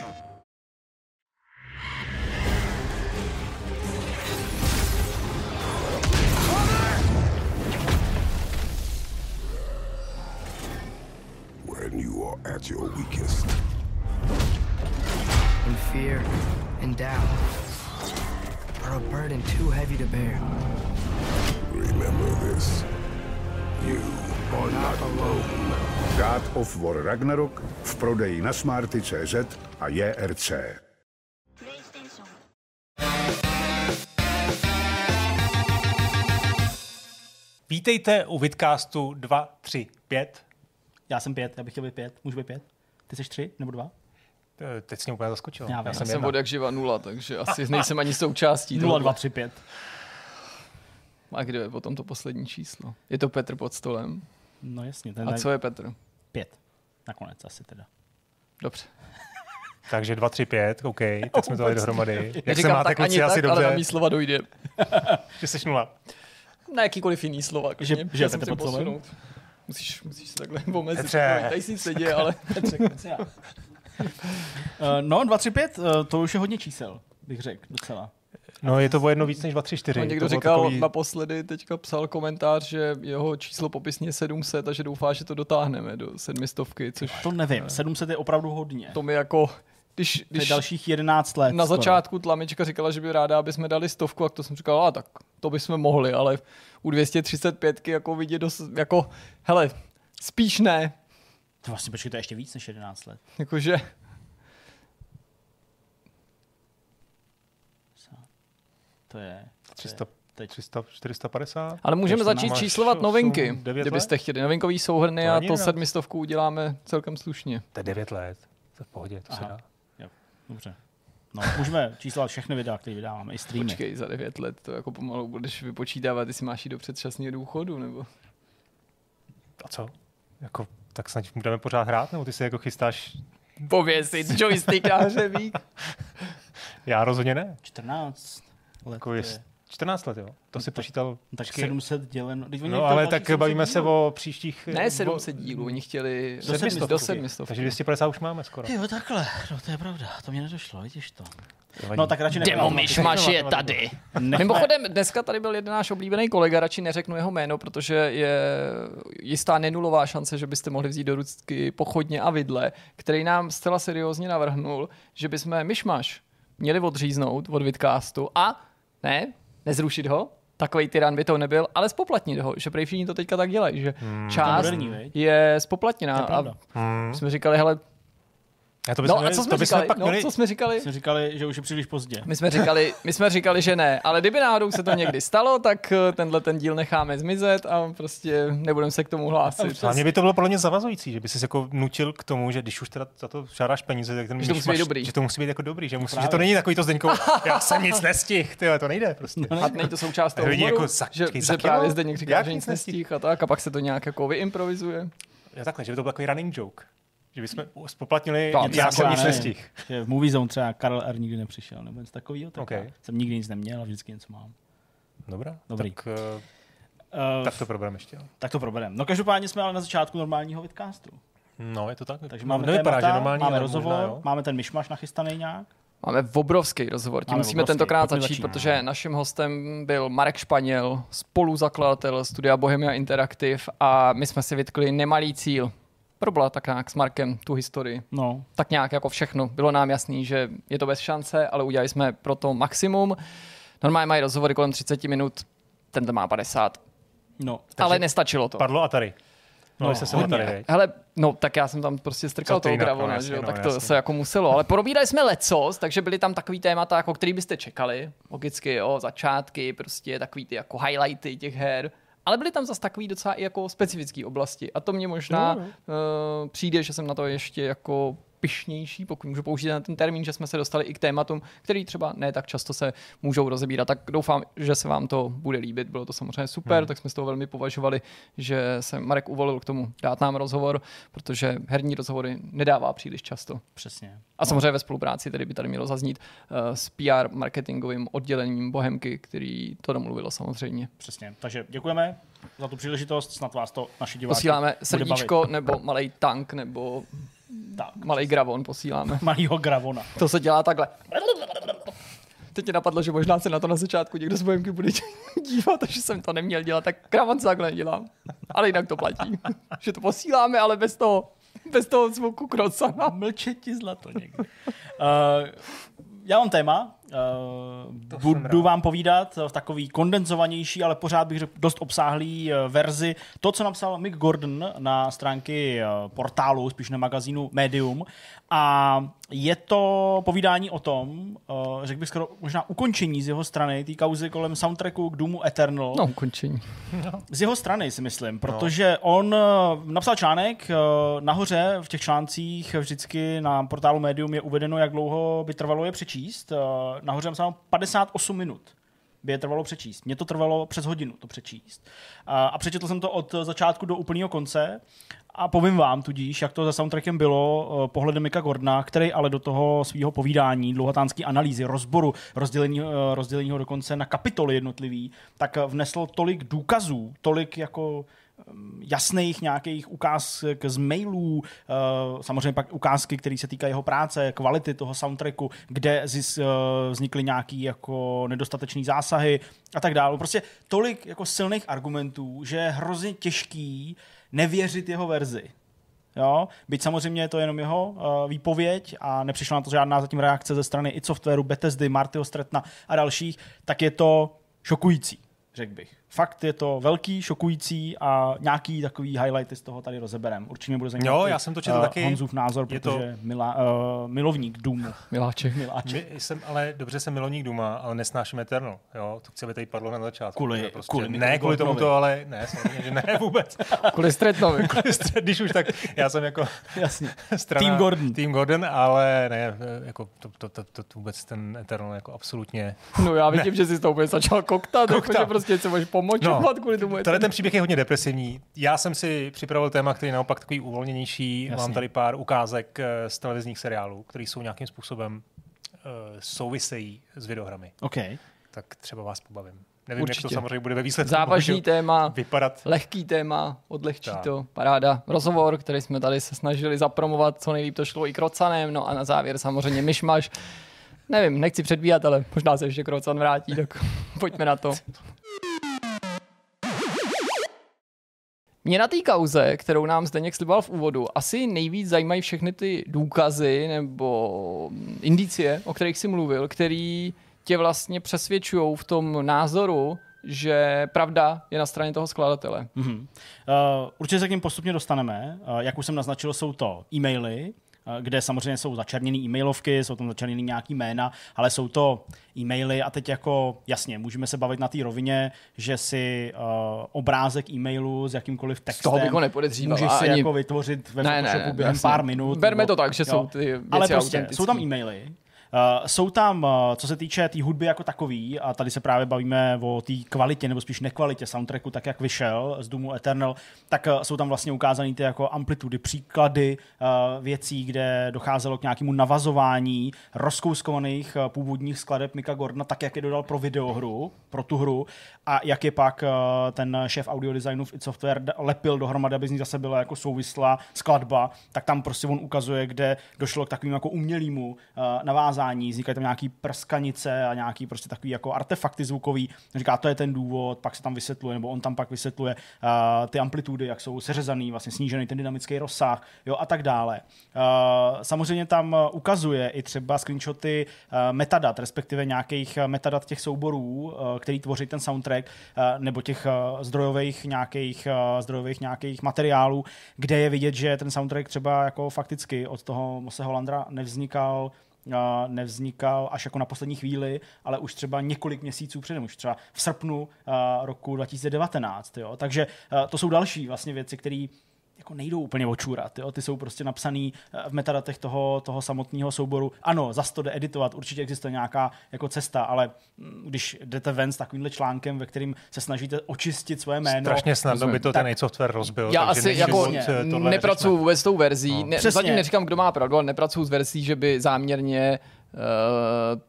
When you are at your weakest, in fear and doubt, are a burden too heavy to bear. remember this. You are not alone. God of War Ragnarok v prodeji na Smarty.cz a JRC. Vítejte u Vidcastu 2, 3, 5. Já jsem 5, já bych chtěl být 5. Můžu být 5? Ty jsi 3 nebo 2? Eh, Teď jsi mě úplně zaskočil. Já vím. Já Já jsem Jsem od jak živa nula, takže asi nejsem ani součástí. 0, tohohle. 2, 3, 5. A kdo je potom to poslední číslo? Je to Petr pod stolem. No jasně, ten A co je Petr? 5. Nakonec asi teda. Dobře. Takže 2, 3, 5, OK, teď jsme to dali dohromady. Jak se Neříkám máte, tak ani kluci, asi tak, ale na dobře, mý slova dojde. že jsi nula. Na jakýkoliv jiný slova. klidně. Že- Já že se pod stolem? posunout. Musíš, musíš se takhle omezit. Petře. Tady si neděje, ale Uh, no, 2, 3, 5, uh, to už je hodně čísel, bych řekl, docela. No je to o jedno víc než 2, 3, 4. no, někdo to říkal takový- naposledy, teďka psal komentář, že jeho číslo popisně je 700 a že doufá, že to dotáhneme do sedmistovky, což To nevím, 700 je opravdu hodně. to mi jako... Když, když dalších 11 let. na skoro. začátku tlamička říkala, že by ráda, aby jsme dali stovku, a to jsem říkal, a tak to bychom mohli, ale u 235 jako vidět dost, jako, hele, spíš ne, To vlastně počkej, to je ještě víc než 11 let. jakože, To je... To 300, je teď 300, 450? ale můžeme začít číslovat osm, novinky, devět kdybyste let? chtěli. Novinkový souhrny To a to sedmistovku uděláme celkem slušně. To je 9 let. To je v pohodě, to se Aha. dá. Dobře. No, můžeme číslovat všechny videa, které vydáváme, i streamy. Počkej, za 9 let to jako pomalu budeš vypočítávat, jestli máš jít do předčasného důchodu, nebo... A co? Jako, tak snad budeme pořád hrát, nebo ty se jako chystáš? Pověsit joystick na hřebík. Já rozhodně ne. 14 let. Jako to je je. 14 let, jo. To si počítal. No, tak počkej. 700 děleno. Teď oni No ale tak 700 bavíme se dílů. o příštích... Ne 700 dílů, oni chtěli Do sedmistovky. do sedmistovky. Takže 250 už máme skoro. Jo, takhle. No, to je pravda. To mě nedošlo, vidíš to. No, tak radši nechme Demo automaticky. myšmaš je tady. Nechme- Mimochodem, dneska tady byl jeden náš oblíbený kolega, radši neřeknu jeho jméno, protože je jistá nenulová šance, že byste mohli vzít do rucky pochodně a vidle, který nám zcela seriózně navrhnul, že bychom myšmaš měli odříznout od vidcastu a ne, nezrušit ho, takový tyran by to nebyl, ale spoplatnit ho, že prej všichni to teďka tak dělají, že Hmm. část moderní, je spoplatněná. To je pravda. Hmm. jsme říkali, hele, A to no bychom a měli- co to jsme bychom říkali? pak No, měli... co jsme říkali? Jsme říkali, že už je příliš pozdě. My jsme, říkali, my jsme říkali, že ne, ale kdyby náhodou se to někdy stalo, tak eh, tenhle ten díl necháme zmizet a prostě nebudeme se k tomu hlásit. Hlavně by to bylo podle mě zavazující, že by si jako nutil k tomu, že když už teda za to žádáš peníze, tak ten Že to musí být dobrý. že to musí být jako dobrý, že, musí, že to není takový to zdeňko, já jsem nic nestihl, tyhle, to nejde prostě. A není to součást toho humoru, jako za- že, za že právě Zdeněk říká, Jak že nic nic nestih a tak a pak se to nějak jako vyimprovizuje. Já takhle, že by to byl takový running joke. Že bychom spoplatnili, No, já tak jsem nic. Že v Movie Zone třeba Karel R. nikdy nepřišel, nebo něco takového. Tak OK. já jsem nikdy nic neměl a vždycky něco mám. Dobrá, Dobrý. Tak, uh, Uh, tak to probereme ještě. jo. tak to probereme. No každopádně jsme ale na začátku normálního vidcastu. No, je to tak. Takže no, máme témata, že normální, máme rozhovor, možná, jo. máme ten myšmaš nachystaný nějak. Máme obrovský rozhovor, tím Máme musíme obrovský, tentokrát pojďme začít, začít. protože naším hostem byl Marek Španěl, spoluzakladatel studia Bohemia Interactive a my jsme si vytkli nemalý cíl. Probla tak nějak s Markem tu historii. No, tak nějak jako všechno. Bylo nám jasný, že je to bez šance, ale udělali jsme pro to maximum. Normálně mají rozhovory kolem 30 minut, ten má 50. no. ale nestačilo to. Padlo Atari. No, No, no se hodně. Viď? Hele, no tak já jsem tam prostě strkal toho Gravona, no, že jo, no, tak to jasně. se jako muselo. Ale probírali jsme lecos, takže byly tam takový témata, jako který byste čekali. Logicky, jo, začátky, prostě takový ty jako highlighty těch her. Ale byly tam zase takový docela i jako specifické oblasti. A to mě možná uh, přijde, že jsem na to ještě jako pyšnější, pokud můžu použít na ten termín, že jsme se dostali i k tématům, který třeba ne tak často se můžou rozebírat. Tak doufám, že se vám to bude líbit. Bylo to samozřejmě super, hmm. tak jsme z toho velmi považovali, že se Marek uvolil k tomu dát nám rozhovor, protože herní rozhovory nedává příliš často. Přesně. A samozřejmě ve spolupráci tedy by tady mělo zaznít uh, s PR marketingovým oddělením Bohemky, který to domluvilo samozřejmě. Přesně. Takže děkujeme za tu příležitost, snad vás to naši diváci Posíláme srdíčko nebo malý tank nebo Tak. Malý gravon posíláme. Malýho Gravona. To se dělá takhle. Teď ti napadlo, že možná se na to na začátku někdo z Bohemky bude dívat, že jsem to neměl dělat, tak gravon se takhle nedělám. Ale jinak to platí. že to posíláme, ale bez toho, bez toho zvuku krocana. Mlčet ti zlato někdy. Uh, já mám téma, uh, budu vám povídat v takový kondenzovanější, ale pořád bych řekl dost obsáhlý uh, verzi. To, co napsal Mick Gordon na stránky uh, portálu, spíš na magazínu Medium. A je to povídání o tom, uh, řekl bych skoro možná ukončení z jeho strany, té kauzy kolem soundtracku k Doomu Eternal. No, ukončení. Z jeho strany si myslím, protože no. on eh, napsal článek, eh, nahoře v těch článcích vždycky na portálu Medium je uvedeno, jak dlouho by trvalo je přečíst. Eh, Nahoře napsal 58 minut by je trvalo přečíst. Mně to trvalo přes hodinu to přečíst. A, a přečetl jsem to od začátku do úplného konce a povím vám tudíž, jak to za soundtrackem bylo eh, pohledem Mika Gordona, který ale do toho svého povídání, dlouhatánské analýzy, rozboru, rozdělení, eh, rozdělení ho dokonce na kapitoly jednotlivý, tak vnesl tolik důkazů, tolik jako jasných nějakých ukázek z mailů, samozřejmě pak ukázky, které se týkají jeho práce, kvality toho soundtracku, kde zis, vznikly nějaký jako nedostatečný zásahy a tak dále. Prostě tolik jako silných argumentů, že je hrozně těžký nevěřit jeho verzi. Jo? Byť samozřejmě je to jenom jeho uh, výpověď a nepřišla na to žádná zatím reakce ze strany i softwaru, Bethesdy, Martyho Stretna a dalších, tak je to šokující, řekl bych. Fakt je to velký, šokující a nějaký takový highlighty z toho tady rozeberem. Určitě mě bude zajímat Jo, já jsem to četl uh, taky. Honzův názor, Je protože to- milá, uh, milovník Doomu. Miláček. Miláček. My jsem, ale dobře jsem milovník Duma, ale nesnáším Eternal. Jo, to chci, aby tady padlo na začátku. Kvůli- To prostě, kvůli ne kvůli Gordonovi. tomuto, ale ne, samozřejmě, že ne vůbec. Kvůli Stretnovi. Když už tak, já jsem jako Jasně. strana, Team Gordon. Team Gordon, ale ne, jako to, to, to, to, to vůbec ten Eternal jako absolutně. No já vidím, že jsi s tou úplně začal koktat, Koktat. jako, že prostě se můžeš pomočovat No, kvůli tomu. Tenhle ten příběh je hodně depresivní. Já jsem si připravil téma, který je naopak takový uvolněnější. Jasně. Mám tady pár ukázek eh, z televizních seriálů, které jsou nějakým způsobem uh, souvisejí s videohrami. OK. Tak třeba vás pobavím. Nevím, Určitě. jak to samozřejmě bude ve výsledku Závažný téma, vypadat. lehký téma, odlehčí Tak. to, paráda. Rozhovor, který jsme tady se snažili zapromovat, co nejlíp to šlo i krocanem, no a na závěr samozřejmě myšmaš. Nevím, nechci předbíhat, ale možná se ještě krocan vrátí, tak pojďme na to. Mě na té kauze, kterou nám Zdeněk sliboval v úvodu, asi nejvíc zajímají všechny ty důkazy nebo indicie, o kterých jsi mluvil, který tě vlastně přesvědčují v tom názoru, že pravda je na straně toho skladatele. Mhm. Uh, určitě se k ním postupně dostaneme. Uh, jak už jsem naznačil, jsou to e-maily, kde samozřejmě jsou začerněné e-mailovky, jsou tam začerněné nějaký jména, ale jsou to e-maily a teď jako, jasně, můžeme se bavit na té rovině, že si uh, obrázek e-mailu s jakýmkoliv textem toho bych ho nepodezříval, můžeš si ani- jako vytvořit ve Ne, ne, ne, během jasně. pár minut. Berme nebo- to tak, že jsou ty věci Ale prostě, autentický. jsou tam e-maily, jsou tam, uh, co se týče té tý hudby jako takový, a tady se právě bavíme o té kvalitě, nebo spíš nekvalitě soundtracku, tak jak vyšel z Doomu Eternal, tak uh, jsou tam vlastně ukázány ty jako amplitudy, příklady věcí, kde docházelo k nějakému navazování rozkouskovaných původních skladeb Mika Gordona, tak jak je dodal pro videohru, pro tu hru, a jak je pak ten šéf audio designu v id Software lepil dohromady, aby z ní zase byla jako souvislá skladba, tak tam prostě on ukazuje, kde došlo k takovému jako umělému uh, navázání, vznikají tam nějaký prskanice a nějaký prostě takový jako artefakty zvukový. Říká, to je ten důvod, pak se tam vysvětluje, nebo on tam pak vysvětluje uh, ty amplitudy, jak jsou seřezaný, vlastně snížený ten dynamický rozsah, jo, a tak dále. Uh, samozřejmě tam ukazuje i třeba screenshoty uh, metadat, respektive nějakých metadat těch souborů, uh, který tvoří ten soundtrack, uh, nebo těch uh, zdrojových nějakých, uh, zdrojových nějakých materiálů, kde je vidět, že ten soundtrack třeba jako fakticky od toho Mose Holandra nevznikal nevznikal až jako na poslední chvíli, ale už třeba několik měsíců předem, už třeba v srpnu roku 2019. Jo? Takže to jsou další vlastně věci, které jako nejdou úplně očůrat. Jo? Ty jsou prostě napsaný eh, v metadatech toho, toho samotného souboru. Ano, za to jde editovat, určitě existuje nějaká jako cesta, ale mm, když jdete ven s takovýmhle článkem, ve kterým se snažíte očistit svoje jméno, Strašně snadno by to Tak- ten software rozbil. Já takže asi jako eh, tohle nepracuju vůbec s tou verzí. No. Ne, Přesně. zatím neříkám, kdo má pravdu, ale nepracuju s verzí, že by záměrně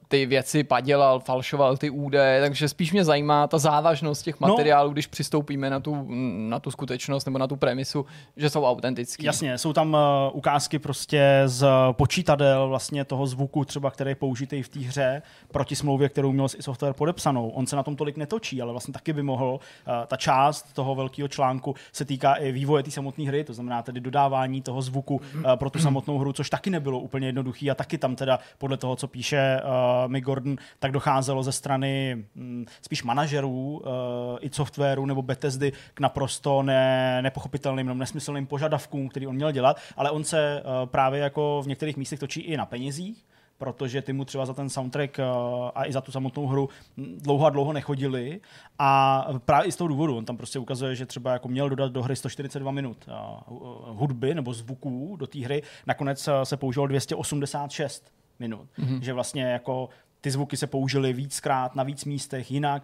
ty věci padělal, falšoval ty údaje, takže spíš mě zajímá ta závažnost těch No. materiálů, no, když přistoupíme na tu, na tu skutečnost nebo na tu premisu, že jsou autentický. Jasně, jsou tam uh, ukázky prostě z počítadel vlastně toho zvuku třeba, který je použitý v té hře proti smlouvě, kterou měl i software podepsanou. On se na tom tolik netočí, ale vlastně taky by mohl. Uh, ta část toho velkého článku se týká i vývoje té samotné hry, to znamená tedy dodávání toho zvuku uh, pro tu samotnou hru, což taky nebylo úplně jednoduchý a taky tam teda podle toho, co píše uh, Mick Gordon, tak docházelo ze strany hm, spíš manažerů uh, i softwaru nebo Bethesdy k naprosto ne, nepochopitelným nebo nesmyslným požadavkům, který on měl dělat, ale on se uh, právě jako v některých místech točí i na penězích, protože ty mu třeba za ten soundtrack a i za tu samotnou hru hm, dlouho a dlouho nechodili. A právě i z toho důvodu, on tam prostě ukazuje, že třeba jako měl dodat do hry 142 minut hudby nebo zvuků do té hry, nakonec se použilo 286 minut, mm-hmm. že vlastně jako ty zvuky se použily víckrát na víc místech jinak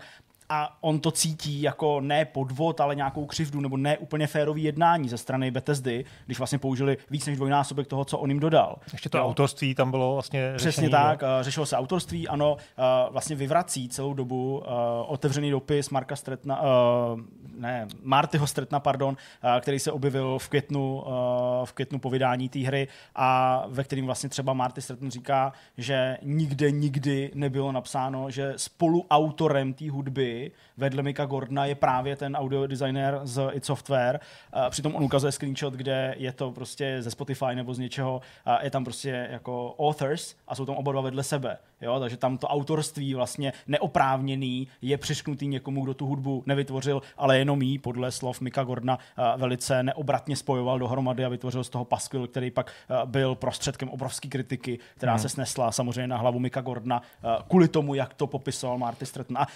a on to cítí jako ne podvod, ale nějakou křivdu nebo ne úplně férový jednání ze strany Bethesdy, když vlastně použili víc než dvojnásobek toho, co on jim dodal. Ještě to jo. autorství tam bylo vlastně Přesně řešený, tak, jo. uh, řešilo se autorství, ano, uh, vlastně vyvrací celou dobu uh, otevřený dopis Marka Stretna, ne, Martyho Stretna, pardon, který se objevil v květnu, v květnu po vydání té hry a ve kterým vlastně třeba Marty Stretton říká, že nikde, nikdy nebylo napsáno, že spoluautorem té hudby day vedle Mika Gordona je právě ten audio designer z id Software. Přitom on ukazuje screenshot, kde je to prostě ze Spotify nebo z něčeho, je tam prostě jako authors a jsou tam oba dva vedle sebe. Jo? Takže tam to autorství vlastně neoprávněný je přišknutý někomu, kdo tu hudbu nevytvořil, ale jenom jí podle slov Mika Gordona velice neobratně spojoval dohromady a vytvořil z toho paskvil, který pak byl prostředkem obrovské kritiky, která hmm. se snesla samozřejmě na hlavu Mika Gordona kvůli tomu, jak to popisoval Marty Stratton. A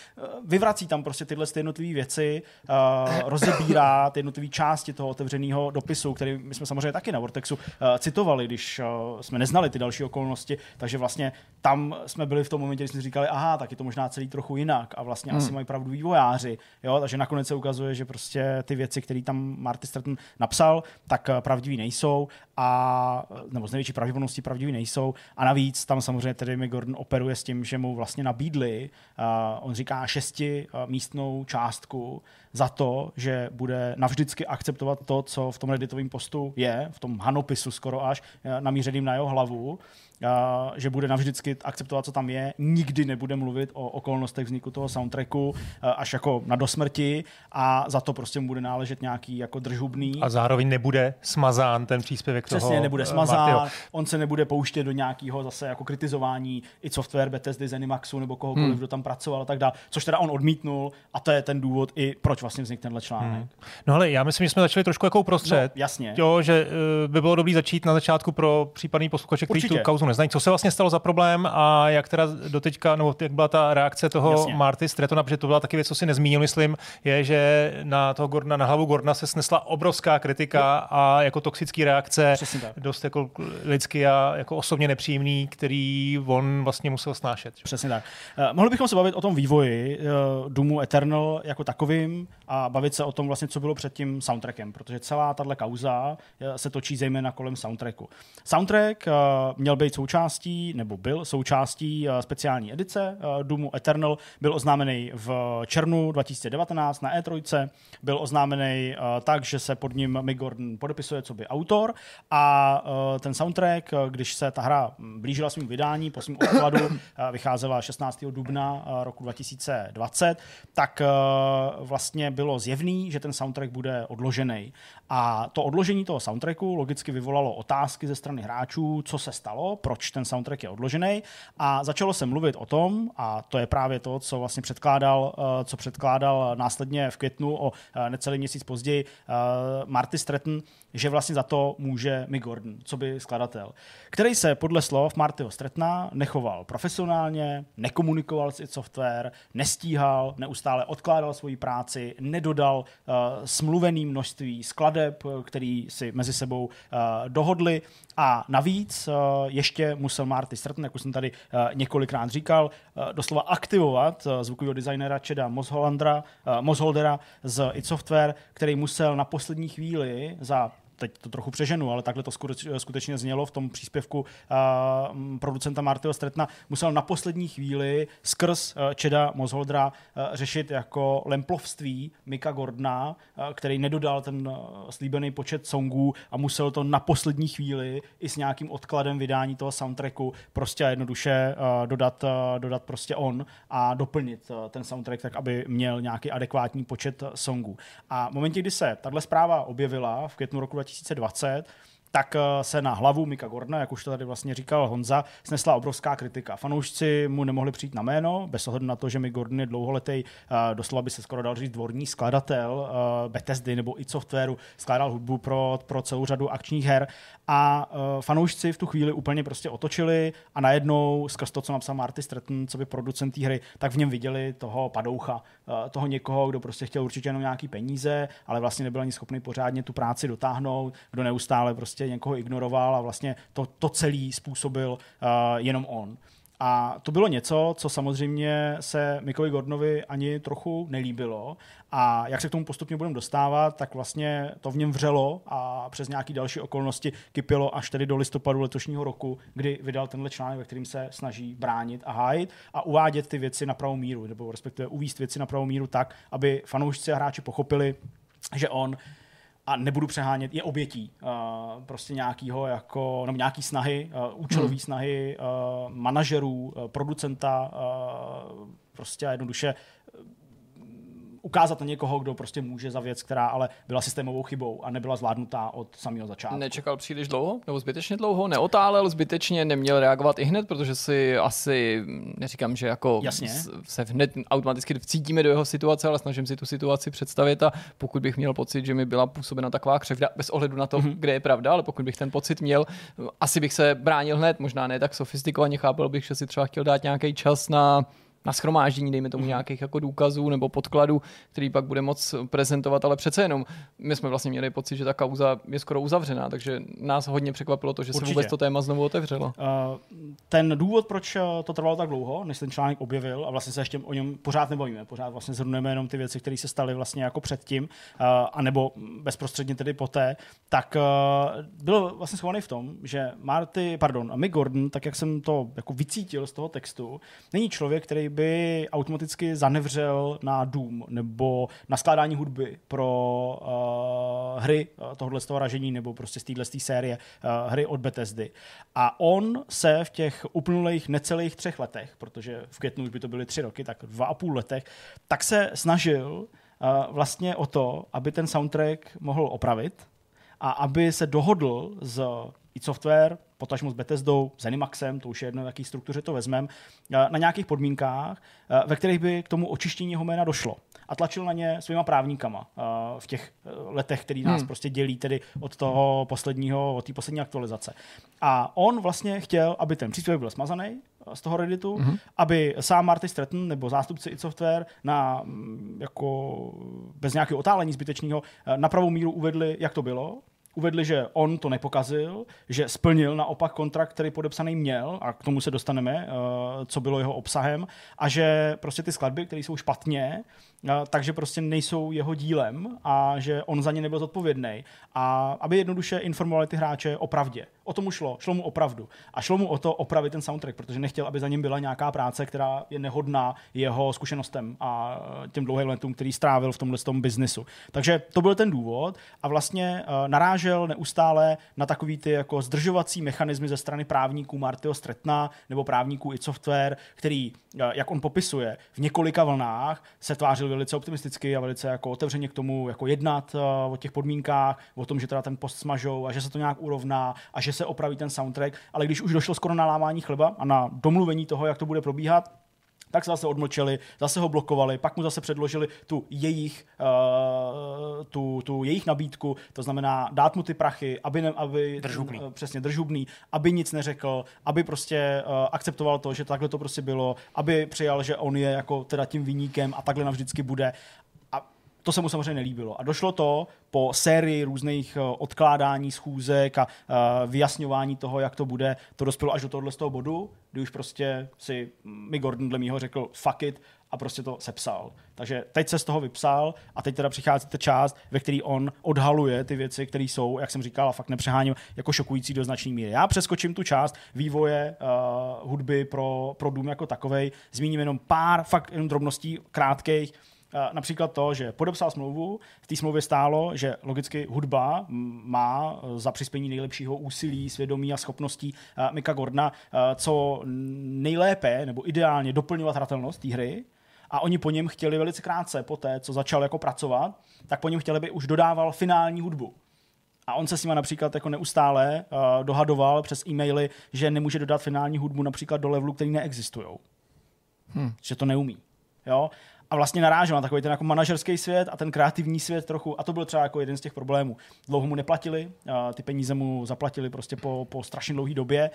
vyvrací tam prostě tyhle jednotlivé věci, uh, rozebírá ty jednotlivé části toho otevřeného dopisu, který my jsme samozřejmě taky na Vortexu uh, citovali, když uh, jsme neznali ty další okolnosti, takže vlastně tam jsme byli v tom momentě, kdy jsme říkali, aha, tak je to možná celý trochu jinak a vlastně hmm. asi mají pravdu vývojáři, jo, takže nakonec se ukazuje, že prostě ty věci, které tam Marty Stratton napsal, tak uh, pravdivý nejsou a nebo z největší pravděpodobností pravdivý nejsou a navíc tam samozřejmě tedy Mick Gordon operuje s tím, že mu vlastně nabídli, uh, on říká šesti uh, místnou částku za to, že bude navždycky akceptovat to, co v tom redditovém postu je, v tom hanopisu skoro až, namířeným na jeho hlavu, a, že bude navždycky akceptovat, co tam je, nikdy nebude mluvit o okolnostech vzniku toho soundtracku a, až jako na dosmrti a za to prostě mu bude náležet nějaký jako držhubný. A zároveň nebude smazán ten příspěvek Přesně, toho nebude eh, smazán, Martyho. on se nebude pouštět do nějakého zase jako kritizování i software Bethesdy, Zenimaxu nebo kohokoliv, hmm. kdo tam pracoval a tak dále, což teda on odmítnul a to je ten důvod i proč vlastně vznikl tenhle článek. Hmm. No ale já myslím, že jsme začali trošku jako uprostřed. No, jasně. Jo, že uh, by bylo dobré začít na začátku pro případný posluchače, kteří tu kauzu neznají. Co se vlastně stalo za problém a jak teda doteďka, nebo jak byla ta reakce toho Jasně. Marty Stretona, protože to byla taky věc, co si nezmínil, myslím, je, že na toho Gordona, na hlavu Gordona se snesla obrovská kritika a jako toxický reakce, dost jako lidsky a jako osobně nepříjemný, který on vlastně musel snášet. že? Přesně tak. Uh, mohli bychom se bavit o tom vývoji uh, Doomu Eternal jako takovým a bavit se o tom vlastně, co bylo před tím soundtrackem, protože celá tahle kauza uh, se točí zejména kolem soundtracku. Soundtrack uh, měl být součástí, nebo byl součástí uh, speciální edice Doomu Eternal, byl oznámený v červnu 2019 na E3, byl oznámený tak, že se pod ním Mick Gordon podepisuje co by autor a ten soundtrack, když se ta hra blížila svým vydání po svém odkladu, vycházela 16. dubna roku 2020, tak uh, vlastně bylo zjevný, že ten soundtrack bude odložený. A to odložení toho soundtracku logicky vyvolalo otázky ze strany hráčů, co se stalo, proč ten soundtrack je odložený. A začalo se mluvit o tom, a to je právě to, co vlastně předkládal, uh, co předkládal následně v květnu o uh, necelý měsíc později uh, Marty Stratton, že vlastně za to může Mick Gordon, co by skladatel, který se podle slov Martyho Stratna nechoval profesionálně, nekomunikoval s id Software, nestíhal, neustále odkládal svoji práci, nedodal uh, smluvený množství skladeb, eh, který si mezi sebou uh, dohodli. A navíc uh, ještě musel Marty Stratton, jak už jsem tady uh, několikrát říkal, uh, doslova aktivovat uh, zvukového designera Cheda Mosholdera, uh, Mosholdera z id Software, který musel na poslední chvíli za teď to trochu přeženu, ale takhle to skuteč- skutečně znělo v tom příspěvku producenta Martyho Stretna, musel na poslední chvíli skrz uh, Čeda Mozholdra uh, řešit jako lemplovství Mika Gordona, uh, který nedodal ten slíbený počet songů a musel to na poslední chvíli i s nějakým odkladem vydání toho soundtracku prostě jednoduše dodat, dodat prostě on a doplnit ten soundtrack tak, aby měl nějaký adekvátní počet songů. A v momentě, kdy se tahle zpráva objevila v květnu roku 2020, tak eh, se na hlavu Mika Gordona, jak už to tady vlastně říkal Honza, snesla obrovská kritika. Fanoušci mu nemohli přijít na jméno, bez ohledu na to, že Mick Gordon je dlouholetý, uh, doslova by se skoro dal říct dvorní skladatel uh, Bethesdy nebo i softwaru, skládal hudbu pro, pro celou řadu akčních her a fanoušci v tu chvíli úplně prostě otočili a najednou skrz to, co napsal Marty Stratton, co by producent té hry, tak v něm viděli toho padoucha, toho někoho, kdo prostě chtěl určitě jenom nějaký peníze, ale vlastně nebyl ani schopný pořádně tu práci dotáhnout, kdo neustále prostě někoho ignoroval a vlastně to, to celý způsobil uh, jenom on. A to bylo něco, co samozřejmě se Mikovi Gordonovi ani trochu nelíbilo. A jak se k tomu postupně budeme dostávat, tak vlastně to v něm vřelo a přes nějaké další okolnosti kypilo až tedy do listopadu letošního roku, kdy vydal tenhle článek, ve kterým se snaží bránit a hájit a uvádět ty věci na pravou míru, nebo respektive uvíst věci na pravou míru tak, aby fanoušci a hráči pochopili, že on a nebudu přehánět, je obětí uh, prostě nějakýho jako, nebo nějaký snahy, uh, účelový hmm. snahy uh, manažerů, uh, producenta, uh, prostě jednoduše ukázat na někoho, kdo prostě může za věc, která ale byla systémovou chybou a nebyla zvládnutá od samého začátku. Nečekal příliš dlouho, nebo zbytečně dlouho, neotálel, zbytečně neměl reagovat i hned, protože si asi, neříkám, že jako Jasně. se hned automaticky vcítíme do jeho situace, ale snažím si tu situaci představit a pokud bych měl pocit, že mi byla působena taková křivda, bez ohledu na to, mm-hmm. kde je pravda, ale pokud bych ten pocit měl, asi bych se bránil hned, možná ne tak sofistikovaně, chápal bych, že si třeba chtěl dát nějaký čas na na schromáždění, dejme tomu, nějakých jako důkazů nebo podkladů, který pak bude moc prezentovat, ale přece jenom my jsme vlastně měli pocit, že ta kauza je skoro uzavřená, takže nás hodně překvapilo to, že Určitě. se vůbec to téma znovu otevřelo. Uh, ten důvod, proč to trvalo tak dlouho, než ten článek objevil, a vlastně se ještě o něm pořád nebojíme, pořád vlastně zhrnujeme jenom ty věci, které se staly vlastně jako předtím, uh, anebo bezprostředně tedy poté, tak uh, byl vlastně schovaný v tom, že Marty, pardon, Mick Gordon, tak jak jsem to jako vycítil z toho textu, není člověk, který by automaticky zanevřel na Doom nebo na skládání hudby pro uh, hry uh, tohohle z toho ražení nebo prostě z téhle série uh, hry od Bethesdy. A on se v těch uplynulých necelých třech letech, protože v květnu už by to byly tři roky, tak dva a půl letech, tak se snažil uh, vlastně o to, aby ten soundtrack mohl opravit a aby se dohodl s id Software, potažmo s Bethesdou, s Animaxem, to už je jedno, v jaký struktuře to vezmeme, eh, na nějakých podmínkách, eh, ve kterých by k tomu očištění jeho jména došlo. A tlačil na ně svýma právníkama eh, v těch letech, který nás hmm. prostě dělí tedy od toho posledního, od té poslední aktualizace. A on vlastně chtěl, aby ten příspěvek byl smazaný, z toho Redditu, mm-hmm. aby sám Marty Stratton nebo zástupci id Software na, mm, jako bez nějakého otálení zbytečného na pravou míru uvedli, jak to bylo, uvedli, že on to nepokazil, že splnil naopak kontrakt, který podepsaný měl, a k tomu se dostaneme, eh, co bylo jeho obsahem, a že prostě ty skladby, které jsou špatně, takže prostě nejsou jeho dílem a že on za ně nebyl zodpovědný. A aby jednoduše informovali ty hráče o pravdě. O tomu šlo, šlo mu opravdu. A šlo mu o to opravit ten soundtrack, protože nechtěl, aby za ním byla nějaká práce, která je nehodná jeho zkušenostem a těm dlouhým letům, který strávil v tomhle tom biznisu. Takže to byl ten důvod a vlastně uh, narážel neustále na takový ty jako zdržovací mechanismy ze strany právníků Martyho Stretna nebo právníků i software, který, uh, jak on popisuje, v několika vlnách se tvářil velice optimisticky a velice jako otevřeně k tomu jako jednat uh, o těch podmínkách, o tom, že teda ten post smažou a že se to nějak urovná a že se opraví ten soundtrack, ale když už došlo skoro na lámání chleba a na domluvení toho, jak to bude probíhat, tak se zase odmlčeli, zase ho blokovali, pak mu zase předložili tu jejich, uh, tu, tu jejich nabídku, to znamená dát mu ty prachy, aby, ne, aby držubný. Uh, přesně držubný, aby nic neřekl, aby prostě uh, akceptoval to, že takhle to prostě bylo, aby přijal, že on je jako teda tím výníkem a takhle navždycky bude To se mu samozřejmě nelíbilo. A došlo to po sérii různých eh, odkládání schůzek a eh, vyjasňování toho, jak to bude, to dospělo až do tohohle z toho bodu, kdy už prostě si mi Gordon dle mýho řekl fuck it a prostě to sepsal. Takže teď se z toho vypsal a teď teda přichází ta část, ve které on odhaluje ty věci, které jsou, jak jsem říkal, a fakt nepřeháním, jako šokující do značné míry. Já přeskočím tu část vývoje uh, hudby pro, pro Doom jako takovej, zmíním jenom pár fakt jenom drobností krátkých, Například to, že podepsal smlouvu, v té smlouvě stálo, že logicky hudba má za přispění nejlepšího úsilí, svědomí a schopností Mika Gordona co nejlépe nebo ideálně doplňovat hratelnost té hry, a oni po něm chtěli velice krátce po té, co začal jako pracovat, tak po něm chtěli, aby už dodával finální hudbu. A on se s nimi například jako neustále uh, dohadoval přes e-maily, že nemůže dodat finální hudbu například do levelu, který neexistují. Hmm. Že to neumí. Jo? A vlastně narážel na takový ten jako manažerský svět a ten kreativní svět trochu. A to byl třeba jako jeden z těch problémů. Dlouho mu neplatili, ty peníze mu zaplatili prostě po, po strašně dlouhé době,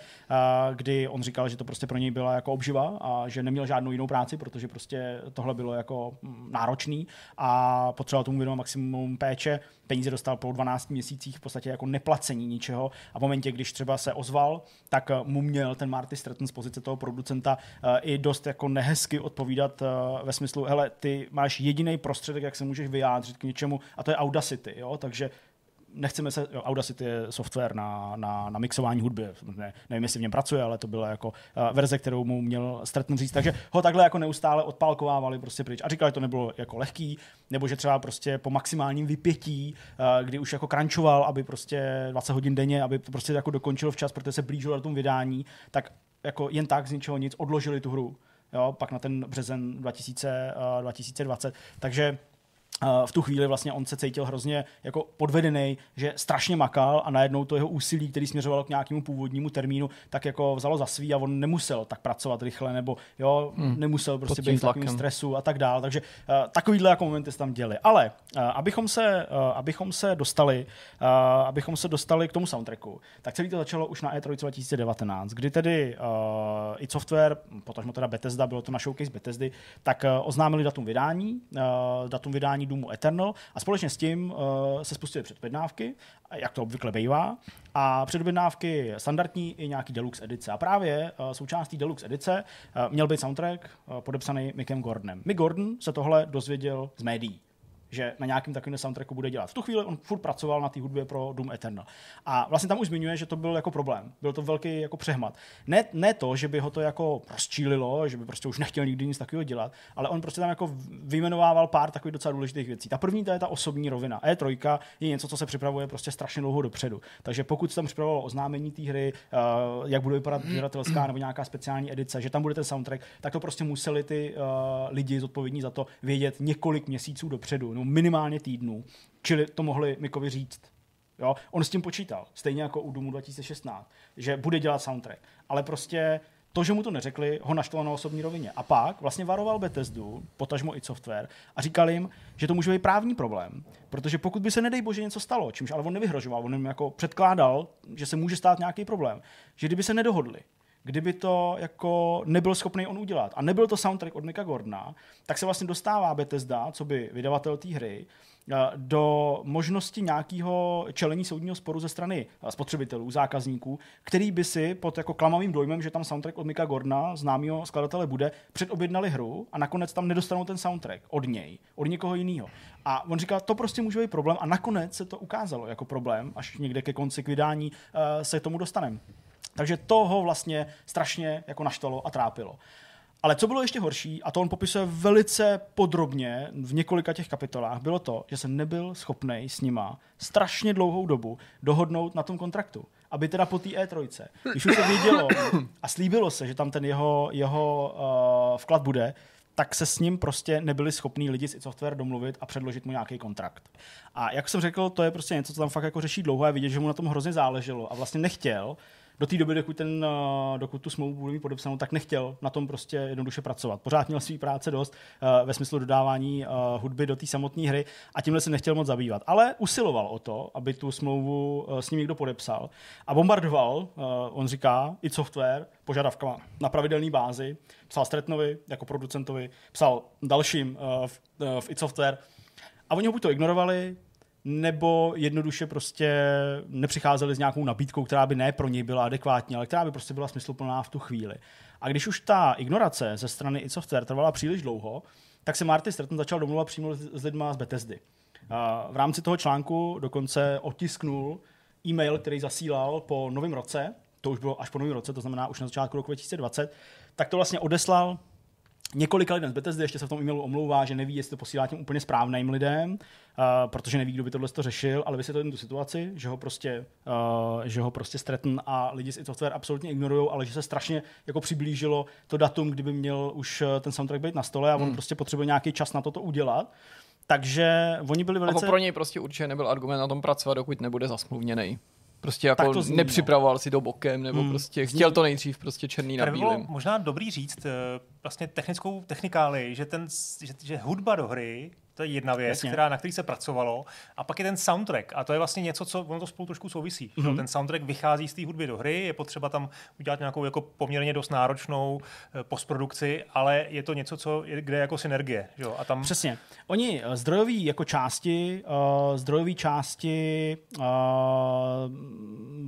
kdy on říkal, že to prostě pro něj byla jako obživa a že neměl žádnou jinou práci, protože prostě tohle bylo jako mm, náročný a potřeboval tomu věnovat maximum péče. Peníze dostal po 12 měsících v podstatě jako neplacení ničeho a v momentě, když třeba se ozval, tak mu měl ten Marty Stratton z pozice toho producenta i dost jako nehezky odpovídat ve smyslu, hele, ty máš jediný prostředek, jak se můžeš vyjádřit k něčemu, a to je Audacity. Jo? Takže nechceme se, jo, Audacity je software na, na, na mixování hudby, ne, nevím, jestli v něm pracuje, ale to byla jako uh, verze, kterou mu měl Stratton říct, takže ho takhle jako neustále odpálkovávali prostě pryč a říkali, že to nebylo jako lehký, nebo že třeba prostě po maximálním vypětí, uh, kdy už jako crunchoval, aby prostě 20 hodin denně, aby to prostě jako dokončilo včas, protože se blížilo na tom vydání, tak jako jen tak z ničeho nic odložili tu hru jo, pak na ten březen 2000, uh, 2020. Takže v tu chvíli vlastně on se cítil hrozně jako podvedený, že strašně makal a najednou to jeho úsilí, který směřovalo k nějakému původnímu termínu, tak jako vzalo za svý a on nemusel tak pracovat rychle, nebo jo, hmm. nemusel prostě být v takovém stresu a tak dále. Takže uh, takovýhle jako momenty se tam děli. Ale uh, abychom, se, uh, abychom se dostali, uh, abychom se dostali k tomu soundtracku, tak celý to začalo už na E3 2019, kdy tedy uh, i software, potažmo teda Bethesda, bylo to na showcase Bethesdy, tak uh, oznámili datum vydání, uh, datum vydání vydání Doomu Eternal a společně s tím uh, se spustily předobjednávky, jak to obvykle bývá, a předobjednávky standardní i nějaký deluxe edice. A právě uh, součástí deluxe edice uh, měl být soundtrack uh, podepsaný Mickem Gordonem. Mick Gordon se tohle dozvěděl z médií že na nějakém takovém soundtracku bude dělat. V tu chvíli on furt pracoval na té hudbě pro Doom Eternal. A vlastně tam už zmiňuje, že to byl jako problém. Byl to velký jako přehmat. Ne, ne to, že by ho to jako rozčílilo, že by prostě už nechtěl nikdy nic takového dělat, ale on prostě tam jako vyjmenovával pár takových docela důležitých věcí. Ta první to je ta osobní rovina. E3 je něco, co se připravuje prostě strašně dlouho dopředu. Takže pokud se tam připravovalo oznámení té hry, uh, jak bude vypadat sběratelská nebo nějaká speciální edice, že tam bude ten soundtrack, tak to prostě museli ty uh, lidi zodpovědní za to vědět několik měsíců dopředu no minimálně týdnů, čili to mohli Mikovi říct. Jo? On s tím počítal, stejně jako u Doomu 2016, že bude dělat soundtrack. Ale prostě to, že mu to neřekli, ho naštvalo na osobní rovině. A pak vlastně varoval Bethesdu, potažmo i software, a říkal jim, že to může být právní problém, protože pokud by se, nedej bože, něco stalo, čímž ale on nevyhrožoval, on jim jako předkládal, že se může stát nějaký problém, že kdyby se nedohodli, kdyby to jako nebyl schopný on udělat a nebyl to soundtrack od Mika Gordona, tak se vlastně dostává Bethesda, co by vydavatel té hry, eh, do možnosti nějakého čelení soudního sporu ze strany eh, spotřebitelů, zákazníků, který by si pod jako klamavým dojmem, že tam soundtrack od Mika Gordona, známého skladatele, bude, předobjednali hru a nakonec tam nedostanou ten soundtrack od něj, od někoho jiného. A on říká, to prostě může být problém a nakonec se to ukázalo jako problém, až někde ke konci k vydání uh, se tomu dostaneme. Takže to ho vlastně strašně jako naštvalo a trápilo. Ale co bylo ještě horší, a to on popisuje velice podrobně v několika těch kapitolách, bylo to, že se nebyl schopný s nima strašně dlouhou dobu dohodnout na tom kontraktu. Aby teda po té E3, když už se vědělo a slíbilo se, že tam ten jeho, jeho uh, vklad bude, tak se s ním prostě nebyli schopní lidi z software domluvit a předložit mu nějaký kontrakt. A jak jsem řekl, to je prostě něco, co tam fakt jako řeší dlouho a vidět, že mu na tom hrozně záleželo a vlastně nechtěl, do té doby, dokud, ten, eh, dokud tu smlouvu bude mít podepsanou, tak nechtěl na tom prostě jednoduše pracovat. Pořád měl svý práce dost uh, ve smyslu dodávání uh, hudby do té samotné hry a tímhle se nechtěl moc zabývat. Ale usiloval o to, aby tu smlouvu s ním někdo podepsal a bombardoval, on říká, i software požadavkama na pravidelné bázi. Psal Stretnovi jako producentovi, psal dalším v, v i software A oni ho buď to ignorovali, nebo jednoduše prostě nepřicházeli s nějakou nabídkou, která by ne pro něj byla adekvátní, ale která by prostě byla smysluplná v tu chvíli. A když už ta ignorace ze strany i Software trvala příliš dlouho, tak se Marty Stratton začal domluvat přímo s lidma z Bethesdy. V rámci toho článku dokonce otisknul e-mail, který zasílal po novém roce, to už bylo až po novém roce, to znamená už na začátku roku 2020, tak to vlastně odeslal několika lidem z Bethesdy, ještě se v tom e-mailu omlouvá, že neví, jestli to posílá těm úplně správným lidem, uh, protože neví, kdo by tohle to řešil, ale vysvětlil jim tu situaci, že ho prostě, uh, že ho prostě Stratton a lidi z id Software absolutně ignorují, ale že se strašně jako přiblížilo to datum, kdyby měl už eh, ten soundtrack být na stole a on Hmm. prostě potřebuje nějaký čas na to to udělat. Takže oni byli A velice... pro něj prostě určitě nebyl argument na tom pracovat, dokud nebude zasmluvněný. Prostě jako to zní, no. nepřipravoval si to bokem, nebo Hmm. prostě chtěl to nejdřív prostě černý na bílém. možná dobrý říct eh, vlastně technickou technikáli, že, ten, že, že hudba do hry, to je jedna věc, Jasně. která, na který se pracovalo, a pak je ten soundtrack. A to je vlastně něco, co ono to spolu trošku souvisí. Mhm. Mm-hmm. Ten soundtrack vychází z té hudby do hry, je potřeba tam udělat nějakou jako poměrně dost náročnou eh, postprodukci, ale je to něco, co je, kde je jako synergie. Že? jo? A tam Přesně. Oni eh, zdrojový jako části, uh, zdrojové části uh,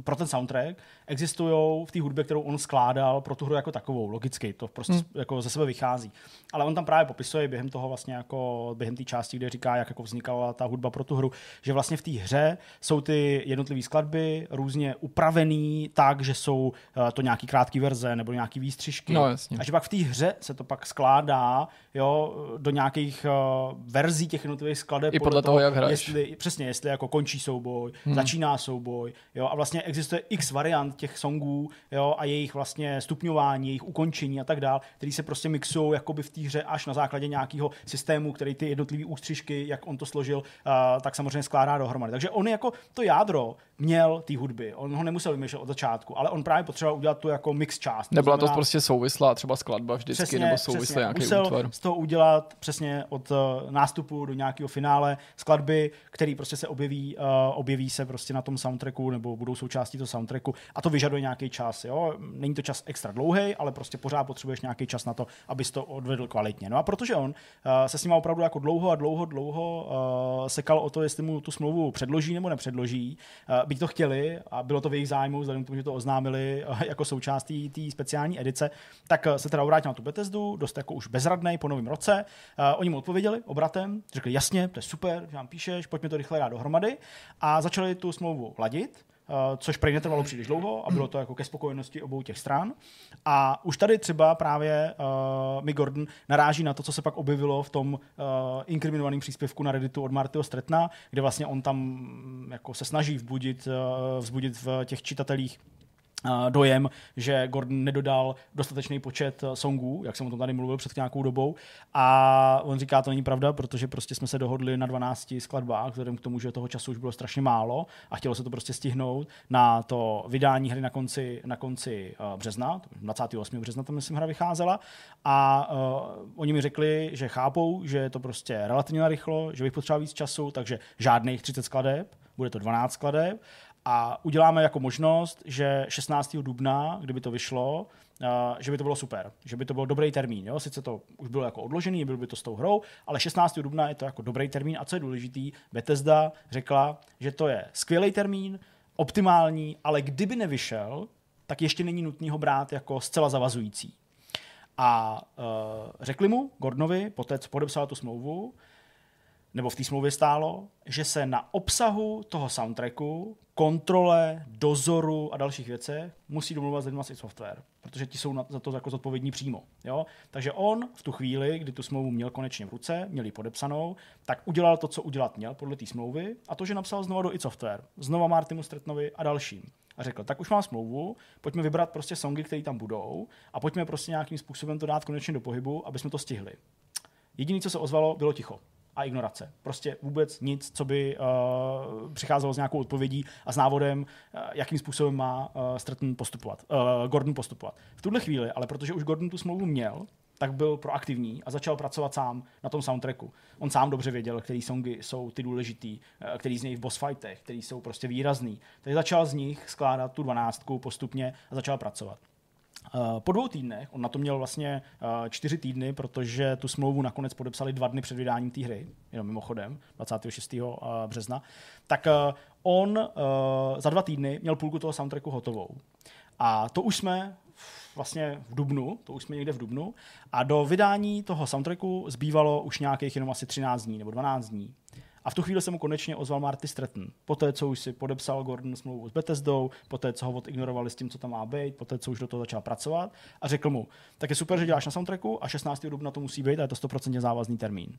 pro ten soundtrack existují v té hudbě, kterou on skládal pro tu hru jako takovou, logicky, to prostě hmm. jako ze sebe vychází. Ale on tam právě popisuje během toho vlastně jako, během té části, kde říká, jak jako vznikala ta hudba pro tu hru, že vlastně v té hře jsou ty jednotlivé skladby různě upravený tak, že jsou uh, to nějaký krátký verze nebo nějaký výstřižky. No, jasně. A že pak v té hře se to pak skládá jo, do nějakých uh, verzí těch jednotlivých skladeb. I podle toho, jak hraješ. Jestli, přesně, jestli jako končí souboj, hmm. začíná souboj. Jo, a vlastně existuje x variant těch songů jo, a jejich vlastně stupňování, jejich ukončení a tak dál, který se prostě mixují jakoby v té hře až na základě nějakého systému, který ty jednotlivé ústřižky, jak on to složil, uh, tak samozřejmě skládá dohromady. Takže on jako to jádro měl té hudby. On ho nemusel vymýšlet od začátku, ale on právě potřeboval udělat tu jako mix část. Nebyla to znamená- prostě souvislá třeba skladba vždycky, nebo souvislý nějaký Musel útvar. z toho udělat přesně od uh, nástupu do nějakého finále skladby, které prostě se objeví, uh, objeví se prostě na tom soundtracku nebo budou součástí toho soundtracku a to vyžaduje nějaký čas. Jo? Není to čas extra dlouhý, ale prostě pořád potřebuješ nějaký čas na to, abys to odvedl kvalitně. No a protože on uh, se s ním opravdu jako dlouho a dlouho, dlouho uh, sekal o to, jestli mu tu smlouvu předloží nebo nepředloží, uh, byť to chtěli a bylo to v jejich zájmu, vzhledem k tomu, že to oznámili uh, jako součást té speciální edice, tak uh, se teda obrátil na tu Bethesdu, dost jako už bezradnej po novém roce. Uh, oni mu odpověděli obratem, řekli jasně, to je super, že nám píšeš, pojďme to rychle dát dohromady a začali tu smlouvu ladit. Uh, což prej netrvalo příliš dlouho a bylo to jako ke spokojenosti obou těch stran. A už tady třeba právě uh, Mick Gordon naráží na to, co se pak objevilo v tom uh, inkriminovaném příspěvku na Redditu od Martyho Stretna, kde vlastně on tam mm, jako se snaží vzbudit, uh, vzbudit v těch čitatelích dojem, že Gordon nedodal dostatečný počet uh, songů, jak jsem o tom tady mluvil před nějakou dobou. A on říká, to není pravda, protože prostě jsme se dohodli na 12 skladbách, vzhledem k tomu, že toho času už bylo strašně málo a chtělo se to prostě stihnout na to vydání hry na konci, na konci uh, března, 28. března tam myslím hra vycházela. A uh, oni mi řekli, že chápou, že je to prostě relativně narychlo, že bych potřeboval víc času, takže žádných 30 skladeb, bude to 12 skladeb a uděláme jako možnost, že 16. dubna, kdyby to vyšlo, uh, že by to bylo super, že by to byl dobrý termín. Jo? Sice to už bylo jako odložený, bylo by to s tou hrou, ale 16. dubna je to jako dobrý termín a co je důležitý, Bethesda řekla, že to je skvělý termín, optimální, ale kdyby nevyšel, tak ještě není nutný ho brát jako zcela zavazující. A uh, řekli mu, Gordonovi, poté co podepsal tu smlouvu, nebo v té smlouvě stálo, že se na obsahu toho soundtracku, kontrole, dozoru a dalších věcech musí domluvat s lidmi z Software, protože ti jsou za to jako zodpovědní přímo. Jo? Takže on v tu chvíli, kdy tu smlouvu měl konečně v ruce, měl ji podepsanou, tak udělal to, co udělat měl podle té smlouvy a to, že napsal znova do id Software, znova Martinu Stretnovi a dalším. A řekl, tak už mám smlouvu, pojďme vybrat prostě songy, které tam budou a pojďme prostě nějakým způsobem to dát konečně do pohybu, aby jsme to stihli. Jediné, co se ozvalo, bylo ticho a ignorace. Prostě vůbec nic, co by uh, přicházelo s nějakou odpovědí a s návodem, uh, jakým způsobem má uh, Stratton postupovat, uh, Gordon postupovat. V tuhle chvíli, ale protože už Gordon tu smlouvu měl, tak byl proaktivní a začal pracovat sám na tom soundtracku. On sám dobře věděl, který songy jsou ty důležitý, který z něj v boss fightech, který jsou prostě výrazný. Takže začal z nich skládat tu dvanáctku postupně a začal pracovat. Uh, Po dvou týdnech, on na to měl vlastně uh, čtyři týdny, protože tu smlouvu nakonec podepsali dva dny před vydáním té hry, jenom mimochodem, 26. uh, března, tak on za dva týdny měl půlku toho soundtracku hotovou. A to už jsme vlastně v Dubnu, to už jsme někde v Dubnu, a do vydání toho soundtracku zbývalo už nějakých jenom asi 13 dní nebo 12 dní. A v tu chvíli se mu konečně ozval Marty Stratton. Poté, co už si podepsal Gordon smlouvu s Bethesdou, poté, co ho odignorovali s tím, co tam má být, poté, co už do toho začal pracovat a řekl mu, tak je super, že děláš na soundtracku a 16. dubna to musí být a je to 100% závazný termín.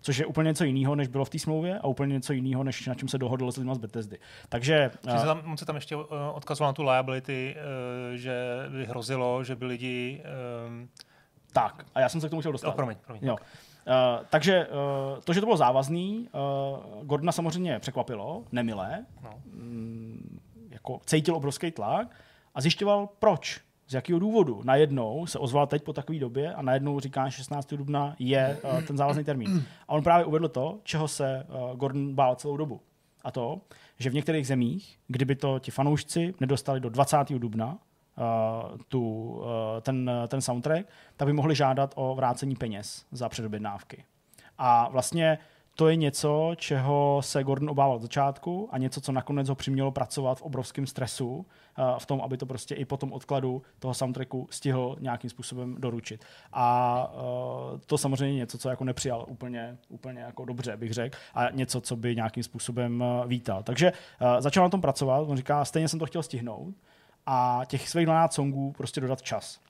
Což je úplně něco jiného, než bylo v té smlouvě a úplně něco jiného, než na čem se dohodl s lidmi z Bethesdy. Takže Že se tam, on se tam ještě uh, odkazoval na tu liability, uh, že by hrozilo, že by lidi... Um, tak, a já jsem se k tomu chtěl dostat. Jo, promiň, promiň. Jo. Uh, takže uh, to, že to bylo závazný, uh, Gordona samozřejmě překvapilo, nemilé, No. mm, jako cítil obrovský tlak a zjišťoval, proč, z jakého důvodu. Najednou se ozval teď po takové době a najednou říká, že 16. dubna je uh, ten závazný termín. A on právě uvedl to, čeho se uh, Gordon bál celou dobu. A to, že v některých zemích, kdyby to ti fanoušci nedostali do 20. dubna, tu, uh, ten, ten soundtrack, tak by mohli žádat o vrácení peněz za předobjednávky. A vlastně to je něco, čeho se Gordon obával od začátku a něco, co nakonec ho přimělo pracovat v obrovském stresu uh, v tom, aby to prostě i po tom odkladu toho soundtracku stihl nějakým způsobem doručit. A to samozřejmě něco, co jako nepřijal úplně, úplně jako dobře, bych řekl, a něco, co by nějakým způsobem vítal. Takže začal na tom pracovat, on říká, stejně jsem to chtěl stihnout a těch svých 12 songů prostě dodat čas.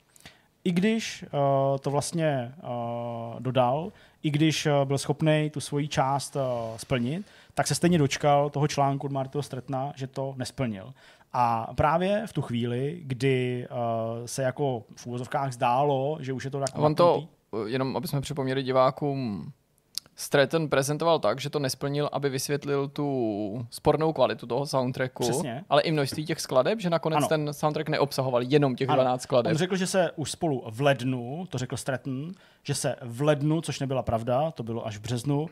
I když uh, to vlastně uh, dodal, i když uh, byl schopný tu svoji část uh, splnit, tak se stejně dočkal toho článku od Martyho Stretna, že to nesplnil. A právě v tu chvíli, kdy uh, se jako v úvozovkách zdálo, že už je to tak On to, jenom aby jsme připomněli divákům, Stratton prezentoval tak, že to nesplnil, aby vysvětlil tu spornou kvalitu toho soundtracku, Přesně. ale i množství těch skladeb, že nakonec Ano. ten soundtrack neobsahoval jenom těch Ano. 12 skladeb. On řekl, že se už spolu v lednu, to řekl Stratton, že se v lednu, což nebyla pravda, to bylo až v březnu, uh,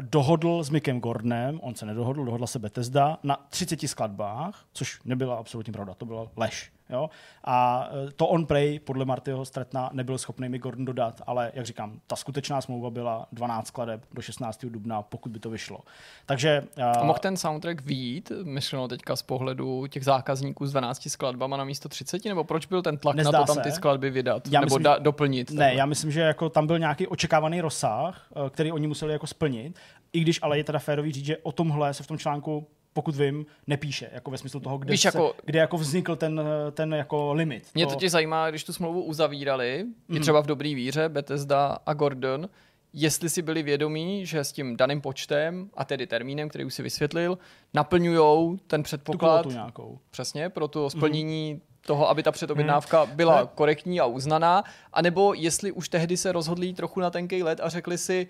dohodl s Mickem Gordonem, on se nedohodl, dohodla se Bethesda, na 30 skladbách, což nebyla absolutně pravda, to byla lež. Jo? A eh, to on prej, podle Martyho Stratna, nebyl schopný mi Gordon dodat, ale jak říkám, ta skutečná smlouva byla 12 skladeb do 16. dubna, pokud by to vyšlo. Takže A uh, mohl ten soundtrack výjít, myšleno teďka z pohledu těch zákazníků s 12 skladbama na místo 30, nebo proč byl ten tlak Nezdá na to tam se. ty skladby vydat, Já nebo myslím, da, doplnit? Ne, já myslím, že jako tam byl nějaký očekávaný rozsah, eh, který oni museli jako splnit, i když ale je teda férový říct, že o tomhle se v tom článku pokud vím, nepíše, jako ve smyslu toho, kde, Víš, se, jako- kde jako vznikl ten, eh, ten jako limit. Mě to, totiž zajímá, když tu smlouvu uzavírali, Mhm. i třeba v dobrý víře, Bethesda a Gordon, jestli si byli vědomí, že s tím daným počtem a tedy termínem, který už si vysvětlil, naplňují ten tu předpoklad kvotu nějakou. přesně pro to splnění toho, aby ta předobjednávka byla Ne. korektní a uznaná, anebo jestli už tehdy se rozhodli trochu na tenký let a řekli si,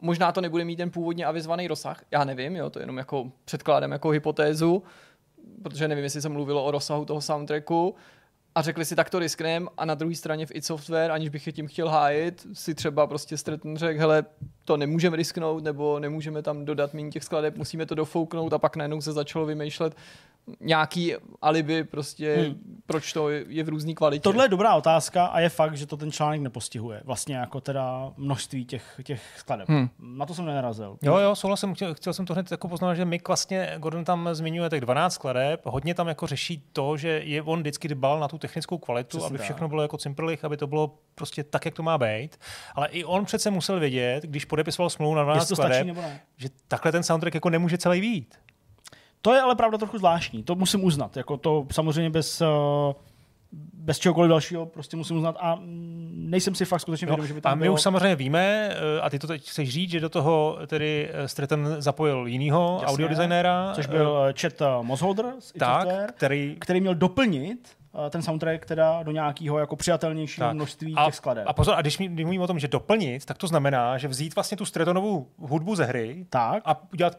možná to nebude mít ten původně avizovaný rozsah, já nevím, jo, to jenom jako předkládám jako hypotézu, protože nevím, jestli se mluvilo o rozsahu toho soundtracku, a řekli si, tak to risknem a na druhé straně v id Software, aniž bych je tím chtěl hájit, si třeba prostě Stratton řekl, hele, to nemůžeme risknout, nebo nemůžeme tam dodat méně těch skladeb, musíme to dofouknout a pak najednou se začalo vymýšlet nějaký alibi prostě, hmm. proč to je v různé kvalitě. Tohle je dobrá otázka a je fakt, že to ten článek nepostihuje. Vlastně jako teda množství těch, těch skladeb. Hmm. Na to jsem nenarazil. Jo, jo, souhlasím, chtěl, chtěl jsem to hned jako poznat, že Mick vlastně, Gordon tam zmiňuje tak 12 skladeb, hodně tam jako řeší to, že je on vždycky dbal na tu technickou kvalitu, Přesně aby tak. všechno bylo jako cimprlich, aby to bylo prostě tak, jak to má být. Ale i on přece musel vědět, když podepisoval smlouvu na 12 Jestli to stačí skladeb, že takhle ten soundtrack jako nemůže celý výjít. To je ale pravda trochu zvláštní, to musím uznat. Jako to samozřejmě bez, eh, bez čehokoliv dalšího prostě musím uznat a nejsem si fakt skutečně No, vědom, že by a tam my bylo... už samozřejmě víme, eh, a ty to teď chceš říct, že do toho tedy eh, Stratton zapojil jinýho Jasně, audiodesignéra. Což byl Chet Mosholder z tak, který který měl doplnit ten soundtrack teda do nějakého jako přijatelnějšího Tak. množství a, těch skladeb. A pozor, a když, mluvím o tom, že doplnit, tak to znamená, že vzít vlastně tu Stratonovou hudbu ze hry tak. a udělat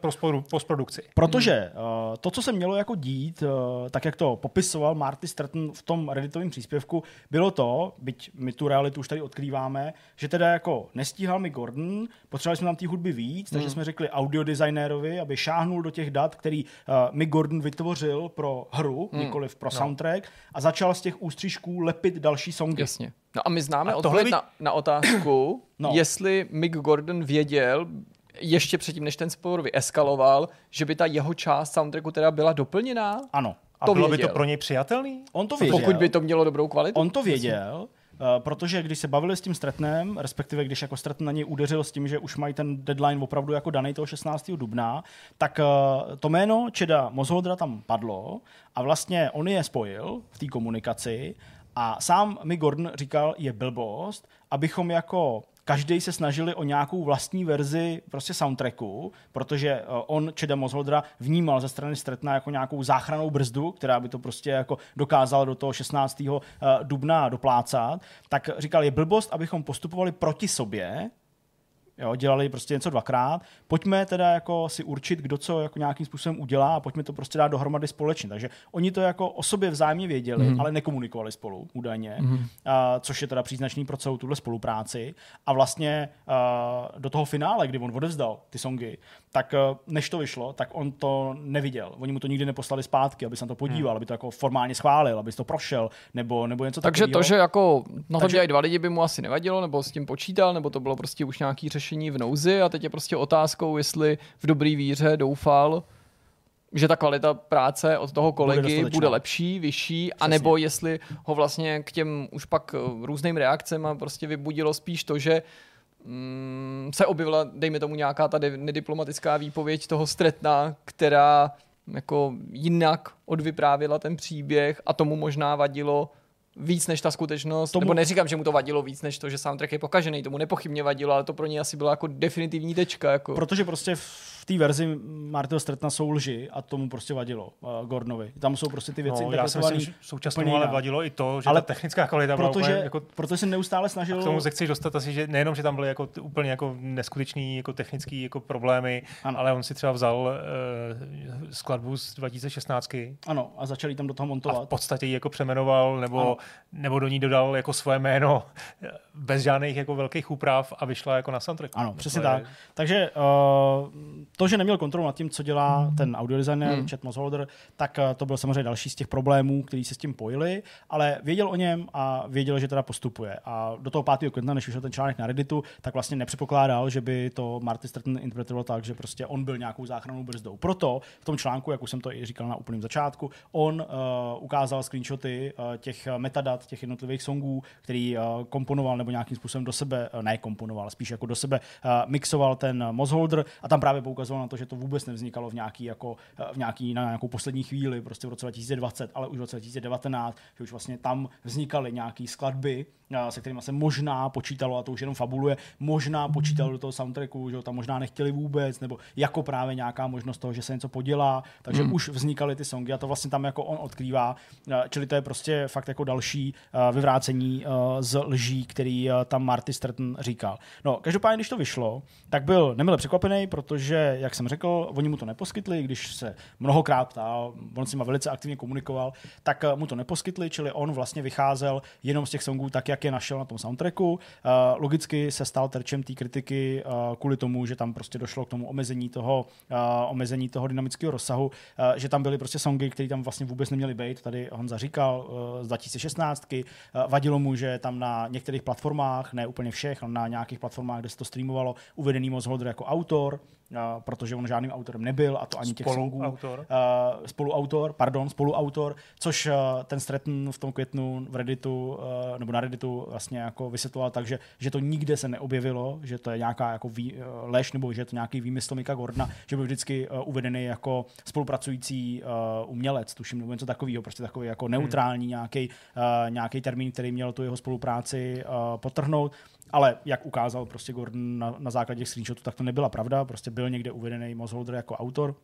postprodukci. Protože uh, to, co se mělo jako dít, uh, tak jak to popisoval Marty Stratton v tom redditovém příspěvku, bylo to, byť my tu realitu už tady odkrýváme, že teda jako nestíhal mi Gordon, potřebovali jsme tam té hudby víc, takže jsme řekli audiodesignérovi, aby šáhnul do těch dat, který uh, mi Gordon vytvořil pro hru, nikoliv pro soundtrack, a začal z těch ústřížků lepit další songy. Jasně. No a my známe A tohle odpověď by- na, na otázku, No. jestli Mick Gordon věděl, ještě předtím, než ten spor vyeskaloval, že by ta jeho část soundtracku teda byla doplněná? Ano. A To bylo by věděl. to pro něj přijatelný? On to věděl. Pokud by to mělo dobrou kvalitu? On to věděl, protože když se bavili s tím Stretnem, respektive když jako Stretton na něj udeřil s tím, že už mají ten deadline opravdu jako daný toho 16. dubna, tak eh, to jméno Čeda Mozholdra tam padlo a vlastně on je spojil v té komunikaci a sám mi Gordon říkal, je blbost, abychom jako každý se snažili o nějakou vlastní verzi prostě soundtracku, protože eh, on, Čeda Mozholdra, vnímal ze strany Stretna jako nějakou záchranou brzdu, která by to prostě jako dokázala do toho 16. eh, dubna doplácat, tak říkal, je blbost, abychom postupovali proti sobě, Jo, dělali prostě něco dvakrát. Pojďme teda jako si určit, kdo co jako nějakým způsobem udělá a pojďme to prostě dát dohromady společně. Takže oni to jako o sobě vzájemně věděli, mm. ale nekomunikovali spolu údajně, mm. a, což je teda příznačný pro celou tuhle spolupráci. A vlastně a, do toho finále, kdy on odevzdal ty songy, tak než to vyšlo, tak on to neviděl. Oni mu to nikdy neposlali zpátky, aby se na to podíval, aby to jako formálně schválil, aby to prošel, nebo, nebo něco Takže takového. to, že jako na to Takže- dělají dva lidi, by mu asi nevadilo, nebo s tím počítal, nebo to bylo prostě už nějaký řešení v nouzi a teď je prostě otázkou, jestli v dobrý víře doufal, že ta kvalita práce od toho kolegy bude, dostatečná. lepší, vyšší, anebo jestli ho vlastně k těm už pak eh, různým reakcem a prostě vybudilo spíš to, že mm, se objevila, dejme tomu, nějaká ta nediplomatická výpověď toho Stretna, která jako jinak odvyprávila ten příběh a tomu možná vadilo víc než ta skutečnost, Tomu- nebo neříkám, že mu to vadilo víc než to, že soundtrack je pokažený, tomu nepochybně vadilo, ale to pro něj asi byla jako definitivní tečka. Jako. Protože prostě v té verzi Martyho Stretna jsou lži a tomu prostě vadilo uh, Gordonovi. Tam jsou prostě ty věci No, já si myslím, že současně ale vadilo i to, že Ale ta technická kvalita byla protože, úplně jako protože se neustále K snažil... tomu se chceš dostat asi, že nejenom, že tam byly jako t- úplně jako neskutečný jako technický jako problémy, Ano. ale on si třeba vzal uh, skladbu z 2016 Ano, a začali tam do toho a v montovat. podstatě ji jako přemenoval nebo, Ano. nebo do ní dodal jako svoje jméno eh, bez žádných jako velkých úprav a vyšla jako na soundtrack. Ano, přesně tak. Takže uh, to, že neměl kontrolu nad tím, co dělá ten audiodesigner, hmm. Chet Mosholder, tak uh, to byl samozřejmě další z těch problémů, který se s tím pojili, ale věděl o něm a věděl, že teda postupuje. A do toho 5. května, než vyšel ten článek na Redditu, tak vlastně nepředpokládal, že by to Marty Stratton interpretoval tak, že prostě on byl nějakou záchrannou brzdou. Proto v tom článku, jak už jsem to i říkal na úplném začátku, on uh, ukázal screenshoty uh, těch metadat, těch jednotlivých songů, který uh, komponoval nebo nějakým způsobem do sebe, uh, ne komponoval, spíš jako do sebe uh, mixoval ten Mozholder a tam právě poukazoval na to, že to vůbec nevznikalo v nějaký, jako, uh, v nějaký, na nějakou poslední chvíli, prostě v roce 2020, ale už v roce 2019, že už vlastně tam vznikaly nějaké skladby, uh, se kterými se možná počítalo, a to už jenom fabuluje, možná počítalo do toho soundtracku, že ho tam možná nechtěli vůbec, nebo jako právě nějaká možnost toho, že se něco podělá, takže hmm. už vznikaly ty songy a to vlastně tam jako on odkrývá, Uh, čili to je prostě fakt jako další vyvrácení z lží, který tam Marty Stratton říkal. No, každopádně, když to vyšlo, tak byl nemile překvapený, protože, jak jsem řekl, oni mu to neposkytli, když se mnohokrát ptal, on s nima velice aktivně komunikoval, tak uh, mu to neposkytli, čili on vlastně vycházel jenom z těch songů tak, jak je našel na tom soundtracku. Uh, logicky se stal terčem té kritiky uh, kvůli tomu, že tam prostě došlo k tomu omezení toho, omezení toho dynamického rozsahu, že tam byly prostě songy, které tam vlastně vůbec neměly být. Tady Honza říkal z 2016. Uh, vadilo mu, že tam na některých platformách, ne úplně všech, ale na nějakých platformách, kde se to streamovalo, uvedený Mozholder jako autor, protože on žádným autorem nebyl a to ani těch. Spoluautor. Uh, spoluautor, pardon, spoluautor, což uh, ten Stratton v tom květnu v Redditu, uh, nebo na Redditu vlastně jako vysvětloval tak, že, že to nikde se neobjevilo, že to je nějaká jako vý, uh, lež, nebo že je to nějaký výmysl Mika Gordona, že byl vždycky uh, uvedený jako spolupracující uh, umělec, tuším, nebo něco takového, prostě takový jako neutrální nějaký, uh, nějaký termín, který měl tu jeho spolupráci uh, potrhnout. Ale jak ukázal prostě Gordon na, na základě screenshotů, tak to nebyla pravda. Prostě byl někde uvedený Mozholder jako autor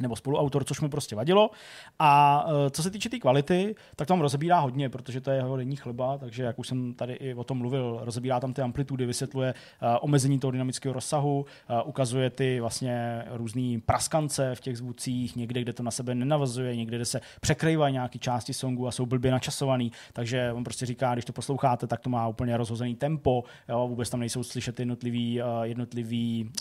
nebo spoluautor, což mu prostě vadilo. A uh, co se týče té tý kvality, tak tam rozebírá hodně, protože to je jeho denní chleba, takže jak už jsem tady i o tom mluvil, rozebírá tam ty amplitudy, vysvětluje uh, omezení toho dynamického rozsahu, uh, ukazuje ty vlastně různé praskance v těch zvucích, někde, kde to na sebe nenavazuje, někde, kde se překrývají nějaké části songu a jsou blbě načasovaný, takže on prostě říká, když to posloucháte, tak to má úplně rozhozený tempo, jo, vůbec tam nejsou slyšet jednotlivý, jednotlivý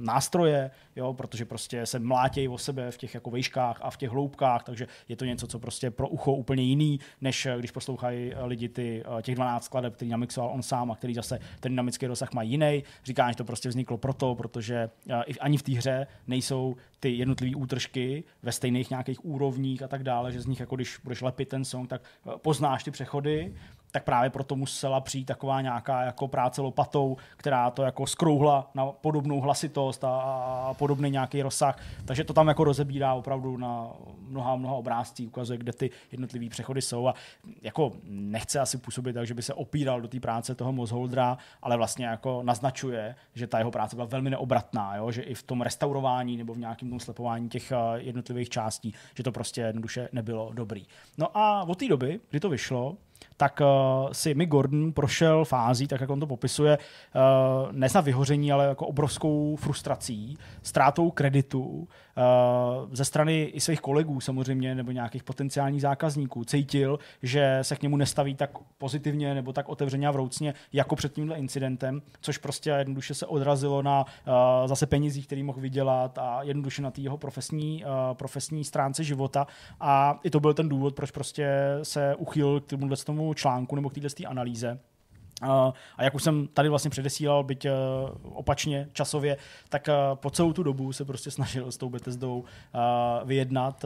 nástroje, jo, protože prostě se mlá mlátějí o sebe v těch jako vejškách a v těch hloubkách, takže je to něco, co prostě pro ucho úplně jiný, než když poslouchají lidi ty, těch 12 skladeb, který namixoval on sám a který zase ten dynamický rozsah má jiný. Říká, že to prostě vzniklo proto, protože ani v té hře nejsou ty jednotlivé útržky ve stejných nějakých úrovních a tak dále, že z nich jako když budeš lepit ten song, tak poznáš ty přechody tak právě proto musela přijít taková nějaká jako práce lopatou, která to jako skrouhla na podobnou hlasitost a, a podobný nějaký rozsah. Takže to tam jako rozebírá opravdu na mnoha, mnoha obrázcích, ukazuje, kde ty jednotlivé přechody jsou a jako nechce asi působit tak, že by se opíral do té práce toho Mozholdra, ale vlastně jako naznačuje, že ta jeho práce byla velmi neobratná, jo? že i v tom restaurování nebo v nějakém tom slepování těch eh, jednotlivých částí, že to prostě jednoduše nebylo dobrý. No a od té doby, kdy to vyšlo, tak uh, si Mick Gordon prošel fází, tak jak on to popisuje, uh, ne snad vyhoření, ale jako obrovskou frustrací, ztrátou kreditu uh, ze strany i svých kolegů samozřejmě, nebo nějakých potenciálních zákazníků. Cítil, že se k němu nestaví tak pozitivně nebo tak otevřeně a vroucně, jako před tímhle incidentem, což prostě jednoduše se odrazilo na uh, zase penězích, který mohl vydělat a jednoduše na té jeho profesní, uh, profesní stránce života. A i to byl ten důvod, proč prostě se uchýlil k tomu článku nebo k této analýze. A jak už jsem tady vlastně předesílal, byť uh, opačně časově, tak uh, po celou tu dobu se prostě snažil s tou Bethesdou uh, vyjednat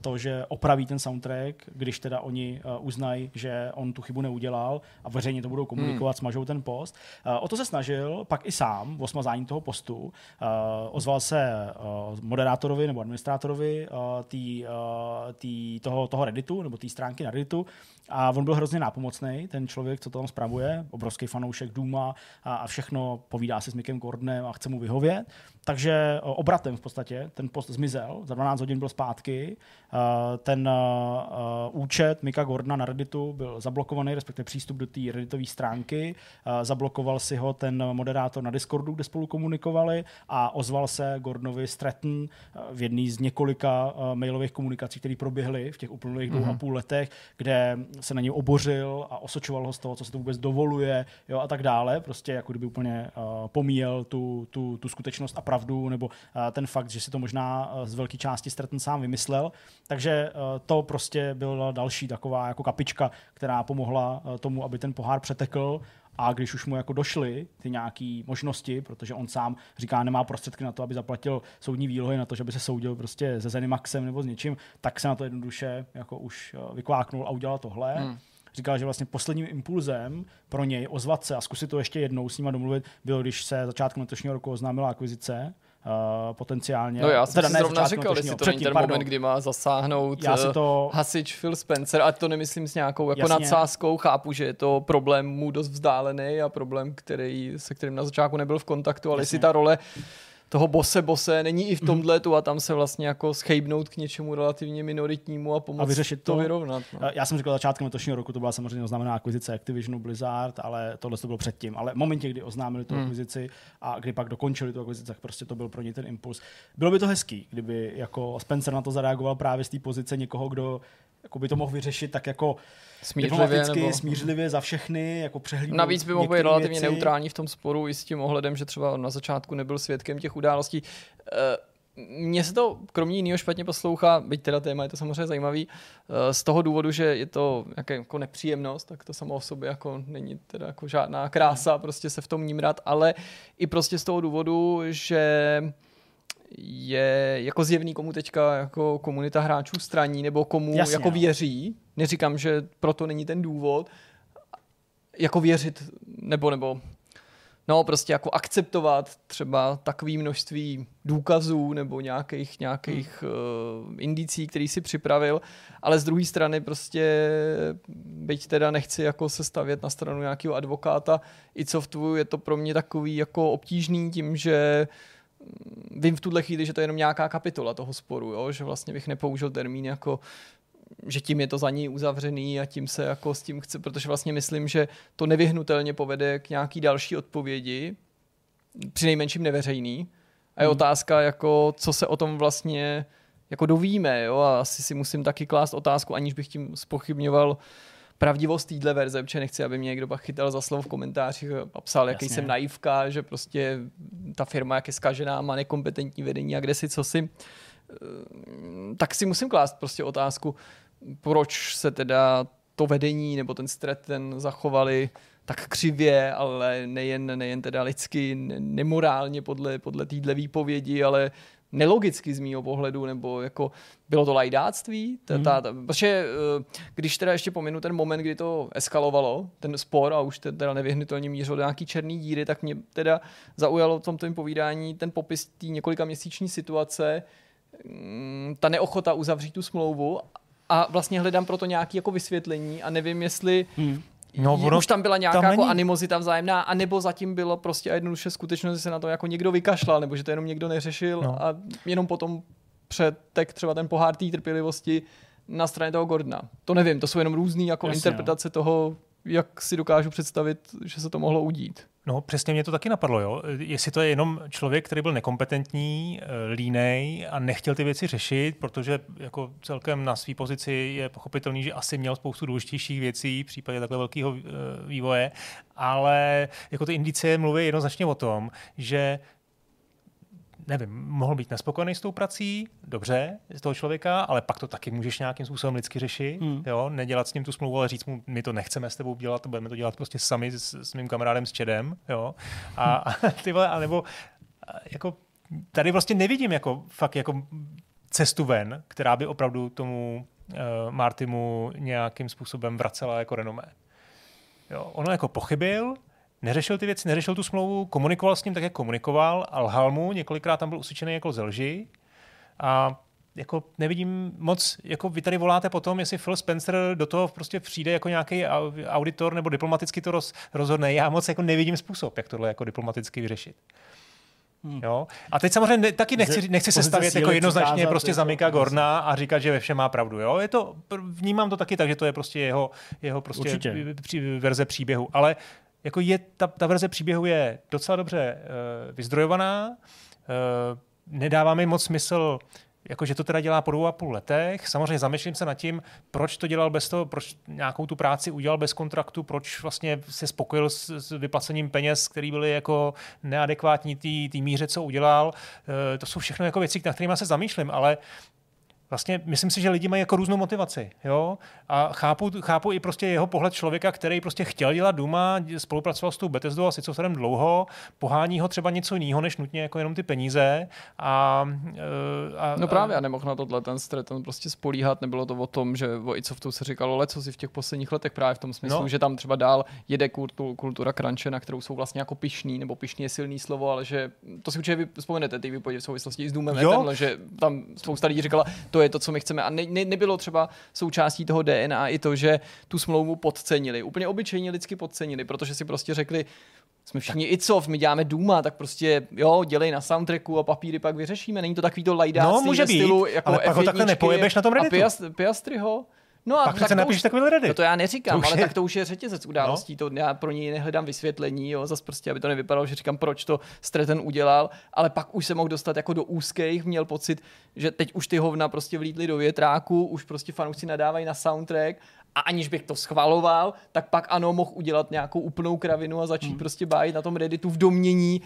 to, že opraví ten soundtrack, když teda oni uznají, že on tu chybu neudělal a veřejně to budou komunikovat, hmm. smažou ten post. O to se snažil, pak i sám o smazání toho postu. Ozval se moderátorovi nebo administrátorovi tý, tý, toho, toho Redditu nebo té stránky na Redditu a on byl hrozně nápomocný, ten člověk, co to tam spravuje, obrovský fanoušek Duma a, a všechno povídá se s Mikem Gordonem a chce mu vyhovět. Takže obratem v podstatě ten post zmizel, za 12 hodin byl zpátky, ten účet Mika Gordona na Redditu byl zablokovaný, respektive přístup do té Redditové stránky, zablokoval si ho ten moderátor na Discordu, kde spolu komunikovali a ozval se Gordonovi Stratton v jedné z několika mailových komunikací, které proběhly v těch uplynulých mm-hmm. dvou a mhm. půl letech, kde se na něj obořil a osočoval ho z toho, co se to vůbec dovoluje jo, a tak dále. Prostě jako kdyby úplně pomíjel tu, tu, tu skutečnost a pravdu, nebo uh, ten fakt, že si to možná uh, z velké části Stratton sám vymyslel. Takže uh, to prostě byla další taková jako kapička, která pomohla tomu, aby ten pohár přetekl a když už mu jako došly ty nějaké možnosti, protože on sám říká, nemá prostředky na to, aby zaplatil soudní výlohy na to, že by se soudil prostě se Zenimaxem nebo s něčím, tak se na to jednoduše jako už eh, vykváknul a udělal tohle. Hmm říkal, že vlastně posledním impulzem pro něj ozvat se a zkusit to ještě jednou s ním domluvit, bylo, když se začátkem letošního roku oznámila akvizice Uh, potenciálně. No já jsem teda si zrovna říkal, jestli to není ten pardon. moment, kdy má zasáhnout já si to... hasič Phil Spencer, a to nemyslím s nějakou jako Jasně. nadsázkou, chápu, že je to problém mu dost vzdálený a problém, který, se kterým na začátku nebyl v kontaktu, ale Jasně. jestli ta role toho bose bose není i v mhm. tomhle tu a tam se vlastně jako schejbnout k něčemu relativně minoritnímu a pomoct a vyřešit to, to vyrovnat. No. Já jsem říkal začátkem letošního roku, to byla samozřejmě oznámená akvizice Activisionu Blizzard, ale tohle to bylo předtím. Ale v momentě, kdy oznámili tu hmm. akvizici a kdy pak dokončili tu akvizici, tak prostě to byl pro ně ten impuls. Bylo by to hezký, kdyby jako Spencer na to zareagoval právě z té pozice někoho, kdo jako by to mohl vyřešit tak jako smířlivě, nebo... smířlivě za všechny, jako přehlídnout Navíc by mohl být relativně věci. neutrální v tom sporu i s tím ohledem, že třeba na začátku nebyl svědkem těch událostí. Eh, mně se to kromě jiného špatně poslouchá, byť teda téma je to samozřejmě zajímavý, eh, z toho důvodu, že je to jako nepříjemnost, tak to samo o sobě jako není teda jako žádná krása, prostě se v tom nímrat, ale i prostě z toho důvodu, že je jako zjevný, komu teďka jako komunita hráčů straní nebo komu Jasně, jako no. věří. Neříkám, že proto není ten důvod. Jako věřit nebo nebo no prostě jako akceptovat třeba takové množství důkazů nebo nějakých, nějakých hmm. uh, indicí, který si připravil, ale z druhé strany prostě, byť teda nechci jako se stavět na stranu nějakého advokáta, i co v je to pro mě takový jako obtížný tím, že uh, vím v tuhle chvíli, že to je jenom nějaká kapitola toho sporu, jo? že vlastně bych nepoužil termín jako že tím je to za ní uzavřený a tím se jako s tím chce, protože vlastně myslím, že to nevyhnutelně povede k nějaký další odpovědi, při nejmenším neveřejný. A je hmm. otázka, jako, co se o tom vlastně jako dovíme, jo? a asi si musím taky klást otázku, aniž bych tím spochybňoval pravdivost téhle verze, protože nechci, aby mě někdo pak chytal za slovo v komentářích a psal, jaký jsem naivka, že prostě ta firma jak je zkažená, má nekompetentní vedení a kde si co si, eh, tak si musím klást prostě otázku, proč se teda to vedení nebo ten stret ten zachovali tak křivě, ale nejen, nejen teda lidsky, nemorálně podle, podle téhle výpovědi, ale nelogicky z mýho pohledu, nebo jako bylo to lajdáctví, ta, ta, ta, protože eh, když teda ještě pominu ten moment, kdy to eskalovalo, ten spor a už teda nevyhnutelně mířilo do nějaký černý díry, tak mě teda zaujalo v tom tvém povídání ten popis té několika měsíční situace, mm, ta neochota uzavřít tu smlouvu a vlastně hledám proto nějaké jako vysvětlení a nevím, jestli hmm. No, ono, už tam byla nějaká tam jako není... animozita vzájemná, anebo zatím bylo prostě a jednoduše skutečnost, že se na to jako někdo vykašlal, nebo že to jenom někdo neřešil no. a jenom potom přetek třeba ten pohár té trpělivosti na straně toho Gordona. To nevím, to jsou jenom různé jako Jasně, interpretace no. toho, jak si dokážu představit, že se to mohlo udít. No, přesně mě to taky napadlo, jo. Jestli to je jenom člověk, který byl nekompetentní, eh, línej a nechtěl ty věci řešit, protože jako celkem na své pozici je pochopitelný, že asi měl spoustu důležitějších věcí v případě takhle velkého eh, vývoje, ale jako ty indicie mluví jednoznačně o tom, že nevím, mohl být nespokojený s tou prací, dobře, z toho člověka, ale pak to taky můžeš nějakým způsobem lidsky řešit, hmm. jo, nedělat s ním tu smlouvu, ale říct mu, my to nechceme s tebou dělat, budeme to dělat prostě sami s, s mým kamarádem s Čedem, jo, a, a ty vole, anebo jako tady vlastně nevidím jako fakt jako cestu ven, která by opravdu tomu uh, Martimu nějakým způsobem vracela jako renomé. Jo, ono jako pochybil, neřešil ty věci, neřešil tu smlouvu, komunikoval s ním tak, jak komunikoval a lhal mu, několikrát tam byl usvědčený jako ze lži a jako nevidím moc, jako vy tady voláte potom, jestli Phil Spencer do toho prostě přijde jako nějaký auditor nebo diplomaticky to roz, rozhodne. Já moc jako nevidím způsob, jak tohle jako diplomaticky vyřešit. Hmm. Jo? A teď samozřejmě ne, taky nechci, nechci se stavět jako jednoznačně prostě za Mika Gorna a říkat, že ve všem má pravdu. Jo? Je to, vnímám to taky tak, že to je prostě jeho, jeho prostě Určitě. verze příběhu. Ale jako je, ta, ta verze příběhu je docela dobře uh, vyzdrojovaná, uh, nedává mi moc smysl jako, že to teda dělá po dvou a půl letech. Samozřejmě zamýšlím se nad tím, proč to dělal bez toho, proč nějakou tu práci udělal bez kontraktu, proč vlastně se spokojil s, s vyplacením peněz, které byly jako neadekvátní té míře, co udělal. E, to jsou všechno jako věci, na kterými se zamýšlím, ale vlastně myslím si, že lidi mají jako různou motivaci, jo, a chápu, chápu i prostě jeho pohled člověka, který prostě chtěl dělat Duma, spolupracoval s tou Bethesdou asi co dlouho, pohání ho třeba něco jiného, než nutně jako jenom ty peníze a, eh, a No právě, a nemohl na tohle ten ten prostě spolíhat, nebylo to o tom, že o Icoftu se říkalo, ale co si v těch posledních letech právě v tom smyslu, no. že tam třeba dál jede kultu, kultura crunche, na kterou jsou vlastně jako pišný, nebo pišný je silný slovo, ale že to si určitě vzpomenete ty výpovědi v souvislosti s Doomem Eternal, že tam spousta lidí říkala, to je to, co my chceme. A ne, ne, nebylo třeba součástí toho DNA i to, že tu smlouvu podcenili. Úplně obyčejně lidsky podcenili, protože si prostě řekli, jsme všichni i co, my děláme Duma, tak prostě jo, dělej na soundtracku a papíry pak vyřešíme. Není to takový to lajdáctví no, může být, stylu jako ale pak ho takhle nepojebeš na tom Redditu. A Piastryho? No a Pak tak napíšeš takový Reddit. No to já neříkám, to ale je... tak to už je řetězec událostí. No. To já pro něj nehledám vysvětlení, jo, zas prostě, aby to nevypadalo, že říkám, proč to Streten udělal, ale pak už se mohl dostat jako do úzkých, měl pocit, že teď už ty hovna prostě vlítly do větráku, už prostě fanoušci nadávají na soundtrack a aniž bych to schvaloval, tak pak ano, mohl udělat nějakou úplnou kravinu a začít hmm. prostě bájit na tom Redditu v domění,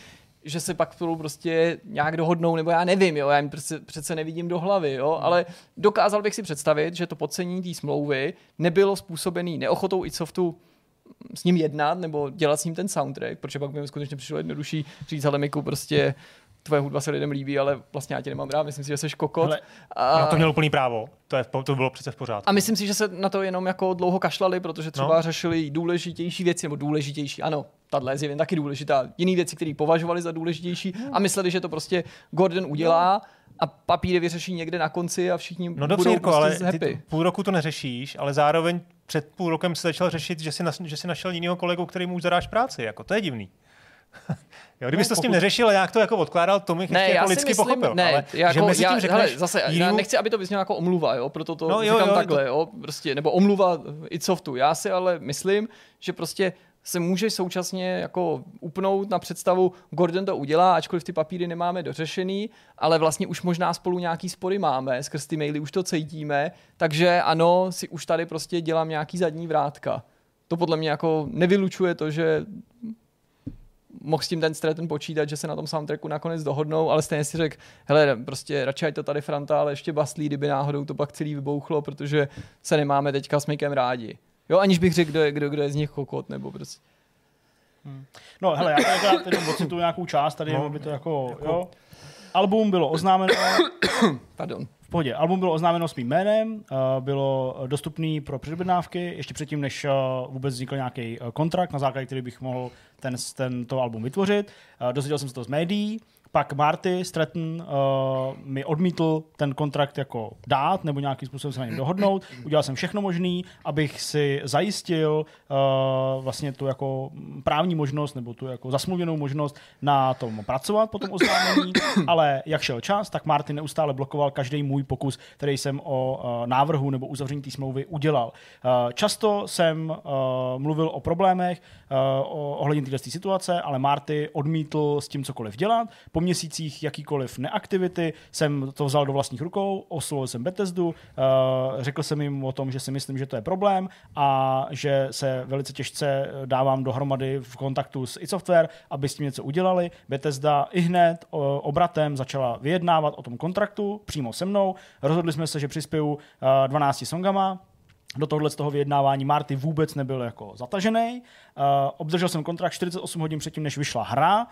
že se pak spolu prostě nějak dohodnou, nebo já nevím, jo, já jim přece, přece nevidím do hlavy, jo, hmm. ale dokázal bych si představit, že to podcenění té smlouvy nebylo způsobený neochotou i softu s ním jednat nebo dělat s ním ten soundtrack, protože pak by mi skutečně přišlo jednodušší říct, ale Miku, prostě tvoje hudba se lidem líbí, ale vlastně já tě nemám rád, myslím si, že jsi kokot. Hele, a... Na to měl úplný právo, to, je, to bylo přece v pořádku. A myslím si, že se na to jenom jako dlouho kašlali, protože třeba no. řešili důležitější věci, nebo důležitější, ano, tahle je taky důležitá, jiné věci, které považovali za důležitější a mysleli, že to prostě Gordon udělá. No a papíry vyřeší někde na konci a všichni no dobře, budou Jirko, prostě ale happy. Ty půl roku to neřešíš, ale zároveň před půl rokem se začal řešit, že si, že si našel jiného kolegu, který mu zadáš práci. Jako, to je divný. Jo, kdybys no, to s tím neřešil a nějak to jako odkládal, to bych ne, ještě jako lidsky myslím, pochopil. Ne, ale jako, že mezi tím já, řekneš hele, zase, jinýmu... já nechci, aby to vyznělo jako omluva, jo, proto to no, jo, říkám jo, takhle, to... jo, prostě, nebo omluva i softu. Já si ale myslím, že prostě se může současně jako upnout na představu, Gordon to udělá, ačkoliv ty papíry nemáme dořešený, ale vlastně už možná spolu nějaký spory máme, skrz ty maily už to cítíme, takže ano, si už tady prostě dělám nějaký zadní vrátka. To podle mě jako nevylučuje to, že mohl s tím ten Stratton počítat, že se na tom soundtracku nakonec dohodnou, ale stejně si řekl, hele, prostě radši ať to tady Franta, ale ještě baslí, kdyby náhodou to pak celý vybouchlo, protože se nemáme teďka s Mikem rádi. Jo, aniž bych řekl, kdo je, kdo, kdo je z nich kokot, nebo prostě. No hele, já tady teda teď ocituju nějakou část, tady no, aby to jako, jako, jo. Album bylo oznámeno, Pardon. V pohodě, album bylo oznámeno svým jménem, eh, bylo dostupný pro předobjednávky, ještě předtím, než eh, vůbec vznikl nějaký eh, kontrakt, na základě který bych mohl ten, tento album vytvořit. Dozvěděl jsem se to z médií, pak Marty Stratton uh, mi odmítl ten kontrakt jako dát nebo nějakým způsobem se na něm dohodnout. Udělal jsem všechno možné, abych si zajistil uh, vlastně tu jako právní možnost nebo tu jako zasmluvěnou možnost na tom pracovat po tom oznámení, ale jak šel čas, tak Marty neustále blokoval každý můj pokus, který jsem o uh, návrhu nebo uzavření té smlouvy udělal. Uh, často jsem uh, mluvil o problémech uh, ohledně této situace, ale Marty odmítl s tím cokoliv dělat po měsících jakýkoliv neaktivity jsem to vzal do vlastních rukou, oslovil jsem Bethesdu, uh, řekl jsem jim o tom, že si myslím, že to je problém a že se velice těžce dávám dohromady v kontaktu s iSoftware, aby s tím něco udělali. Bethesda i hned uh, obratem začala vyjednávat o tom kontraktu přímo se mnou. Rozhodli jsme se, že přispěju uh, 12 songama, do tohohle z toho vyjednávání Marty vůbec nebyl jako zatažený. Uh, obdržel jsem kontrakt 48 hodin předtím, než vyšla hra. Uh,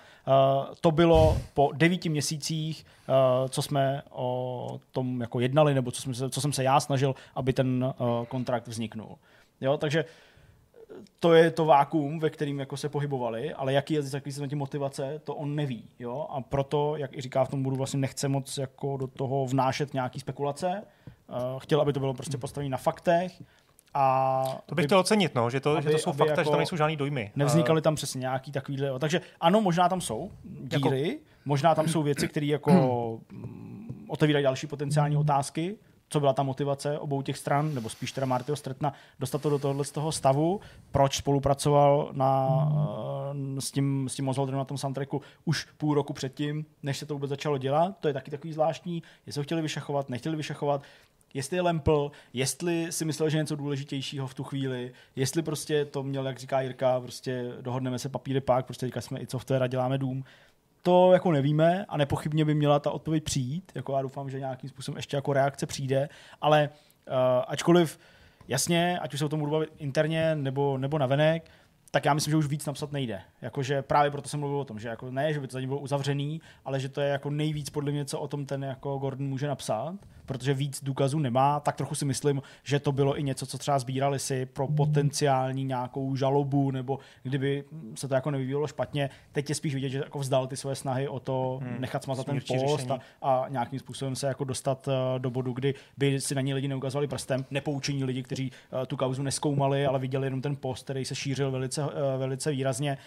to bylo po devíti měsících, uh, co jsme o tom jako jednali, nebo co, jsme se, co jsem se já snažil, aby ten uh, kontrakt vzniknul. Jo, takže to je to vákuum, ve kterým jako se pohybovali, ale jaký je jaký jsou motivace, to on neví. Jo? A proto, jak i říká v tom budu, vlastně nechce moc jako do toho vnášet nějaký spekulace, chtěl, aby to bylo prostě postavené na faktech. A to bych chtěl ocenit, no, že, to, aby, že to jsou fakta, jako že tam jako nejsou žádný dojmy. Nevznikaly tam přesně nějaký takovýhle. Takže ano, možná tam jsou díry, jako... možná tam jsou věci, které jako mm, otevírají další potenciální otázky, co byla ta motivace obou těch stran, nebo spíš teda Martyho Stretna, dostat to do tohohle z toho stavu, proč spolupracoval na, uh, s tím, s tím Oswaldem na tom soundtracku už půl roku předtím, než se to vůbec začalo dělat, to je taky takový zvláštní, jestli ho chtěli vyšachovat, nechtěli vyšachovat, jestli je lempl, jestli si myslel, že něco důležitějšího v tu chvíli, jestli prostě to měl, jak říká Jirka, prostě dohodneme se papíry pak, prostě říká jsme i software a děláme dům. To jako nevíme a nepochybně by měla ta odpověď přijít, jako já doufám, že nějakým způsobem ještě jako reakce přijde, ale uh, ačkoliv jasně, ať už se o tom budu bavit interně nebo, nebo navenek, tak já myslím, že už víc napsat nejde. Jakože právě proto jsem mluvil o tom, že jako ne, že by to za bylo uzavřený, ale že to je jako nejvíc podle mě, co o tom ten jako Gordon může napsat protože víc důkazů nemá, tak trochu si myslím, že to bylo i něco, co třeba sbírali si pro potenciální nějakou žalobu, nebo kdyby se to jako nevyvíjelo špatně. Teď je spíš vidět, že jako vzdal ty své snahy o to hmm. nechat smazat ten post a, a, nějakým způsobem se jako dostat uh, do bodu, kdy by si na něj lidi neukazovali prstem, nepoučení lidi, kteří uh, tu kauzu neskoumali, ale viděli jenom ten post, který se šířil velice, uh, velice výrazně.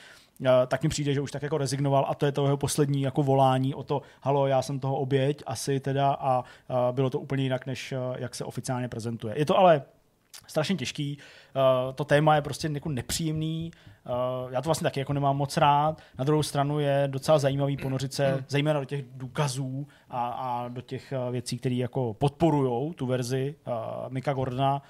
Eh, tak mi přijde, že už tak jako rezignoval a to je to jeho poslední jako volání o to, halo, já jsem toho oběť, asi teda a, a bylo to úplně jinak, než eh, jak se oficiálně prezentuje. Je to ale strašně těžký, to téma je prostě jako nepříjemný, já to vlastně taky jako nemám moc rád, na druhou stranu je docela zajímavý ponořit se mm. zejména do těch důkazů a, a do těch věcí, které jako podporují tu verzi Mika Gordona,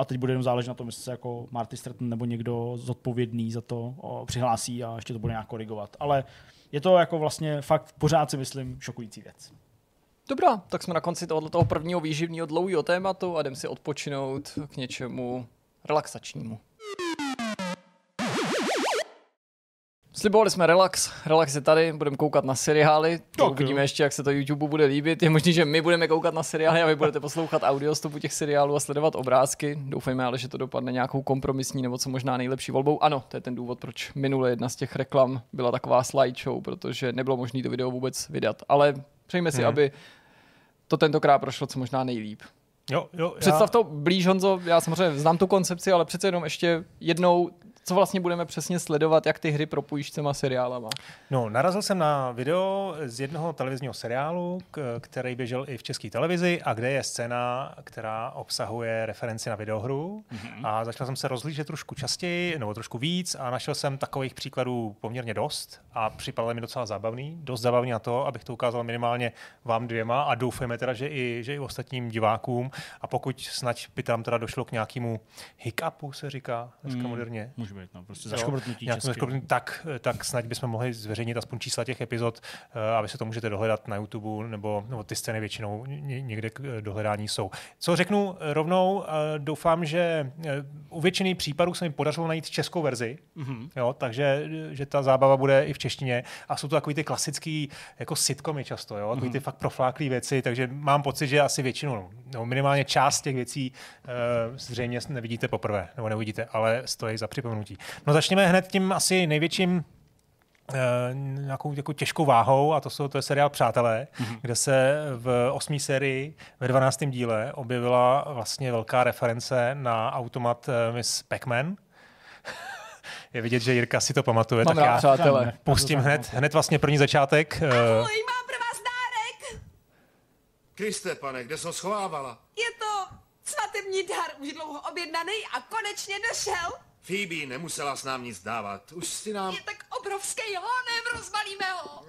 a teď bude jenom záležet na tom, jestli se jako Marty Stratton nebo někdo zodpovědný za to o, přihlásí a ještě to bude nějak korigovat. Ale je to jako vlastně fakt pořád si myslím šokující věc. Dobrá, tak jsme na konci tohoto toho prvního výživního dlouhého tématu a jdem si odpočinout k něčemu relaxačnímu. Slibovali jsme relax, relax je tady, budeme koukat na seriály, tak uvidíme jo. ještě, jak se to YouTube bude líbit. Je možné, že my budeme koukat na seriály a vy budete poslouchat audio stopu těch seriálů a sledovat obrázky. Doufejme ale, že to dopadne nějakou kompromisní nebo co možná nejlepší volbou. Ano, to je ten důvod, proč minule jedna z těch reklam byla taková slideshow, protože nebylo možné to video vůbec vydat. Ale přejme si, hmm. aby to tentokrát prošlo co možná nejlíp. Jo, jo, já... Představ to blíž, Honzo, já samozřejmě znám tu koncepci, ale přece jenom ještě jednou co vlastně budeme přesně sledovat, jak ty hry propojíš s těma seriálama? No, narazil jsem na video z jednoho televizního seriálu, který běžel i v české televizi a kde je scéna, která obsahuje referenci na videohru mm-hmm. a začal jsem se rozlížet trošku častěji nebo trošku víc a našel jsem takových příkladů poměrně dost a připadalo mi docela zábavný, dost zábavný na to, abych to ukázal minimálně vám dvěma a doufejme teda, že i, že i ostatním divákům a pokud snad by tam teda došlo k nějakému hiccupu, se říká dneska mm, moderně, být, no, prostě zaškobrtnutí zaškobrtnutí, tak, tak snad bychom mohli zveřejnit aspoň čísla těch epizod, eh, aby se to můžete dohledat na YouTube, nebo, nebo ty scény většinou ně- někde k eh, dohledání jsou. Co řeknu rovnou, eh, doufám, že u většiny případů se mi podařilo najít českou verzi, mm-hmm. jo, takže že ta zábava bude i v češtině a jsou to takový ty klasický jako sitcomy často, jo, takový ty fakt profláklý věci, takže mám pocit, že asi většinu, no, minimálně část těch věcí uh, zřejmě nevidíte poprvé, nebo neuvidíte, ale stojí za připomenutí. No začněme hned tím asi největším eh, nějakou jako těžkou váhou a to, jsou, to je seriál Přátelé, mm-hmm. kde se v osmé sérii ve 12. díle objevila vlastně velká reference na automat eh, Miss Pac-Man. je vidět, že Jirka si to pamatuje, Mám tak rád já přátelé. pustím hned, hned vlastně první začátek. eh, Ahoj, mám pro vás dárek. Kriste, pane, kde ho schovávala? Je to svatební dar, už dlouho objednaný a konečně došel. Phoebe nemusela s nám nic dávat. Už si nám... Je tak obrovský honem, rozbalíme ho.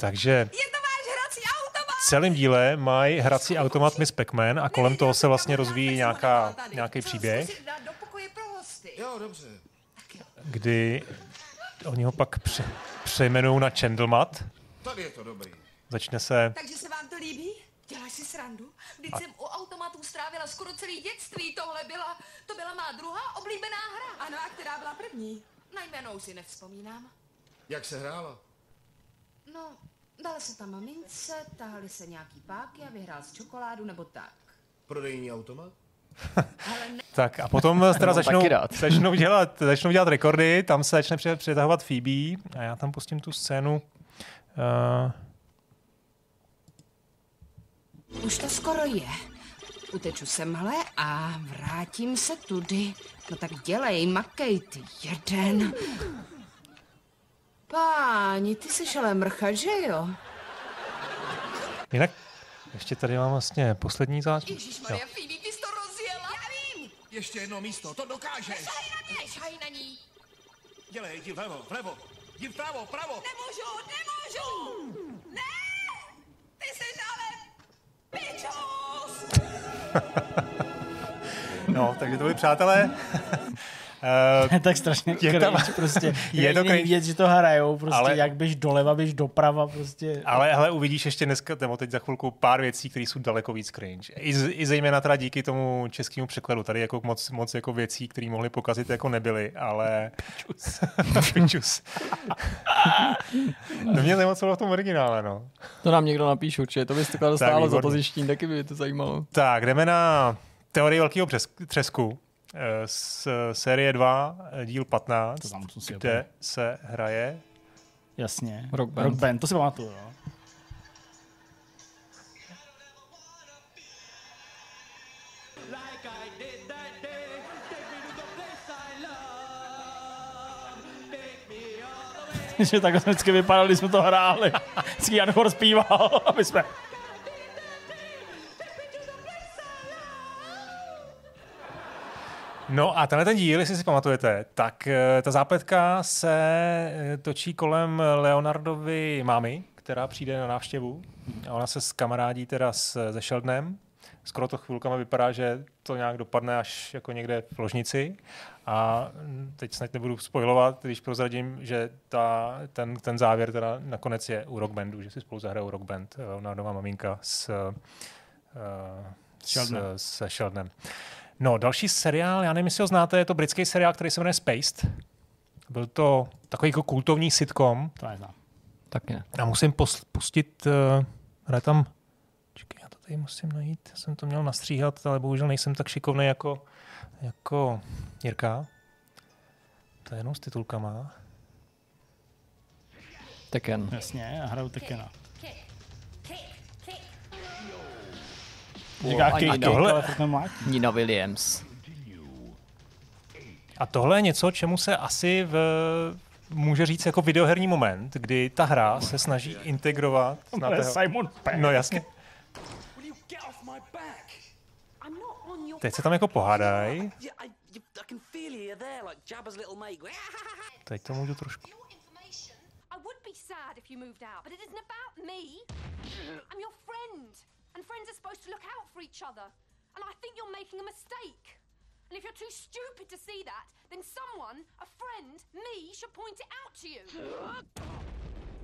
takže Je to váš hrací automat. v celém díle mají hrací automat Miss Pac-Man a kolem toho se vlastně rozvíjí nějaká, nějaký příběh. Zkusit dát do pokoje pro hosty. Jo, dobře. kdy oni ho pak pře- přejmenují na Chandlemat. Tady je to dobrý. Začne se... Takže se vám to líbí? Děláš si srandu? Vždyť jsem u automatů strávila skoro celý dětství. Tohle byla, to byla má druhá oblíbená hra. Ano, a která byla první? Na jménou si nevzpomínám. Jak se hrála? No, dala se tam mamince, tahali se nějaký páky a vyhrál z čokoládu nebo tak. Prodejní automat? Tak a potom teda začnou, začnou, dělat, začnou dělat rekordy, tam se začne přitahovat Phoebe a já tam pustím tu scénu. Uh, Už to skoro je. Uteču semhle a vrátím se tudy. No tak dělej, makej ty jeden. Páni, ty jsi ale mrcha, že jo? jinak ještě tady mám vlastně poslední záč. Ježišmarja, Phoebe, ty jsi to rozjela? Já vím! Ještě jedno místo, to dokážeš! Šaj na mě! Šaj na ní! Dělej, jdi vlevo, vlevo, jdi vpravo, pravo! Nemůžu, nemůžu! Ne! Ty jsi ale! No, takže to byli přátelé. Uh, tak strašně Je tam- prostě. je je to cringe. vidět, že to hrajou, prostě Ale- ale... jak běž doleva, běž doprava, prostě. ale hele, uvidíš ještě dneska, nebo teď za chvilku pár věcí, které jsou daleko víc cringe. I, z- I zejména teda díky tomu českému překladu. Tady jako moc, moc jako věcí, které mohly pokazit, jako nebyly, ale... Pičus. Pičus. to mě zajímalo, v tom originále, no. To nám někdo napíše určitě, to by stálo za to zjištění, taky by mě to zajímalo. Tak, jdeme na teorii velkého přes- třesku. Z série 2, eh, díl 15, To tam musím si kde se hraje Jasně. Rock Band. Rock band, to si pamatuju, jo. že takhle jsme vždycky vypadali, když jsme to hráli. Vždycky Jan Chor zpíval, aby jsme... No a tenhle ten díl, jestli si pamatujete, tak eh, ta zápletka se eh, točí kolem Leonardovy mámy, která přijde na návštěvu. A ona se s kamarádí teda s, se Sheldnem. Skoro to chvilkama vypadá, že to nějak dopadne až jako někde v ložnici. A mm, teď snad nebudu spojovat, když prozradím, že ta, ten, ten závěr teda nakonec je u Rock Bandu, že si spolu zahrajou Rock Band, eh, Leonardova maminka s, uh, Sheldnem. s, se Sheldnem. No, další seriál, já nevím, jestli ho znáte, je to britský seriál, který se jmenuje Spaced. Byl to takový jako kultovní sitcom. To neznám. Taky ne. A musím pos- pustit, uh, hraje tam, čekaj, já to tady musím najít, já jsem to měl nastříhat, ale bohužel nejsem tak šikovný jako, jako Jirka. To je jenom s titulkama. Tekken. Jasně, a hraju Tekena. Říká ne. tohle... Nina Williams. A tohle je něco, čemu se asi v, může říct jako videoherní moment, kdy ta hra se snaží integrovat. To je Znáte ho? Simon Peck. No jasně. Teď se tam jako going, Teď to můžu trošku. I would be sad if you moved out, but it isn't about me. I'm your friend, and friends are supposed to look out for each other. And I think you're making a mistake. And if you're too stupid to see that, then someone, a friend, me, should point it out to you.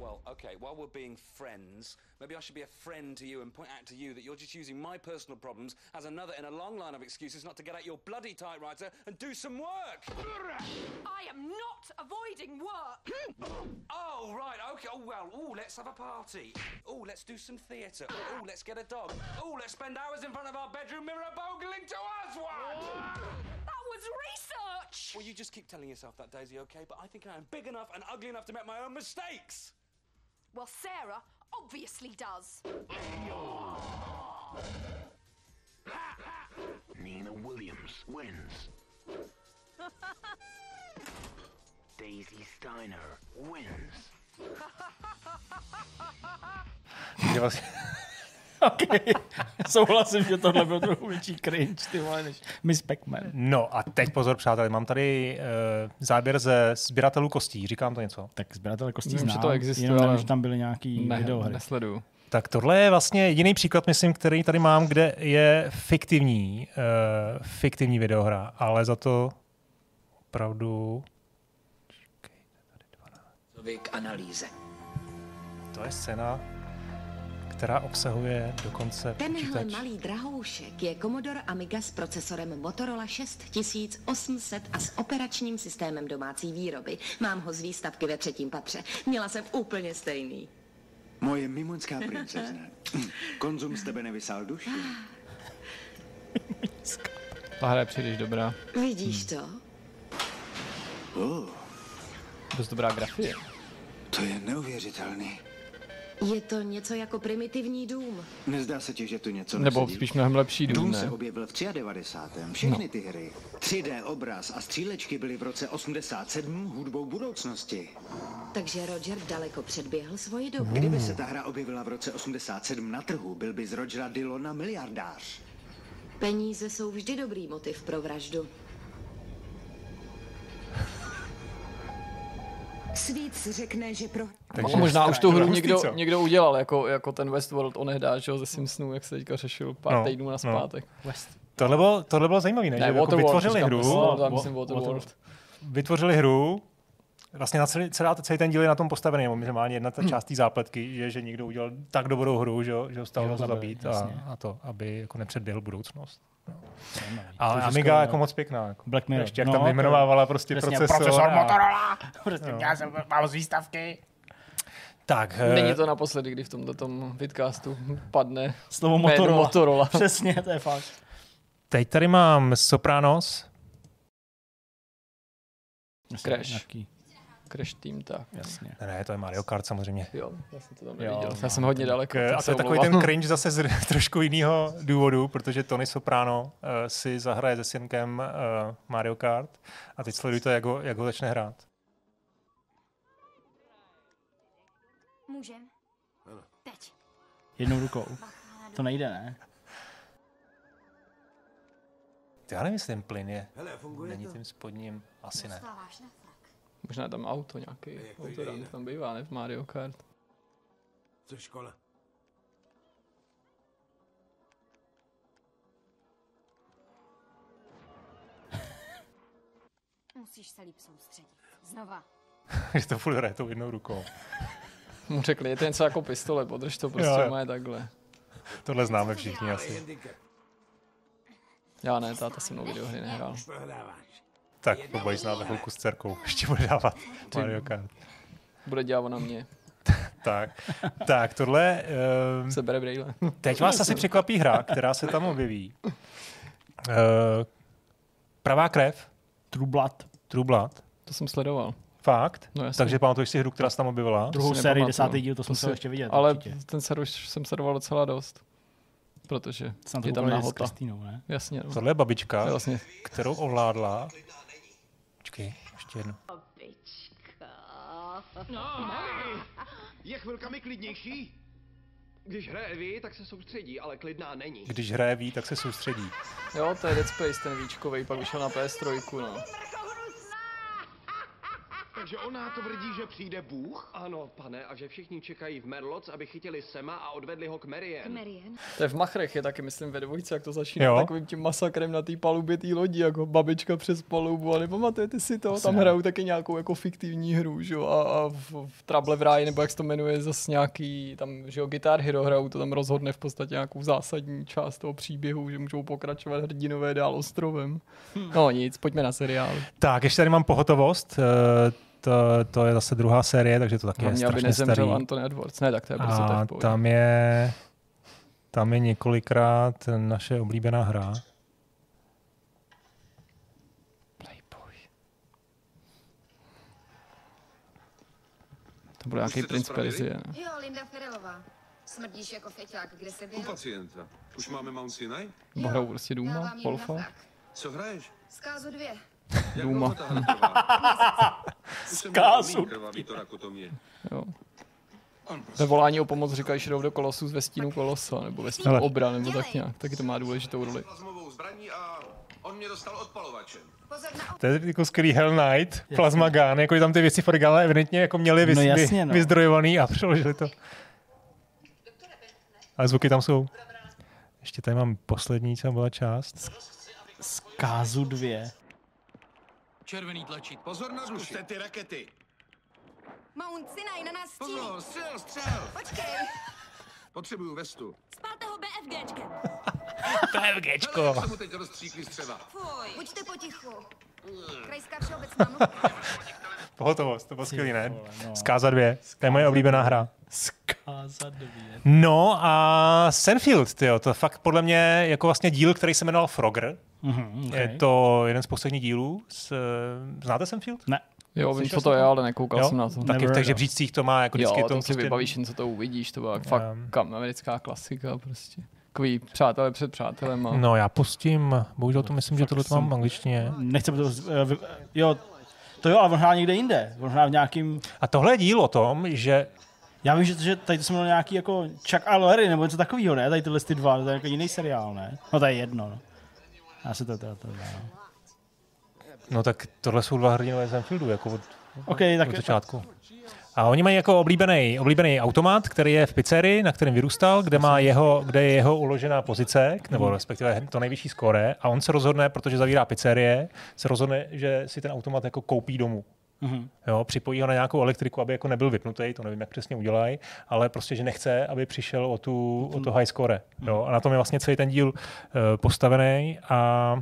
Well, okay, while we're being friends, maybe I should be a friend to you and point out to you that you're just using my personal problems as another in a long line of excuses not to get out your bloody typewriter and do some work. I am not avoiding work. Oh, right, okay. Oh, well, oh, let's have a party. Oh, let's do some theatre. Oh, let's get a dog. Oh, let's spend hours in front of our bedroom mirror bogling to us one. That was research. Well, you just keep telling yourself that, Daisy, okay? But I think I am big enough and ugly enough to make my own mistakes. Well, Sarah obviously does. Nina Williams wins. Daisy Steiner wins. Vlastně, okay. Souhlasím, že tohle byl trochu větší cringe, ty vole, než Miss Pac-Man. no a teď pozor, přátelé, mám tady uh, záběr ze sběratelů kostí, říkám to něco? Tak sběratele kostí Vím, že znám, to existuje, jenom nevím, ale že tam byly nějaký Ne, videohry. nesleduju. Tak tohle je vlastně jediný příklad, myslím, který tady mám, kde je fiktivní, uh, fiktivní videohra, ale za to opravdu... K analýze. To je scéna, která obsahuje dokonce Tenhle počítač. malý drahoušek je Commodore Amiga s procesorem Motorola 6800 a s operačním systémem domácí výroby. Mám ho z výstavky ve třetím patře. Měla jsem úplně stejný. Moje mimonská princezna. Konzum z tebe nevysál duši. Ta hra je příliš dobrá. Vidíš to? Oh, Dost dobrá grafie. to je neuvěřitelný. Je to něco jako primitivní dům. Nezdá se ti, že tu něco Nebo nesedí? spíš mnohem lepší dům, Dům ne? se objevil v 93. Všechny No. ty hry. 3D obraz a střílečky byly v roce 87 hudbou budoucnosti. Takže Roger daleko předběhl svoji dobu. Kdyby se ta hra objevila v roce 87 na trhu, byl by z Rogera Dillona miliardář. Peníze jsou vždy dobrý motiv pro vraždu. Svíc řekne, že pro... Takže možná už tu hru někdo, co? někdo udělal, jako, jako ten Westworld onehdá, že jo, ze Simpsonů, jak se teďka řešil pár No, týdnů na no. zpátek. Tohle bylo, tohle bylo zajímavé, ne? Ne, že jako Waterworld, vytvořili hru, myslím, já myslím Waterworld. vytvořili hru, vlastně na celý, celá, celý ten díl je na tom postavený, nebo minimálně jedna ta část té zápletky, že, že někdo udělal tak dobrou hru, že, ho- že ho stalo to zabít jasně. a, a, to, aby jako nepředběhl budoucnost. No. Ale Takže Amiga jako no. moc pěkná. Jako. Black Mirror. Ještě jak No, tam to- vyjmenovávala prostě Přesně, procesor. profesor a- Motorola. Prostě Jo. já jsem mám z výstavky. Tak, eh, Není to naposledy, kdy v tomto tom vidcastu padne Slovo Motorola. Motorola. Přesně, to je fakt. teď tady mám Sopranos, Crash. Nějaký, Crash Team, tak. jasně. ne, ne, to je Mario Kart samozřejmě. Jo, já jsem to tam Jo, neviděl. no, Já jsem hodně ten- daleko. A to je takový ten cringe zase z trošku jiného důvodu, protože Tony Soprano uh, si zahraje se synkem uh, Mario Kart a teď sledujte, jak ho, jak ho začne hrát. Můžem? Teď. Jednou rukou. To nejde, ne? Já nevím, jestli ten plyn je. Hele, funguje Není to? tím spodním, asi ne. Dostáváš frak. Možná tam auto nějaký. Auto tam bývá, ne? V Mario Kart. Co škola? Musíš se líp soustředit. Znova. Že to furt hraje tou jednou rukou. Mu řekli, je to něco jako pistole, podrž to prostě Jo, jo. má je takhle. Tohle známe všichni asi. Já ne, táta se mnou videohry nehrál. Tak, obojí se na chvilku s dcerkou. Ještě bude dávat Mario Kart. Bude dělat na mě. Tak, tak tohle... Uh, Se bere brejle. teď vás asi překvapí hra, která se tam objeví. Uh, pravá krev, True Blood. True Blood. To jsem sledoval. Fakt? No. Takže pamatuješ si hru, která se tam objevila? Druhou sérii, desátý díl, to jsem si- ještě vidět. Ale určitě. ten server jsem sledoval docela dost. Protože Jsem je tam s nahota. Kristýnou, ne? Jasně. No. Tohle je babička, vlastně kterou ovládla. Počkej, ještě jedno. Je chvilkami klidnější? Když hraje Evie, tak se soustředí, ale klidná není. Když hraje ví, tak se soustředí. Jo, to je Dead Space, ten víčkovej, pak vyšel na PS3, no. Takže ona tvrdí, že přijde Bůh? Ano, pane, a že všichni čekají v Merloc, aby chytili Sema a odvedli ho k Marian. Marian? To je v Machrech, je taky, myslím, ve dvojce, jak to začíná Jo. takovým tím masakrem na té palubě té lodi, jako babička přes palubu, a nepamatujete si to? Tam ne. hrajou taky nějakou jako fiktivní hru, že jo, a, a v, v Trouble v ráji, nebo jak se to jmenuje, zase nějaký, tam, že jo, Guitar Hero hrajou, to tam rozhodne v podstatě nějakou zásadní část toho příběhu, že můžou pokračovat hrdinové dál ostrovem. No nic, pojďme na seriál. Tak, ještě tady mám pohotovost. To, to je zase druhá série, takže to taky je Hlavně, aby strašně nezemřel starý. Anthony Edwards. Ne, tak to je prostě A tak tam je, tam je několikrát naše oblíbená hra. To byl nějaký princ? Perzie. Jo, Linda Ferelová. Smrdíš jako feťák, kde se U byl? pacienta. Už máme Mount Sinai? Nebo hrajou prostě Duma, jí Wolfa. Co hraješ? Zkázu dvě. Jsem Zkázu. Ve volání o pomoc říkají, že jdou do kolosu z vestínu kolosa, nebo vestínu Hele. obra, nebo tak nějak. Taky to má důležitou roli. Plazmovou zbraní a on mě dostal odpalovačem. To je jako skvělý Hell Knight, Plasma Gun, jako tam ty věci v originále evidentně jako měli vys, No vy- jasně, no. vyzdrojovaný a přeložili to. Ale zvuky tam jsou. Ještě tady mám poslední, co byla část. Zkázu dvě. Červený tlačít. Pozor na duši. ty rakety. Mount Sinai na nás střílí. Pozor, střel, střel. Počkej, Potřebuju vestu. spalte ho BFGčkem. PFGčko. Hele, jak se mu teď rozstříkli střeva. Fuj. Buďte potichu. Krajská všeobecná mluvka. Pohotovost, to bylo skvělý, ne? no. Zkáza 2, to je moje oblíbená hra. Zkáza dvě. No a Senfield, tyjo, to fakt podle mě jako vlastně díl, který se jmenoval Frogger. Mhm, ok. Je to jeden z posledních dílů. S, znáte Senfield? Ne. Jo, vím, co to jsi je, to? ale nekoukal Jo? jsem na to. Taky v těch no. žebřících to má jako Jo, vždycky to, to si prostě- vybavíš, jen co to uvidíš, to byla fakt Um. kam, americká klasika prostě. Takový přátelé před přátelem. A... No já pustím, bohužel to myslím, že tohle to mám v angličtině. Nechce to... eh, vy- Jo, to jo, ale on hrál někde jinde. Hrál v nějakým... A tohle je díl o tom, že Já vím, že, že tady to se jmenuje nějaký jako Chuck a Larry, nebo něco takového, ne? Tady tyhle ty dva, to je jako jiný seriál, ne? No to je jedno, no. Já si to to, to, to no. No tak tohle jsou dva hrdinové Zenfieldu, jako od, OK, od tak- začátku. A oni mají jako oblíbený, oblíbený automat, který je v pizzerii, na kterém vyrůstal, kde, má jeho, kde je jeho uložená pozice, nebo Hmm. respektive to nejvyšší skóre. A on se rozhodne, protože zavírá pizzerie, se rozhodne, že si ten automat jako koupí domů. Mhm. Jo, připojí ho na nějakou elektriku, aby jako nebyl vypnutý, to nevím, jak přesně udělají, ale prostě, že nechce, aby přišel o, tu, o to high score. Jo, a na tom je vlastně celý ten díl uh, postavený a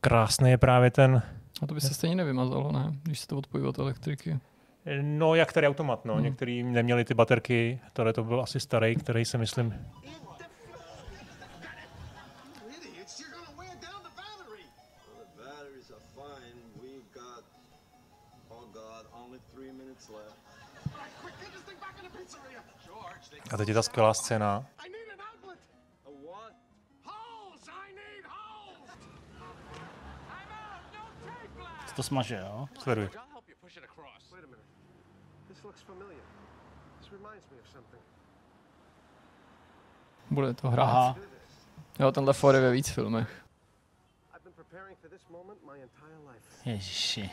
krásný je právě ten, A to by se stejně nevymazalo, ne? Když se to odpojí od elektriky. No jak který automat, no, Hmm. některý neměli ty baterky, tohle to byl asi starý, který se myslím, Idiots, you're gonna wear down the battery. The batteries are Bude to hrát. Aha. Jo, tenhle Ford je ve víc filmech. For. Ježiši.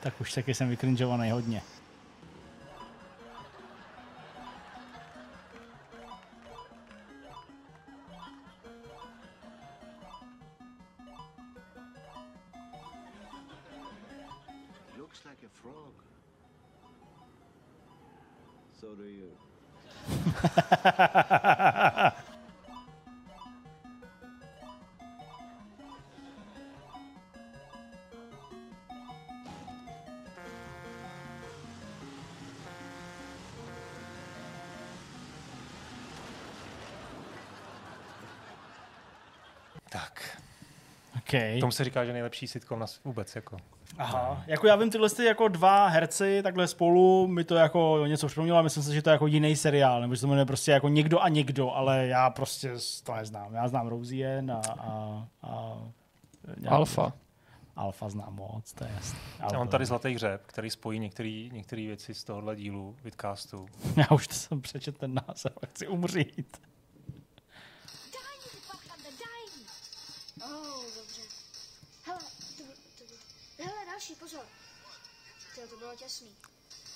Tak už taky jsem vykrinžovaný hodně. Looks like a frog. So do you. Tak. Okay. Tomu se říká, že nejlepší sitcom na vůbec. Jako. Aha. Jako já vím tyhle ty jako dva herci takhle spolu, mi to jako něco připomnělo a myslím si, že to je jako jiný seriál, nebo že to jmenuje prostě jako někdo a někdo, ale já prostě to neznám. Já znám Rosie a, a, a Alfa. Alfa znám moc, to je jasný. A on tady Zlatý hřeb, který spojí některé věci z tohohle dílu, vidcastu. Já už to jsem přečet ten název chci umřít.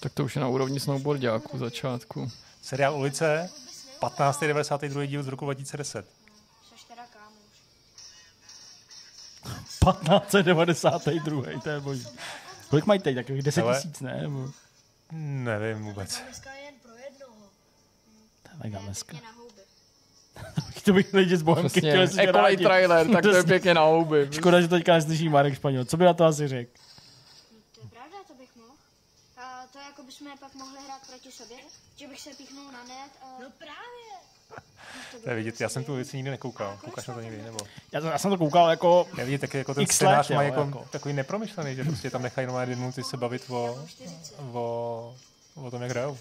Tak to už je na úrovni snowboardiáků začátku. Seriál Ulice, 15.92. díl z roku 2010. Což teda kámoš. 1592. To je boží. Kolik mají teď? Takových 10 Hele. tisíc, ne? Nebo... Nevím vůbec. Je mega houby. To bych lidi z Bohemky chtěli Ekolej rádi. trailer, tak to je pěkně na houby. Škoda, že teďka neslyší Marek Španěl. Co by na to asi řekl? To je pravda, to bych mohl. A to jako bychom pak mohli hrát proti sobě, že bych se píchnul na net a... No právě. To je vidět, já jsem tu věci nikdy nekoukal. Koukáš na to někdy, nebo? Já, to, já jsem to koukal jako Já vidět, taky jako ten X scénář má jako, jako. takový nepromyšlený, že prostě tam nechají normálně dvě minuty se bavit o, o, o tom, jak hrajou.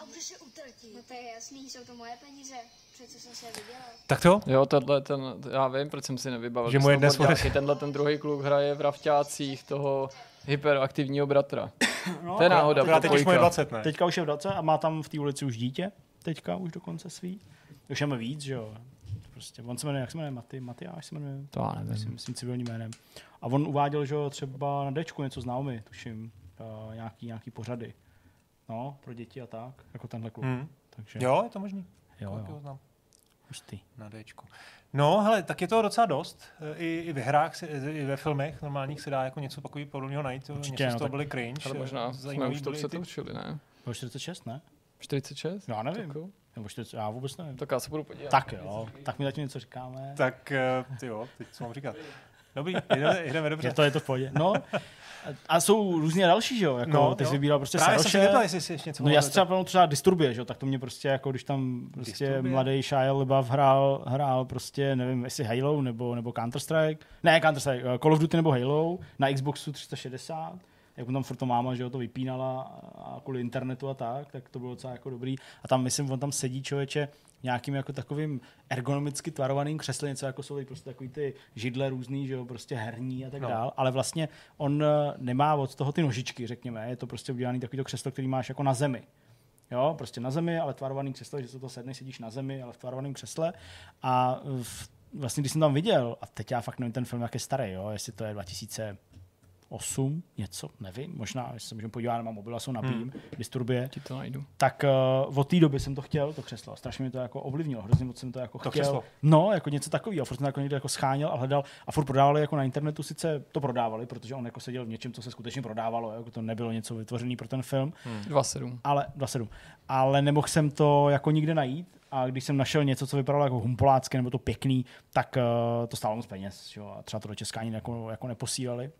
A můžeš se utratit. No to je jasný, jsou to moje peníze. Přece jsem se je vydělal. Tak to? Jo, tenhle, ten, já vím, proč jsem si nevybavil. Že ty mu je dnes Tenhle ten druhý kluk hraje v Rafťácích toho hyperaktivního bratra. No, to je náhoda. akorát teď už je dvojka. 20, ne? Teďka už je v 20 a má tam v té ulici už dítě. Teďka už dokonce svý. Už je víc, že jo. Prostě, on se jmenuje, jak se jmenuje, Maty, Matyáš se jmenuje. To já nevím. Myslím, myslím civilním jménem. A on uváděl, že jo, třeba na Dčku něco s Naomi, tuším, uh, nějaký, nějaký pořady. No, pro děti a tak, jako tenhle klub. Hmm. Takže, Jo, je to možný. Jo, jo. ho znám? Hustý. Na Dčku. No, hele, tak je toho docela dost. I, i ve hrách, se- i ve filmech normálních se dá jako něco takového podobného najít. Určitě, něco no, z toho byly cringe. Ale možná jsme už to ty- přetočili, ne? Bylo 46, ne? 46? Já nevím. Tak. Nebo 40, já vůbec nevím. Tak já se budu podívat. Tak jo, tak mi zatím něco říkáme. Tak, ty jo, teď co mám říkat. Dobrý, jdeme, jdeme dobře. Je to, je to v pohodě. No, a jsou různě další, že jo? Jako, No, ty jsi jo. vybíral prostě Právě jsem se Saroše. zeptal, jestli jsi ještě něco No já si třeba pamatuju třeba Disturbie, že jo? Tak to mě prostě, jako když tam prostě Disturbie? mladý Shia LaBeouf hrál, hrál prostě, nevím, jestli Halo nebo, nebo Counter-Strike. Ne, Counter-Strike, eh, Call of Duty nebo Halo na Xboxu 360 jak mu tam furt to máma, že jo, to vypínala a kvůli internetu a tak, tak to bylo docela jako dobrý. A tam, myslím, on tam sedí člověče nějakým jako takovým ergonomicky tvarovaným křesle, něco jako jsou prostě takový ty židle různý, že jo, prostě herní a tak No. dál, ale vlastně on eh, nemá od toho ty nožičky, řekněme, je to prostě udělaný takový to křeslo, který máš jako na zemi. Jo, prostě na zemi, ale tvarovaný křeslo, že se to sedne, sedíš na zemi, ale v tvarovaném křesle. A v, vlastně, když jsem tam viděl, a teď já fakt nevím ten film, jak je starý, jo, jestli to je 2008, něco, nevím, možná, jestli se můžeme podívat na mám mobil, a jsou nabíjím, Hmm. hmm. Disturbie. Ti to najdu. Tak uh, od té doby jsem to chtěl, to křeslo. Strašně mi to jako ovlivnilo, hrozně moc jsem to jako To chtěl. křeslo. No, jako něco takového. Furt jsem to jako někde jako scháněl a hledal. A furt prodávali jako na internetu, sice to prodávali, protože on jako seděl v něčem, co se skutečně prodávalo, jako to nebylo něco vytvořené pro ten film. Hmm. 2,7. Ale 2,7. Ale nemohl jsem to jako nikde najít. A když jsem našel něco, co vypadalo jako humpolácky nebo to pěkný, tak uh, to stálo moc peněz. Jo? A třeba to do Česka ani jako, jako neposílali.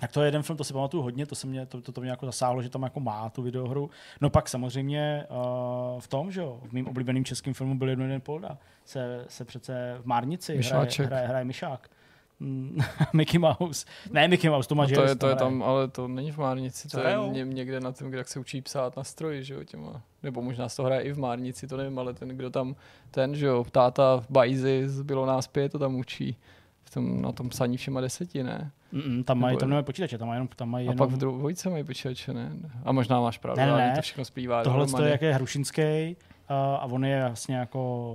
Tak to je jeden film, to si pamatuju hodně, to, se mě, to, to, to mě jako zasáhlo, že tam jako má tu videohru. No pak samozřejmě uh, v tom, že jo, v mým oblíbeným českým filmu byl jeden jeden polda, se, se přece v Márnici hraje, Myšáček. hraje, hraje Myšák. Mm, Mickey Mouse. Ne Mickey Mouse, Thomas No to, je, to je hraje. tam, ale to není v Márnici, Co to je ně, někde na tom, kde jak se učí psát na stroji, že jo, těma. Nebo možná se to hraje i v Márnici, to nevím, ale ten, kdo tam, ten, že jo, táta v Bajzi z Bylo nás pět, to tam učí. Tom, na tom psaní všema deseti, ne? Mm, tam mají, Nebo- tam nemají počítače, tam mají jenom, tam mají A jenom... pak v dvojce mají počítače, ne? A možná máš pravdu, Ne, ne, ale to všechno splývá Tohle to je, jak je Hrušinský uh, a on je vlastně jako,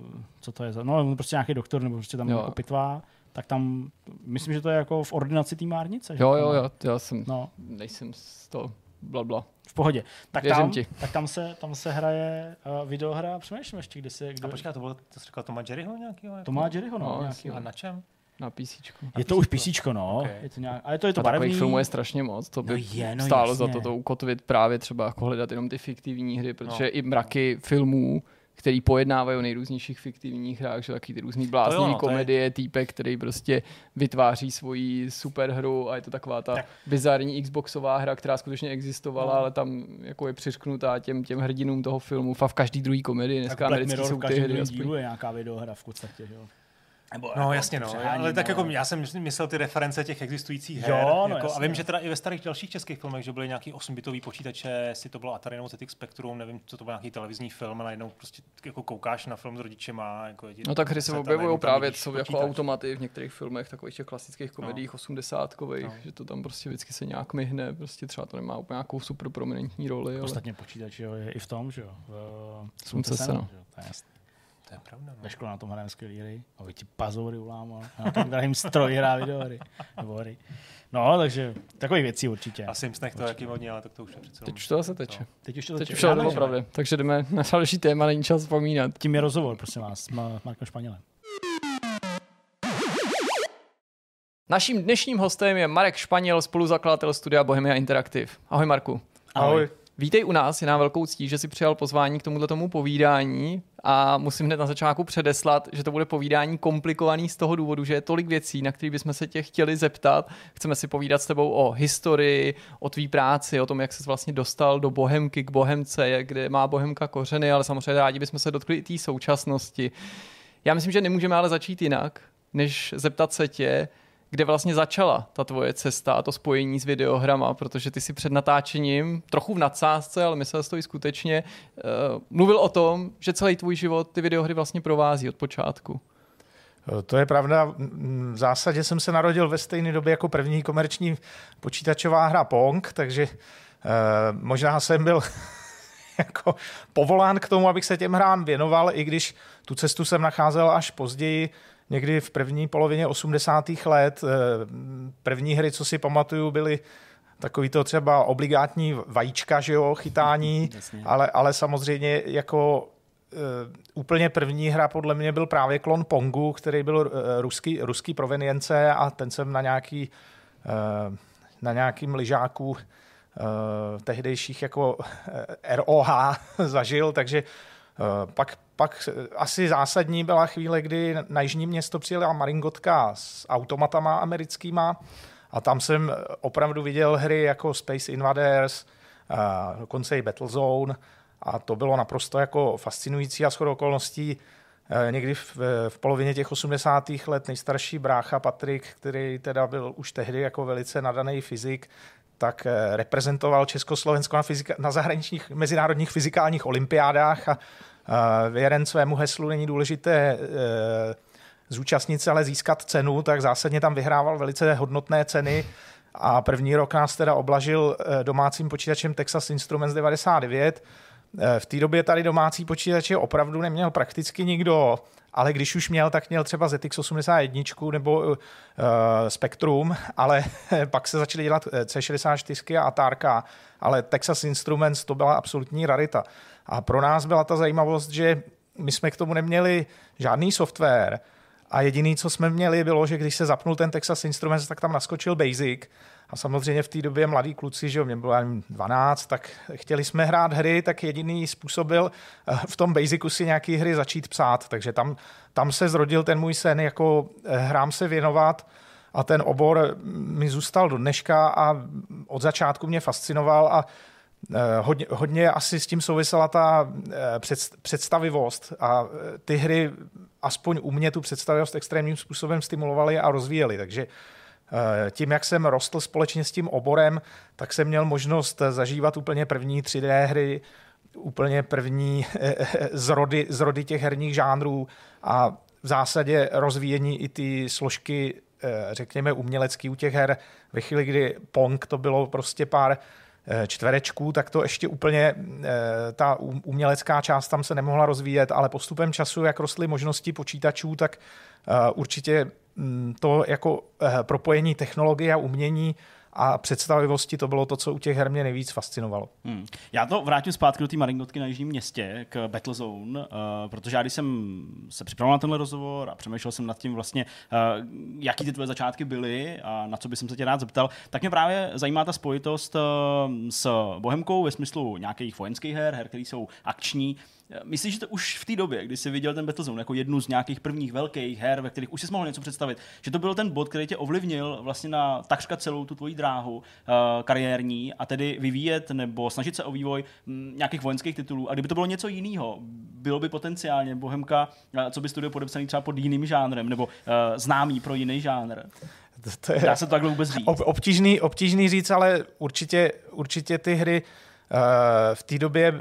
uh, co to je za, no on prostě nějaký doktor nebo prostě tam Jo. jako pitvá, tak tam, myslím, že to je jako v ordinaci té márnice. že? Jo, jo, jo, já jsem, No. nejsem z toho, bla, bla. V pohodě. Tak Věřím tam, ti. tak tam se, tam se hraje uh, videohra, přemýšlím ještě, kde se... Kde... A počkej, to bylo, to jsi říkal Toma Jerryho nějakého? jako? Toma Jerryho, no, No, nějakýho. A na čem? Na PC. Je to už písíčko, no. Ok. Je to nějak, ale to je to a takových barevný. filmů je strašně moc, to by No je, no stálo jasně. za to to ukotvit právě třeba jako hledat jenom ty fiktivní hry, protože No. i mraky filmů, který pojednávají o nejrůznějších fiktivních hrách, že taky ty různý bláznivý ono, to je- komedie, týpek, který prostě vytváří svoji superhru a je to taková ta bizarní Xboxová hra, která skutečně existovala, No. ale tam jako je přišknutá těm, těm hrdinům toho filmu a v každý druhý komedii, dneska tak americký Mirror jsou ty hry aspoň. je nějaká videohra v podstatě, jo. Nebo No jako jasně, no. přeháním, Ale tak jako ale- já jsem myslel ty reference těch existujících Jo, her. no jako, a vím, že teda i ve starých dalších českých filmech, že byly nějaký 8-bitový počítače, jestli to bylo Atari nebo ZX Spectrum, nevím, co to byl nějaký televizní film, a najednou prostě jako koukáš na film s rodičema. Jako je ti No tak hry se 10 a objevují právě, jsou jako automaty v některých filmech, takových těch klasických komediích 80 No. že to tam prostě vždycky se nějak myhne, prostě třeba to nemá úplně nějakou super prominentní roli, ale Ostatně počítač jo, je i v tom, že jo. V, Slunce se, no. že jo, to je jasný. To je pravda. Ve škole na tom hrajeme skvělý hry. A vy ti pazoury ulámal. Na tom drahým stroji hrá videohry. Nebo hry. No, takže takové věci určitě. A Simsnech to jaký hodně, ale tak to už je přece Teď už to zase teče. Teď už to Teď teče. už to opravdu. Takže jdeme na další téma, není čas vzpomínat. Tím je rozhovor, prosím vás, s Ma- Markem Španělem. Naším dnešním hostem je Marek Španěl, spoluzakladatel studia Bohemia Interactive. Ahoj Marku. Ahoj. Vítej u nás, je nám velkou ctí, že si přijal pozvání k tomuto tomu povídání a musím hned na začátku předeslat, že to bude povídání komplikovaný z toho důvodu, že je tolik věcí, na které bychom se tě chtěli zeptat. Chceme si povídat s tebou o historii, o tvý práci, o tom, jak se vlastně dostal do Bohemky k Bohemce, kde má Bohemka kořeny, ale samozřejmě rádi bychom se dotkli i té současnosti. Já myslím, že nemůžeme ale začít jinak, než zeptat se tě, kde vlastně začala ta tvoje cesta a to spojení s videohrama, protože ty si před natáčením, trochu v nadsázce, ale myslel jsi to i skutečně, uh, mluvil o tom, že celý tvůj život ty videohry vlastně provází od počátku. To je pravda. V zásadě jsem se narodil ve stejné době jako první komerční počítačová hra Pong, takže eh, možná jsem byl jako povolán k tomu, abych se těm hrám věnoval, i když tu cestu jsem nacházel až později, někdy v první polovině 80. let. Eh, První hry, co si pamatuju, byly takový to třeba obligátní vajíčka, že jo, chytání, ale, ale samozřejmě jako uh, úplně první hra podle mě byl právě klon Pongu, který byl uh, ruský, ruský provenience a ten jsem na nějaký uh, na nějakým lyžáku uh, tehdejších jako uh, ROH zažil, takže uh, pak, pak asi zásadní byla chvíle, kdy na jižní město přijela Maringotka s automatama americkýma a tam jsem opravdu viděl hry jako Space Invaders, uh, dokonce i Battlezone a to bylo naprosto jako fascinující a shodou okolností eh, někdy v, v polovině těch 80. let nejstarší brácha Patrik, který teda byl už tehdy jako velice nadaný fyzik, tak eh, reprezentoval Československo na, fyzika, na zahraničních mezinárodních fyzikálních olympiádách a věren svému heslu není důležité uh, zúčastnit se, ale získat cenu, tak zásadně tam vyhrával velice hodnotné ceny a první rok nás teda oblažil eh, domácím počítačem Texas Instruments 99. Eh, V té době tady domácí počítače opravdu neměl prakticky nikdo, ale když už měl, tak měl třeba ZX81 nebo uh, Spectrum, ale pak se začaly dělat C64 a Atárka, ale Texas Instruments to byla absolutní rarita. A pro nás byla ta zajímavost, že my jsme k tomu neměli žádný software, a jediný, co jsme měli, bylo, že když se zapnul ten Texas Instruments, tak tam naskočil Basic. A samozřejmě v té době mladí kluci, že jo, mě bylo jen 12, tak chtěli jsme hrát hry, tak jediný způsob byl eh, v tom Basicu si nějaký hry začít psát. Takže tam, tam se zrodil ten můj sen, jako eh, hrám se věnovat a ten obor mi zůstal do dneška a od začátku mě fascinoval a hodně, hodně asi s tím souvisela ta představivost a ty hry aspoň u mě tu představivost extrémním způsobem stimulovali a rozvíjeli. Takže tím, jak jsem rostl společně s tím oborem, tak jsem měl možnost zažívat úplně první 3D hry, úplně první zrody, zrody těch herních žánrů a v zásadě rozvíjení i ty složky, řekněme, umělecký u těch her. Ve chvíli, kdy Pong to bylo prostě pár čtverečků, tak to ještě úplně ta umělecká část tam se nemohla rozvíjet, ale postupem času, jak rostly možnosti počítačů, tak určitě to jako propojení technologie a umění a představivosti, to bylo to, co u těch her mě nejvíc fascinovalo. Hmm. Já to vrátím zpátky do té Maringotky na Jižním městě k Battlezone, uh, protože já když jsem se připravoval na tenhle rozhovor a přemýšlel jsem nad tím vlastně, uh, jaký ty tvoje začátky byly a na co bych se tě rád zeptal, tak mě právě zajímá ta spojitost uh, s Bohemkou ve smyslu nějakých vojenských her, her, které jsou akční, Myslíš, že to už v té době, kdy jsi viděl ten Battlezone jako jednu z nějakých prvních velkých her, ve kterých už jsi mohl něco představit, že to byl ten bod, který tě ovlivnil vlastně na takřka celou tu tvoji dráhu uh, kariérní a tedy vyvíjet nebo snažit se o vývoj m, nějakých vojenských titulů. A kdyby to bylo něco jiného, bylo by potenciálně Bohemka, uh, co by studio podepsaný třeba pod jiným žánrem nebo uh, známý pro jiný žánr. To, to je Dá se to takhle vůbec říct? Ob, obtížný, obtížný říct, ale určitě, určitě ty hry v té době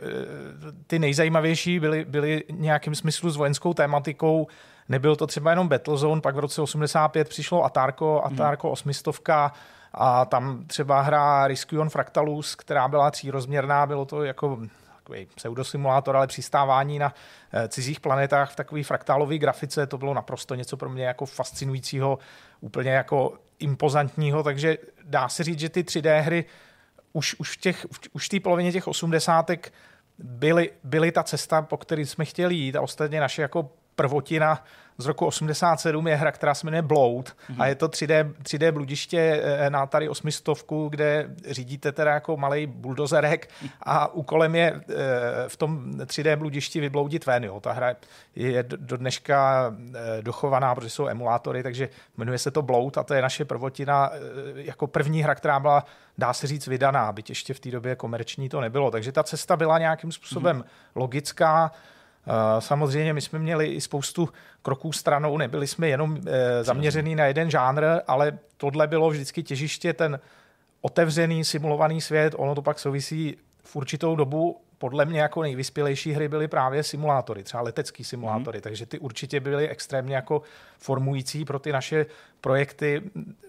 ty nejzajímavější byly, byly nějakým smyslu s vojenskou tématikou. Nebyl to třeba jenom Battlezone, pak v roce 85 přišlo Atarko, Atarko hmm. 800 a tam třeba hra Rescue on Fractalus, která byla třírozměrná, bylo to jako takový pseudosimulátor, ale přistávání na eh, cizích planetách v takové fraktálové grafice, to bylo naprosto něco pro mě jako fascinujícího, úplně jako impozantního, takže dá se říct, že ty 3D hry už, už, v těch, už té polovině těch osmdesátek byly, byly ta cesta, po které jsme chtěli jít a ostatně naše jako prvotina z roku 87 je hra, která se jmenuje Bloud mm-hmm. a je to 3D, 3D bludiště eh, na tady 800, kde řídíte teda jako malý buldozerek a úkolem je eh, v tom 3D bludišti vybloudit ven. Jo. Ta hra je do dneška eh, dochovaná, protože jsou emulátory, takže jmenuje se to Bloud a to je naše prvotina jako první hra, která byla, dá se říct, vydaná, byť ještě v té době komerční to nebylo. Takže ta cesta byla nějakým způsobem mm-hmm. logická, Samozřejmě my jsme měli i spoustu kroků stranou, nebyli jsme jenom eh, zaměřený na jeden žánr, ale tohle bylo vždycky těžiště, ten otevřený, simulovaný svět, ono to pak souvisí v určitou dobu podle mě jako nejvyspělejší hry byly právě simulátory, třeba letecký simulátory, mm. takže ty určitě byly extrémně jako formující pro ty naše projekty.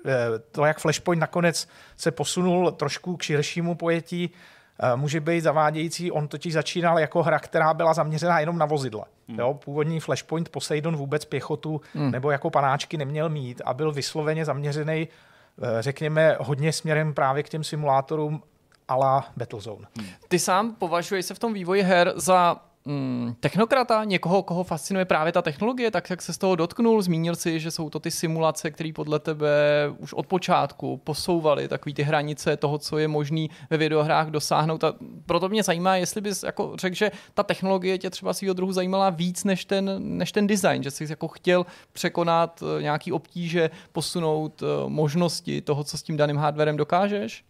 Eh, to, jak Flashpoint nakonec se posunul trošku k širšímu pojetí, může být zavádějící. On totiž začínal jako hra, která byla zaměřená jenom na vozidla. Hmm. Jo, původní Flashpoint Poseidon vůbec pěchotu hmm. nebo jako panáčky neměl mít a byl vysloveně zaměřený, eh, řekněme, hodně směrem právě k těm simulátorům a la Battlezone. Hmm. Ty sám považuješ se v tom vývoji her za mm, technokrata, někoho, koho fascinuje právě ta technologie, tak jak se z toho dotknul, zmínil si, že jsou to ty simulace, které podle tebe už od počátku posouvaly takový ty hranice toho, co je možný ve videohrách dosáhnout. A proto mě zajímá, jestli bys jako řekl, že ta technologie tě třeba svého druhu zajímala víc než ten, než ten design, že jsi jako chtěl překonat eh, nějaký obtíže, posunout eh, možnosti toho, co s tím daným hardwarem dokážeš?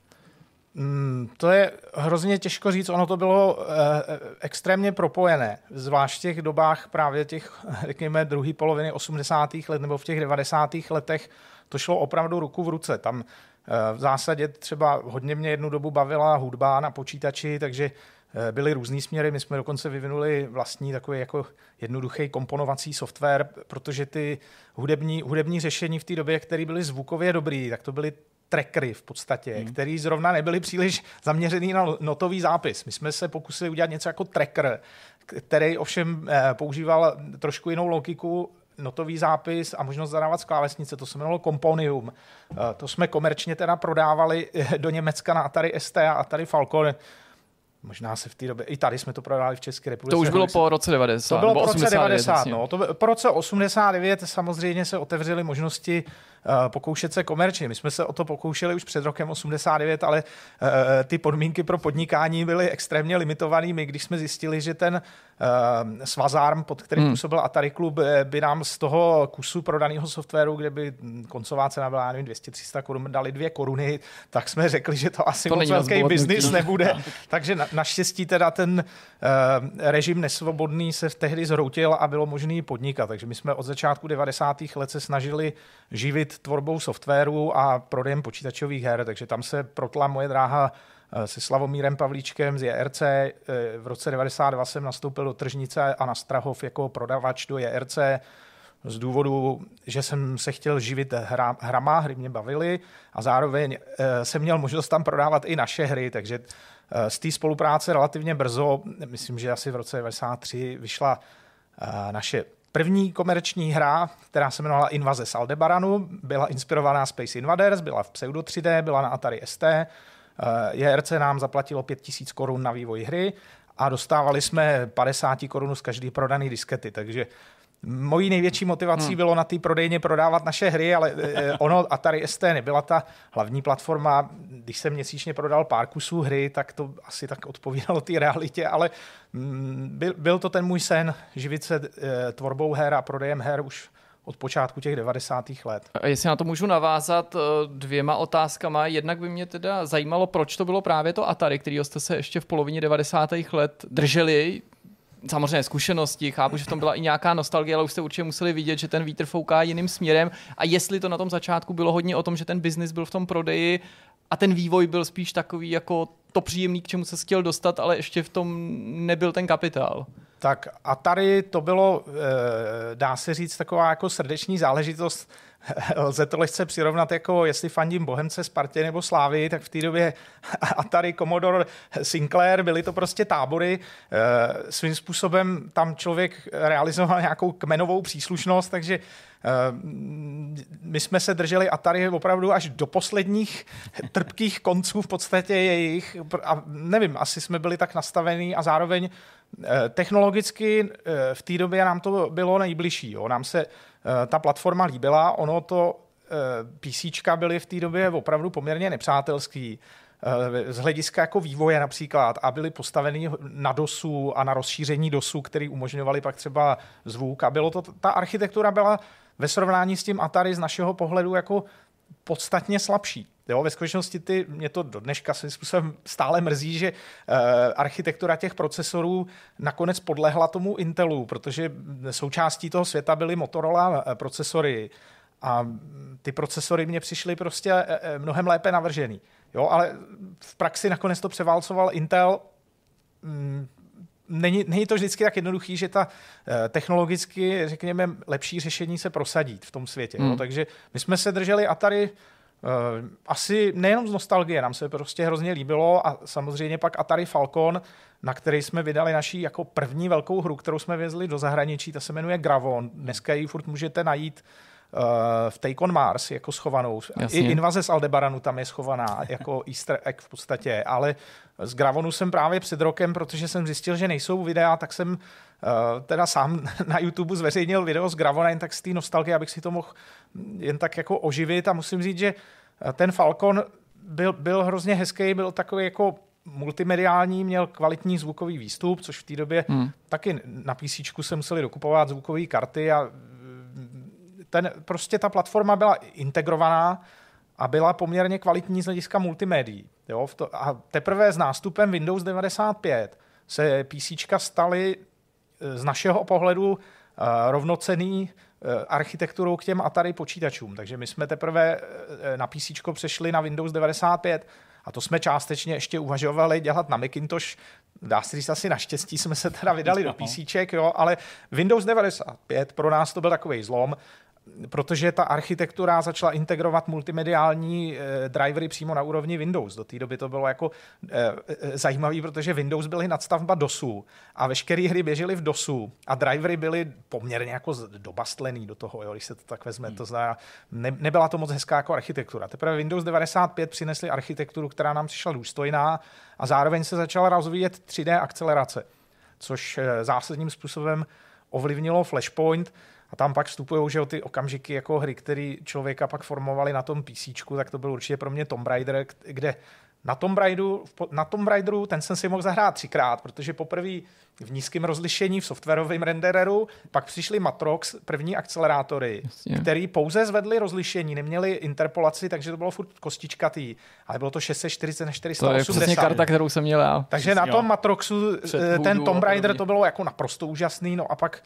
Mm, to je hrozně těžko říct, ono to bylo eh, extrémně propojené, zvlášť v těch dobách právě těch, řekněme, druhé poloviny 80. let nebo v těch 90. letech, to šlo opravdu ruku v ruce. Tam eh, v zásadě třeba hodně mě jednu dobu bavila hudba na počítači, takže eh, byly různý směry. My jsme dokonce vyvinuli vlastní takový jako jednoduchý komponovací software, protože ty hudební, hudební řešení v té době, které byly zvukově dobrý, tak to byly trackery v podstatě, hmm. který zrovna nebyly příliš zaměřený na notový zápis. My jsme se pokusili udělat něco jako tracker, který ovšem eh, používal trošku jinou logiku, notový zápis a možnost zadávat z klávesnice. To se jmenovalo Componium. Eh, to jsme komerčně teda prodávali eh, do Německa na Atari ST a Atari Falcon. Možná se v té době, i tady jsme to prodali v České republice. To už bylo po roce 90. To bylo po roce 90, no. To, po roce 89 samozřejmě se otevřely možnosti Eh, pokoušet se komerčně. My jsme se o to pokoušeli už před rokem 89, ale eh, ty podmínky pro podnikání byly extrémně limitované. My, když jsme zjistili, že ten eh, svazarm, pod kterým hmm. působil Atari Club, by nám z toho kusu prodaného softwaru, kde by koncová cena byla, nevím, 200-300 korun, dali dvě koruny, tak jsme řekli, že to asi to moc velký biznis nebude. Takže na, naštěstí teda ten režim nesvobodný se v tehdy zhroutil a bylo možné podnikat. Takže my jsme od začátku 90. let se snažili živit živit tvorbou softwaru a prodejem počítačových her, takže tam se protla moje dráha eh, se Slavomírem Pavlíčkem z JRC. Eh, v roce 92 jsem nastoupil do tržnice a na Strahov jako prodavač do JRC z důvodu, že jsem se chtěl živit hra, hrama, hry mě bavily a zároveň eh, jsem měl možnost tam prodávat i naše hry, takže z té spolupráce relativně brzo, myslím, že asi v roce 93 vyšla naše První komerční hra, která se jmenovala Invaze z Aldebaranu, byla inspirovaná Space Invaders, byla v pseudo 3D, byla na Atari ST. Eh, JRC nám zaplatilo 5000 korun na vývoj hry a dostávali jsme 50 korun z každé prodané diskety, takže Mojí největší motivací hmm. bylo na té prodejně prodávat naše hry, ale eh, ono Atari ST nebyla ta hlavní platforma. Když jsem měsíčně prodal pár kusů hry, tak to asi tak odpovídalo té realitě, ale mm, byl, byl to ten můj sen, živit se eh, tvorbou her a prodejem her už od počátku těch 90. let. A jestli na to můžu navázat eh, dvěma otázkama. Jednak by mě teda zajímalo, proč to bylo právě to Atari, kterého jste se ještě v polovině 90. let drželi samozřejmě zkušenosti, chápu, že v tom byla i nějaká nostalgie, ale už jste určitě museli vidět, že ten vítr fouká jiným směrem. A jestli to na tom začátku bylo hodně o tom, že ten biznis byl v tom prodeji a ten vývoj byl spíš takový jako to příjemný, k čemu se chtěl dostat, ale ještě v tom nebyl ten kapitál. Tak Atari to bylo, eh, dá se říct, taková jako srdeční záležitost. Lze to lehce přirovnat jako jestli fandím Bohemce, Spartě nebo Slávy, tak v té době Atari, Commodore, Sinclair, byly to prostě tábory. Eh, Svým způsobem tam člověk realizoval nějakou kmenovou příslušnost, takže eh, my jsme se drželi Atari opravdu až do posledních trpkých konců v podstatě jejich a nevím, asi jsme byli tak nastavení a zároveň technologicky eh, v té době nám to bylo nejbližší. Jo. Nám se eh, ta platforma líbila, ono to PC byly v té době opravdu poměrně nepřátelský z hlediska jako vývoje například a byly postaveny na DOSu a na rozšíření DOSu, který umožňovali pak třeba zvuk a bylo to, ta architektura byla ve srovnání s tím Atari z našeho pohledu jako podstatně slabší. Jo, ve skutečnosti ty, mě to do dneška svým způsobem stále mrzí, že uh, architektura těch procesorů nakonec podlehla tomu Intelu, protože součástí toho světa byly Motorola procesory a ty procesory mě přišly prostě uh, mnohem lépe navržený. Jo, ale v praxi nakonec to převálcoval Intel. Mm, není, není to vždycky tak jednoduchý, že ta eh, technologicky, řekněme, lepší řešení se prosadí v tom světě. Hmm. Jo? Takže my jsme se drželi Atari asi nejenom z nostalgie, nám se prostě hrozně líbilo a samozřejmě pak Atari Falcon, na který jsme vydali naší jako první velkou hru, kterou jsme vezli do zahraničí, ta se jmenuje Gravon. Dneska ji furt můžete najít uh, v Take on Mars jako schovanou. Jasně. I invaze z Aldebaranu tam je schovaná jako easter egg v podstatě, ale z Gravonu jsem právě před rokem, protože jsem zjistil, že nejsou videa, tak jsem teda sám na YouTube zveřejnil video z Gravona, jen tak z té nostalgie, abych si to mohl jen tak jako oživit a musím říct, že ten Falcon byl, byl hrozně hezký, byl takový jako multimediální, měl kvalitní zvukový výstup, což v té době hmm. taky na PC se museli dokupovat zvukové karty a ten, prostě ta platforma byla integrovaná a byla poměrně kvalitní z hlediska multimédií. Jo? A teprve s nástupem Windows 95 se PC staly eh, z našeho pohledu eh, rovnocený eh, architekturou k těm Atari počítačům. Takže my jsme teprve na PC přešli na Windows 95 a to jsme částečně ještě uvažovali dělat na Macintosh. Dá se říct, asi naštěstí jsme se teda vydali do PC, jo, ale Windows 95 pro nás to byl takový zlom protože ta architektura začala integrovat multimediální eh, drivery přímo na úrovni Windows. Do té doby to bylo jako eh, eh, zajímavé, protože Windows byly nadstavba DOSu a veškeré hry běžely v DOSu a drivery byly poměrně jako dobastlený do toho, jo, když se to tak vezme. Hmm. To znamená, ne, nebyla to moc hezká jako architektura. Teprve Windows 95 přinesli architekturu, která nám přišla důstojná a zároveň se začala rozvíjet 3D akcelerace, což zásadním způsobem ovlivnilo Flashpoint, a tam pak vstupují že ty okamžiky jako hry, které člověka pak formovali na tom PC, tak to byl určitě pro mě Tomb Raider, kde na Tomb, Raideru, na Tomb Raideru ten jsem si mohl zahrát třikrát, protože poprvé v nízkém rozlišení v softwarovém rendereru, pak přišly Matrox, první akcelerátory, Jasně. který pouze zvedli rozlišení, neměli interpolaci, takže to bylo furt kostičkatý, ale bylo to 640 na 480. To je přesně karta, kterou jsem měl já. Takže na tom Matroxu eh, ten Tomb Raider to bylo jako naprosto úžasný, no a pak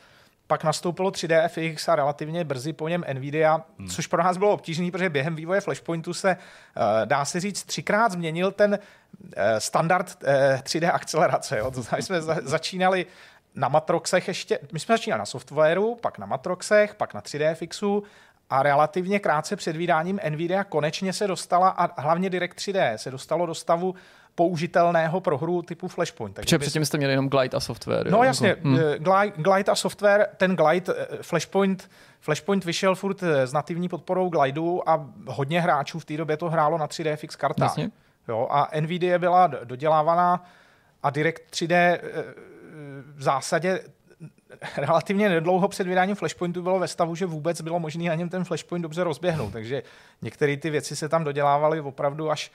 pak nastoupilo 3D FX a relativně brzy po něm Nvidia, hmm. což pro nás bylo obtížné, protože během vývoje Flashpointu se, uh, dá se říct, třikrát změnil ten uh, standard uh, 3D akcelerace. Jo? To znamená, jsme za- začínali na Matroxech ještě, my jsme začínali na softwaru, pak na Matroxech, pak na 3D FXu a relativně krátce před vydáním Nvidia konečně se dostala, a hlavně Direct 3D se dostalo do stavu použitelného pro hru typu Flashpoint. Takže předtím jste měli jenom Glide a software. No jo? jasně, hmm. Glide, Glide a software, ten Glide, eh, Flashpoint, Flashpoint vyšel furt eh, s nativní podporou Glideu a hodně hráčů v té době to hrálo na 3D fix kartách. Jasně. Jo, a NVIDIA byla dodělávaná a Direct 3D v zásadě relativně nedlouho před vydáním Flashpointu bylo ve stavu, že vůbec bylo možné na něm ten Flashpoint dobře rozběhnout. Takže některé ty věci se tam dodělávaly opravdu až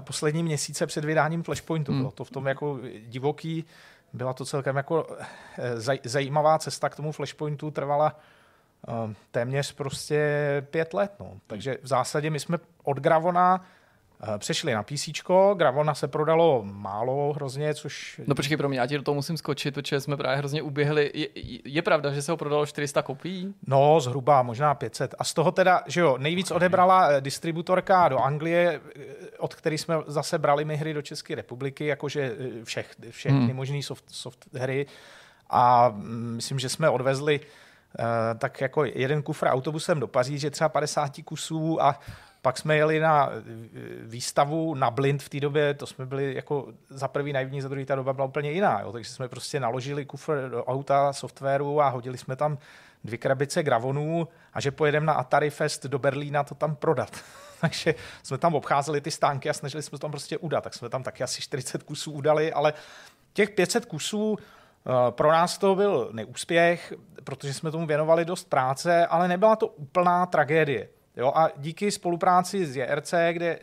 poslední měsíce před vydáním Flashpointu. Hmm. Bylo to v tom jako divoký, byla to celkem jako eh, zaj, zajímavá cesta k tomu Flashpointu, trvala uh, téměř prostě pět let. No. Takže v zásadě my jsme od Gravona Eh, přešli na PC, Gravona se prodalo málo hrozně, což... No počkej, pro mě, já ti do toho musím skočit, protože jsme právě hrozně uběhli. Je, je pravda, že se ho prodalo 400 kopií? No, zhruba, možná 500. A z toho teda, že jo, nejvíc odebrala eh, distributorka do Anglie, eh, od který jsme zase brali my hry do České republiky, jakože všech, všechny hmm. možný soft, soft hry a mm, myslím, že jsme odvezli eh, tak jako jeden kufr autobusem do Paříže, třeba 50 kusů a pak jsme jeli na eh, výstavu na Blind v té době, to jsme byli jako za prvý naivní, za druhý ta doba byla úplně jiná, jo, takže jsme prostě naložili kufr do auta, softwaru a hodili jsme tam dvě krabice gravonů a že pojedeme na Atari Fest do Berlína to tam prodat. takže jsme tam obcházeli ty stánky a snažili jsme to tam prostě udat, tak jsme tam taky asi 40 kusů udali, ale těch 500 kusů eh, pro nás to byl neúspěch, protože jsme tomu věnovali dost práce, ale nebyla to úplná tragédie. Jo, a díky spolupráci s JRC, kde e,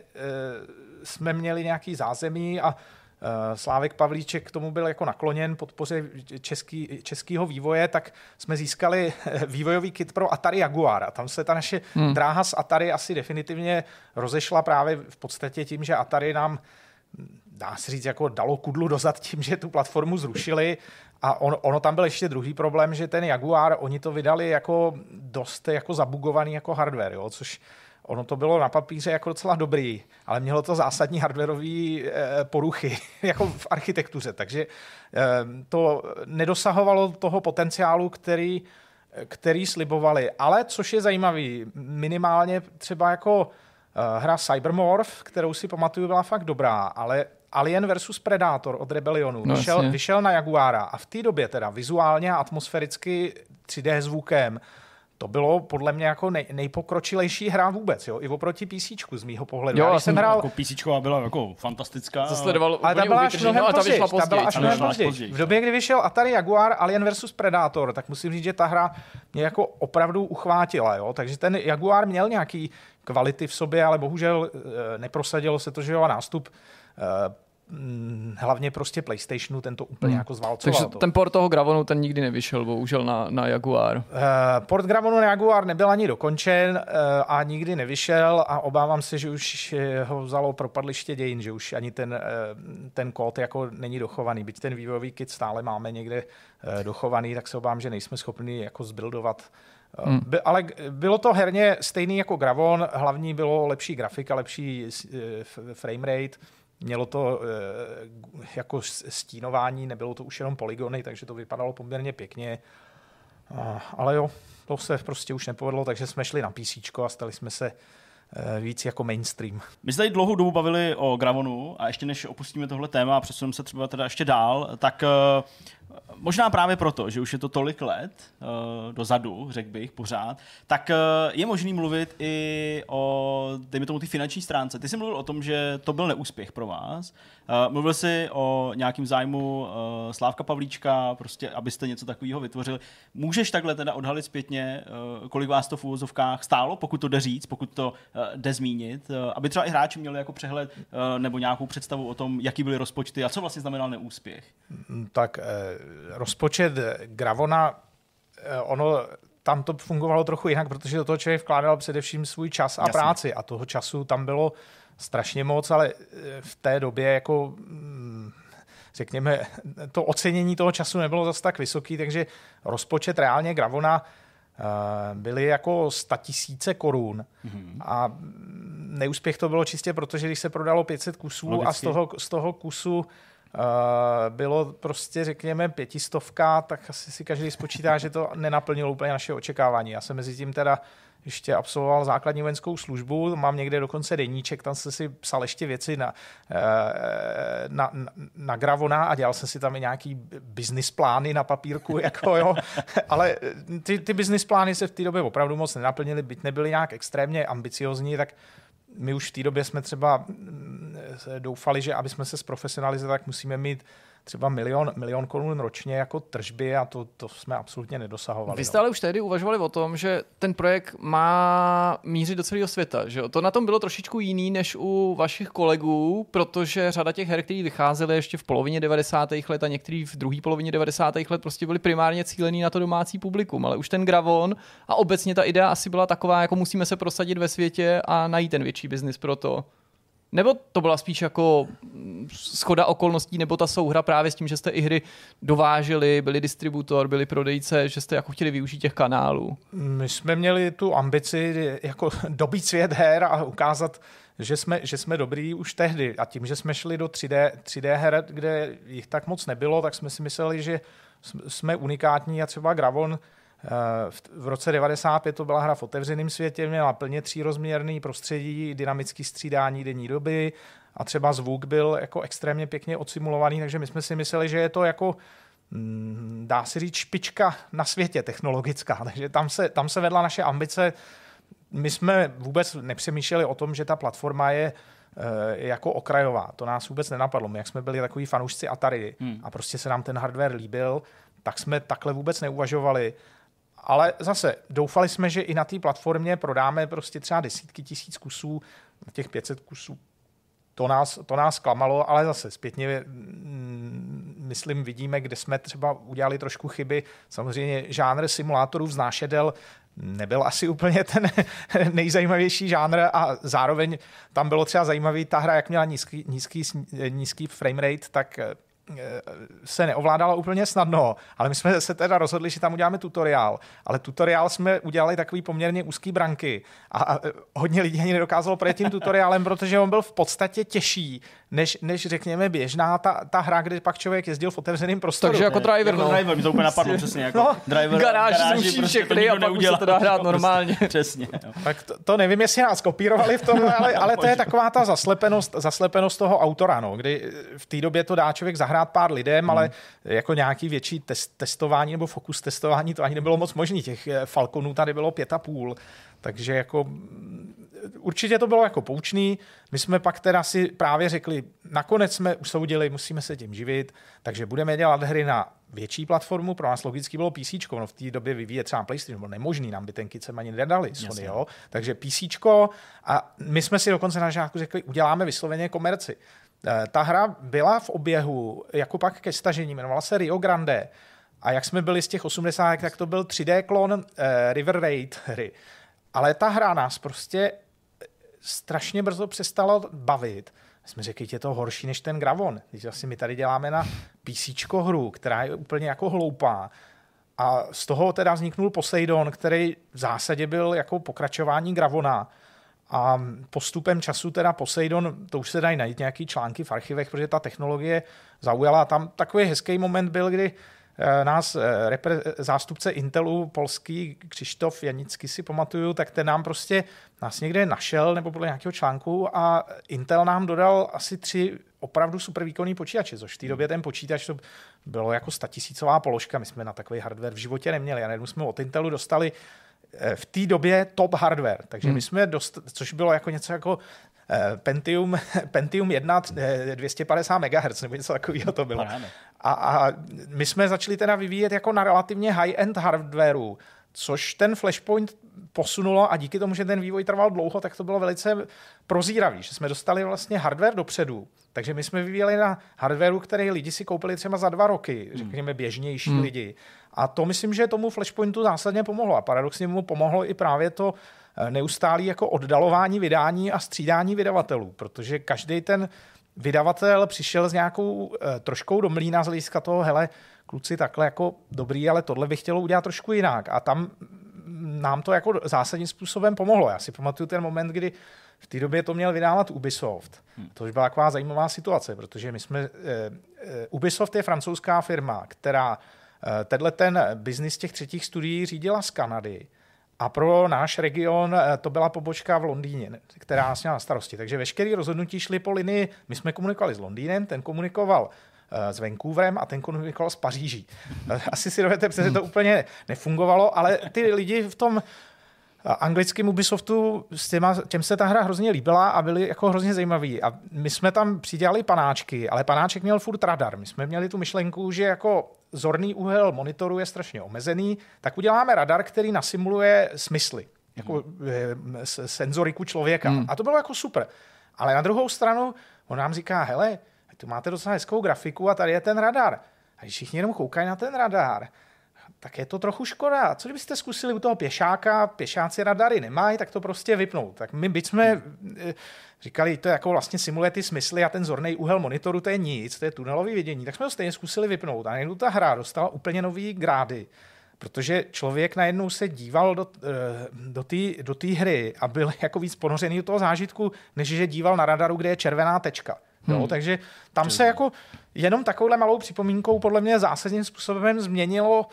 jsme měli nějaký zázemí a e, Slávek Pavlíček k tomu byl jako nakloněn podpoře český, českého vývoje, tak jsme získali vývojový kit pro Atari Jaguar. A tam se ta naše hmm. dráha s Atari asi definitivně rozešla právě v podstatě tím, že Atari nám dá se říct, jako dalo kudlu dozad tím, že tu platformu zrušili a on, ono tam byl ještě druhý problém, že ten Jaguar, oni to vydali jako dost jako zabugovaný jako hardware, jo, což ono to bylo na papíře jako docela dobrý, ale mělo to zásadní hardwareové e, poruchy jako v architektuře, takže e, to nedosahovalo toho potenciálu, který, který slibovali. Ale což je zajímavý, minimálně třeba jako hra Cybermorph, kterou si pamatuju, byla fakt dobrá, ale Alien versus Predator od Rebellionu no, vyšel, vyšel na Jaguara a v té době teda vizuálně a atmosféricky 3D zvukem to bylo podle mě jako nej, nejpokročilejší hra vůbec, jo, i oproti PC z mýho pohledu. Jo, já jsem hrál... Jako PC byla jako fantastická. Zasledoval ale ta byla až mnohem později. Ta byla až mnohem později. V době, kdy vyšel Atari Jaguar Alien vs Predator, tak musím říct, že ta hra mě jako opravdu uchvátila, jo, takže ten Jaguar měl nějaký kvality v sobě, ale bohužel eh, neprosadilo se to, že jo, nástup Eh, hlavně prostě PlayStationu ten to úplně hmm. jako zválcoval. Takže to. ten port toho Gravonu ten nikdy nevyšel, bohužel na, na Jaguar. Uh, port Gravonu na Jaguar nebyl ani dokončen uh, a nikdy nevyšel a obávám se, že už ho vzalo propadliště dějin, že už ani ten, uh, ten kód jako není dochovaný. Byť ten vývojový kit stále máme někde uh, dochovaný, tak se obávám, že nejsme schopni jako zbuildovat Hmm. By, ale bylo to herně stejný jako Gravon, hlavní bylo lepší grafika, lepší frame rate, Mělo to eh, jako stínování, nebylo to už jenom polygony, takže to vypadalo poměrně pěkně. Ale jo, to se prostě už nepovedlo, takže jsme šli na PC a stali jsme se eh, víc jako mainstream. My jsme tady dlouhou dobu bavili o Gravonu a ještě než opustíme tohle téma a přesuneme se třeba teda ještě dál, tak eh, možná právě proto, že už je to tolik let uh, dozadu, řekl bych pořád, tak uh, je možný mluvit i o, dejme tomu, ty finanční stránce. Ty jsi mluvil o tom, že to byl neúspěch pro vás. Uh, mluvil jsi o nějakým zájmu uh, Slávka Pavlíčka, prostě, abyste něco takového vytvořili. Můžeš takhle teda odhalit zpětně, uh, kolik vás to v úvozovkách stálo, pokud to jde říct, pokud to uh, jde zmínit, uh, aby třeba i hráči měli jako přehled uh, nebo nějakou představu o tom, jaký byly rozpočty a co vlastně znamenal neúspěch? Tak rozpočet Gravona, eh, ono tam to fungovalo trochu jinak, protože do toho člověk vkládal především svůj čas a Jasně. práci a toho času tam bylo strašně moc, ale eh, v té době jako mm, řekněme, to ocenění toho času nebylo zase tak vysoký, takže rozpočet reálně Gravona eh, byly jako 100 tisíce korun mm-hmm. a neúspěch to bylo čistě proto, že když se prodalo 500 kusů Logicky. a z toho, z toho kusu bylo prostě, řekněme, pětistovka, tak asi si každý spočítá, že to nenaplnilo úplně naše očekávání. Já jsem mezi tím teda ještě absolvoval základní vojenskou službu, mám někde dokonce deníček, tam jsem si psal ještě věci na, eh, na, na, na Gravona a dělal jsem si tam i nějaký business plány na papírku, jako jo. ale ty, ty business plány se v té době opravdu moc nenaplnily, byť nebyly nějak extrémně ambiciozní, tak my už v té době jsme třeba mm, doufali, že aby jsme se zprofesionalizovali, tak musíme mít třeba milion, milion korun ročně jako tržby a to, to jsme absolutně nedosahovali. Vy jste no. ale už tehdy uvažovali o tom, že ten projekt má mířit do celého světa. Že To na tom bylo trošičku jiný než u vašich kolegů, protože řada těch her, které vycházely ještě v polovině 90. let a některý v druhé polovině 90. let prostě byly primárně cílený na to domácí publikum. Ale už ten Gravon a obecně ta idea asi byla taková, jako musíme se prosadit ve světě a najít ten větší biznis pro to. Nebo to byla spíš jako schoda okolností, nebo ta souhra právě s tím, že jste i hry dováželi, byli distributor, byli prodejce, že jste jako chtěli využít těch kanálů? My jsme měli tu ambici jako dobít svět her a ukázat, že jsme, že jsme dobrý už tehdy. A tím, že jsme šli do 3D, 3D her, kde jich tak moc nebylo, tak jsme si mysleli, že jsme- unikátní a třeba Gravon v- v roce 95 to byla hra v otevřeném světě, měla plně třírozměrný prostředí, dynamický střídání denní doby a třeba zvuk byl jako extrémně pěkně odsimulovaný, takže my jsme si mysleli, že je to jako mm, dá se říct špička na světě technologická, takže tam se, tam se vedla naše ambice. My jsme vůbec nepřemýšleli o tom, že ta platforma je eh, jako okrajová. To nás vůbec nenapadlo. My, jak jsme byli takový fanoušci Atari Hmm. a prostě se nám ten hardware líbil, tak jsme takhle vůbec neuvažovali. Ale zase doufali jsme, že i na té platformě prodáme prostě třeba desítky tisíc kusů, těch 500 kusů to nás, to nás klamalo, ale zase zpětně mm, myslím, vidíme, kde jsme třeba udělali trošku chyby. Samozřejmě žánr simulátorů vznášedel nebyl asi úplně ten nejzajímavější žánr a zároveň tam bylo třeba zajímavý ta hra, jak měla nízký, nízký, nízký frame rate, tak eh, se neovládala úplně snadno, ale my jsme se teda rozhodli, že tam uděláme tutoriál, ale tutoriál jsme udělali takový poměrně úzký branky a a hodně lidí ani nedokázalo projet tím tutoriálem, protože on byl v podstatě těžší, než, než řekněme běžná ta, ta hra, kde pak člověk jezdil v otevřeném prostoru. Takže jako driver, Jako no. driver, mi to úplně napadlo, přesně. Jako No, driver, garáž garáži zruší prostě to všechny a pak už se to dá hrát Prostě, normálně. Přesně. Jo. Tak to, to nevím, jestli nás kopírovali v tom, ale, ale to je taková ta zaslepenost, zaslepenost toho autora, no, kdy v té době to dá člověk zahrát pár lidem, Hmm. ale jako nějaký větší test, testování nebo fokus testování, to ani nebylo moc možný. Těch eh, Falconů tady bylo pět a půl, takže jako mm, určitě to bylo jako poučný. My jsme pak teda si právě řekli, nakonec jsme usoudili, musíme se tím živit, takže budeme dělat hry na větší platformu, pro nás logicky bylo PC, no v té době vyvíjet třeba PlayStation, bylo nemožný, nám by ten kit sem ani nedali, Sony, Jasně. jo? takže PC a my jsme si dokonce na žáku řekli, uděláme vysloveně komerci. Eh, Ta hra byla v oběhu jako pak ke stažení, jmenovala se Rio Grande a jak jsme byli z těch 80, tak to byl 3D klon eh, River Raid hry. Ale ta hra nás prostě strašně brzo přestala bavit. Jsme řekli, je to horší než ten Gravon. Když asi my tady děláme na PC hru, která je úplně jako hloupá. A z toho teda vzniknul Poseidon, který v zásadě byl jako pokračování Gravona. A postupem času teda Poseidon, to už se dají najít nějaký články v archivech, protože ta technologie zaujala. Tam takový hezký moment byl, kdy eh, nás eh, repre, zástupce Intelu, polský Křištof Janický si pamatuju, tak ten nám prostě nás někde našel nebo podle nějakého článku a Intel nám dodal asi tři opravdu super výkonný počítače, což v té době ten počítač to bylo jako statisícová položka, my jsme na takový hardware v životě neměli a najednou jsme od Intelu dostali v té době top hardware, takže Hmm. my jsme dost, což bylo jako něco jako eh, Pentium, Pentium 1 eh, 250 MHz, nebo něco takového to bylo. A, a my jsme začali teda vyvíjet jako na relativně high-end hardwareu, což ten Flashpoint posunulo a díky tomu, že ten vývoj trval dlouho, tak to bylo velice prozíravý, že jsme dostali vlastně hardware dopředu. Takže my jsme vyvíjeli na hardwareu, který lidi si koupili třeba za dva roky, řekněme běžnější Hmm. lidi. A to myslím, že tomu Flashpointu zásadně pomohlo. A paradoxně mu pomohlo i právě to eh, neustálé jako oddalování vydání a střídání vydavatelů, protože každý ten vydavatel přišel s nějakou eh, troškou do mlína z hlediska toho, hele, kluci, takhle jako dobrý, ale tohle bych chtělo udělat trošku jinak. A tam mm, nám to jako zásadním způsobem pomohlo. Já si pamatuju ten moment, kdy v té době to měl vydávat Ubisoft. To už byla taková zajímavá situace, protože my jsme... Eh, eh, Ubisoft je francouzská firma, která eh, tenhle ten biznis těch třetích studií řídila z Kanady. A pro náš region eh, to byla pobočka v Londýně, která nás měla na starosti. Takže veškeré rozhodnutí šly po linii, my jsme komunikovali s Londýnem, ten komunikoval eh, s Vancouverem a ten komunikoval s Paříží. Asi si dovedete, protože to úplně nefungovalo, ale ty lidi v tom anglickým Ubisoftu s těma, těm se ta hra hrozně líbila a byli jako hrozně zajímaví. A my jsme tam přidělali panáčky, ale panáček měl furt radar. My jsme měli tu myšlenku, že jako zorný úhel monitoru je strašně omezený, tak uděláme radar, který nasimuluje smysly, jako eh, s- senzoriku člověka. Hmm. A to bylo jako super. Ale na druhou stranu on nám říká, hele, tu máte docela hezkou grafiku a tady je ten radar. A když všichni jenom koukají na ten radar, tak je to trochu škoda. Co kdybyste zkusili u toho pěšáka, pěšáci radary nemají, tak to prostě vypnout. Tak my byť jsme eh, říkali, to je jako vlastně simuluje ty smysly a ten zorný úhel monitoru, to je nic, to je tunelový vidění, tak jsme to stejně zkusili vypnout. A najednou ta hra dostala úplně nový grády, protože člověk najednou se díval do, eh, do té do hry a byl jako víc ponořený do toho zážitku, než že díval na radaru, kde je červená tečka. Jo, Hmm. takže tam se jako jenom takovouhle malou připomínkou podle mě zásadním způsobem změnilo,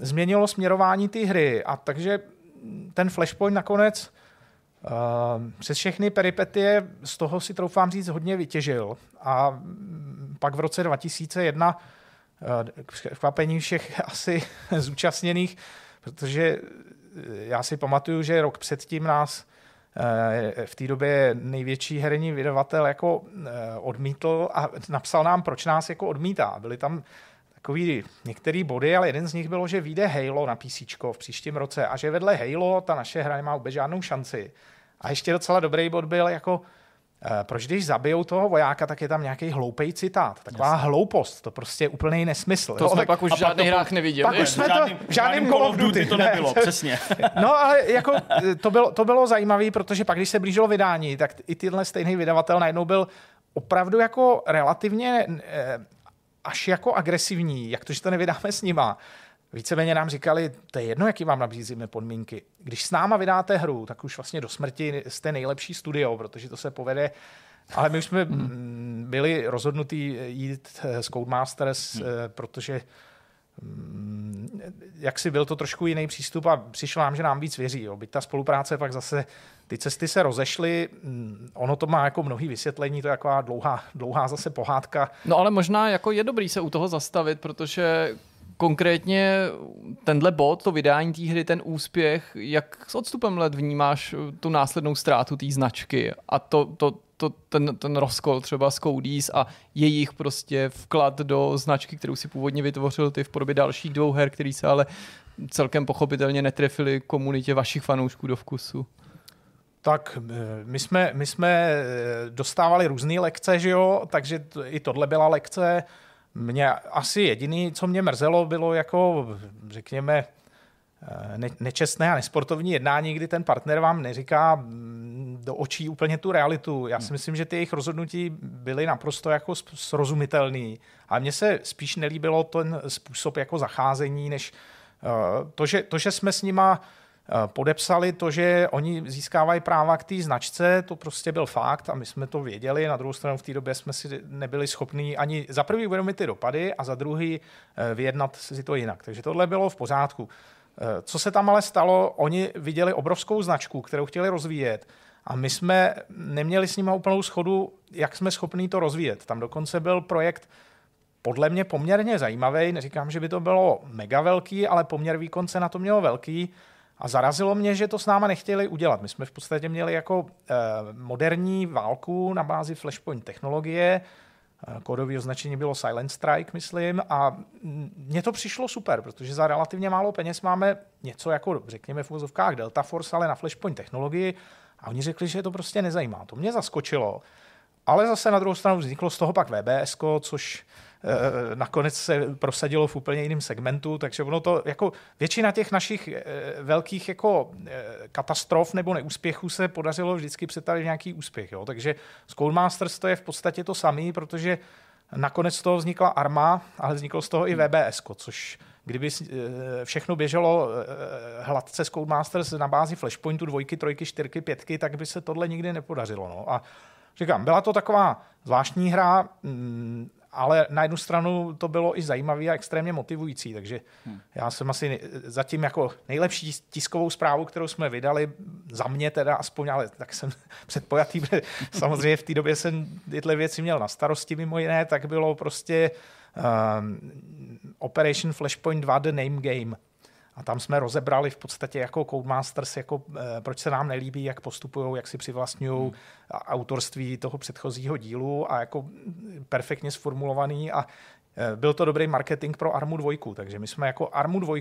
změnilo směrování té hry. A takže ten Flashpoint nakonec uh, přes všechny peripetie z toho si troufám říct hodně vytěžil. A pak v roce 2001 eh, k překvapení všech asi zúčastněných, protože já si pamatuju, že rok předtím nás eh, v té době největší herní vydavatel jako odmítl a napsal nám, proč nás jako odmítá. Byly tam takový některé body, ale jeden z nich bylo, že vyjde Halo na PC v příštím roce a že vedle Halo ta naše hra nemá vůbec žádnou šanci. A ještě docela dobrý bod byl jako, eh, proč když zabijou toho vojáka, tak je tam nějaký hloupej citát. Taková Jasně. hloupost, to prostě je úplný nesmysl. To jo? jsme Tak- pak už v žádných hrách neviděli. Pak už jsme to žádným- v žádném Call of Duty to ne. nebylo, přesně. No ale jako eh, to bylo, to bylo zajímavé, protože pak, když se blížilo vydání, tak i tenhle stejný vydavatel najednou byl opravdu jako relativně eh, až jako agresivní, jak to, že to nevydáme s nima. Víceméně nám říkali, to je jedno, jaký vám nabízíme podmínky. Když s náma vydáte hru, tak už vlastně do smrti jste nejlepší studio, protože to se povede. Ale my už jsme mm, byli rozhodnutí jít eh, s Codemasters, eh, protože mm, jak si byl to trošku jiný přístup a přišlo nám, že nám víc věří. Jo. Byť ta spolupráce pak zase, ty cesty se rozešly, mm, ono to má jako mnohý vysvětlení, to je taková dlouhá, dlouhá zase pohádka. No ale možná jako je dobrý se u toho zastavit, protože konkrétně tenhle bod, to vydání té hry, ten úspěch, jak s odstupem let vnímáš tu následnou ztrátu té značky a to, to, to, ten, ten rozkol třeba s Cody's a jejich prostě vklad do značky, kterou si původně vytvořil ty v podobě dalších dvou her, který se ale celkem pochopitelně netrefili komunitě vašich fanoušků do vkusu. Tak eh, my jsme, my jsme eh, dostávali různé lekce, že jo, takže to, i tohle byla lekce. Mě asi jediný, co mě mrzelo, bylo jako, řekněme, eh, ne, nečestné a nesportovní jednání, kdy ten partner vám neříká mm, do očí úplně tu realitu. Já si myslím, že ty jejich rozhodnutí byly naprosto jako srozumitelný. A mně se spíš nelíbilo ten způsob jako zacházení, než to, že, to, že jsme s nima podepsali to, že oni získávají práva k té značce, to prostě byl fakt a my jsme to věděli. Na druhou stranu v té době jsme si nebyli schopni ani za prvý uvědomit ty dopady a za druhý eh, vyjednat si to jinak. Takže tohle bylo v pořádku. Eh, Co se tam ale stalo, oni viděli obrovskou značku, kterou chtěli rozvíjet a my jsme neměli s nimi úplnou schodu, jak jsme schopni to rozvíjet. Tam dokonce byl projekt podle mě poměrně zajímavý. Neříkám, že by to bylo mega velký, ale poměr výkon se na to mělo velký. A zarazilo mě, že to s náma nechtěli udělat. My jsme v podstatě měli jako eh, moderní válku na bázi Flashpoint technologie. Eh, Kódové označení bylo Silent Strike, myslím. A mně to přišlo super, protože za relativně málo peněz máme něco jako, řekněme v uvozovkách Delta Force, ale na Flashpoint technologii. A oni řekli, že je to prostě nezajímá. To mě zaskočilo. Ale zase na druhou stranu vzniklo z toho pak VBS, což nakonec se prosadilo v úplně jiném segmentu, takže ono to, jako většina těch našich eh, velkých jako eh, katastrof nebo neúspěchů se podařilo vždycky přetavit nějaký úspěch. Jo? Takže s Codemasters to je v podstatě to samé, protože nakonec z toho vznikla Arma, ale vzniklo z toho i VBS, což kdyby eh, všechno běželo eh, hladce s Codemasters na bázi Flashpointu, dvojky, trojky, čtyřky, pětky, tak by se tohle nikdy nepodařilo. No. A říkám, byla to taková zvláštní hra, mm, ale na jednu stranu to bylo i zajímavé a extrémně motivující, takže hmm. já jsem asi zatím jako nejlepší tiskovou zprávu, kterou jsme vydali, za mě teda aspoň, ale tak jsem předpojatý, protože samozřejmě v té době jsem tyhle věci měl na starosti mimo jiné, tak bylo prostě um, Operation Flashpoint 2 The Name Game. A tam jsme rozebrali v podstatě jako Codemasters, jako, eh, proč se nám nelíbí, jak postupují, jak si přivlastňují hmm. autorství toho předchozího dílu a jako perfektně sformulovaný a eh, byl to dobrý marketing pro Armu 2, takže my jsme jako Armu 2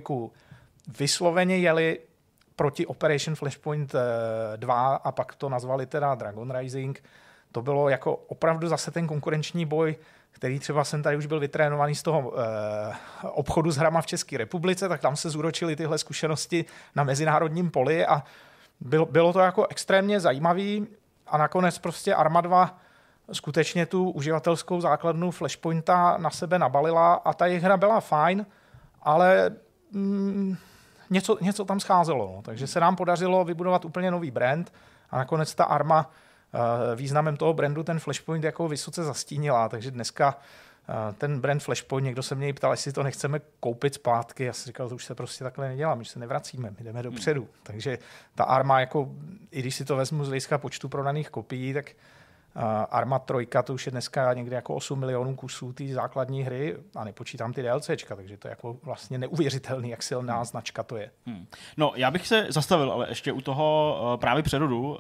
vysloveně jeli proti Operation Flashpoint 2 a pak to nazvali teda Dragon Rising. To bylo jako opravdu zase ten konkurenční boj, který třeba jsem tady už byl vytrénovaný z toho eh, obchodu s hrama v České republice, tak tam se zúročily tyhle zkušenosti na mezinárodním poli a bylo, bylo to jako extrémně zajímavý a nakonec prostě Arma 2 skutečně tu uživatelskou základnu Flashpointa na sebe nabalila a ta jejich hra byla fajn, ale mm, něco, něco tam scházelo. No. Takže se nám podařilo vybudovat úplně nový brand a nakonec ta Arma významem toho brandu ten Flashpoint jako vysoce zastínila, takže dneska ten brand Flashpoint, někdo se mě ptal, jestli to nechceme koupit zpátky. Já jsem říkal, to už se prostě takhle nedělá, my se nevracíme, my jdeme dopředu. Hmm. Takže ta arma, jako, i když si to vezmu z hlediska počtu prodaných kopií, tak Arma 3, to už je dneska někde jako 8 milionů kusů té základní hry a nepočítám ty DLCčka, takže to je jako vlastně neuvěřitelný, jak silná hmm. značka to je. Hmm. No, já bych se zastavil, ale ještě u toho uh, právě přerodu, uh,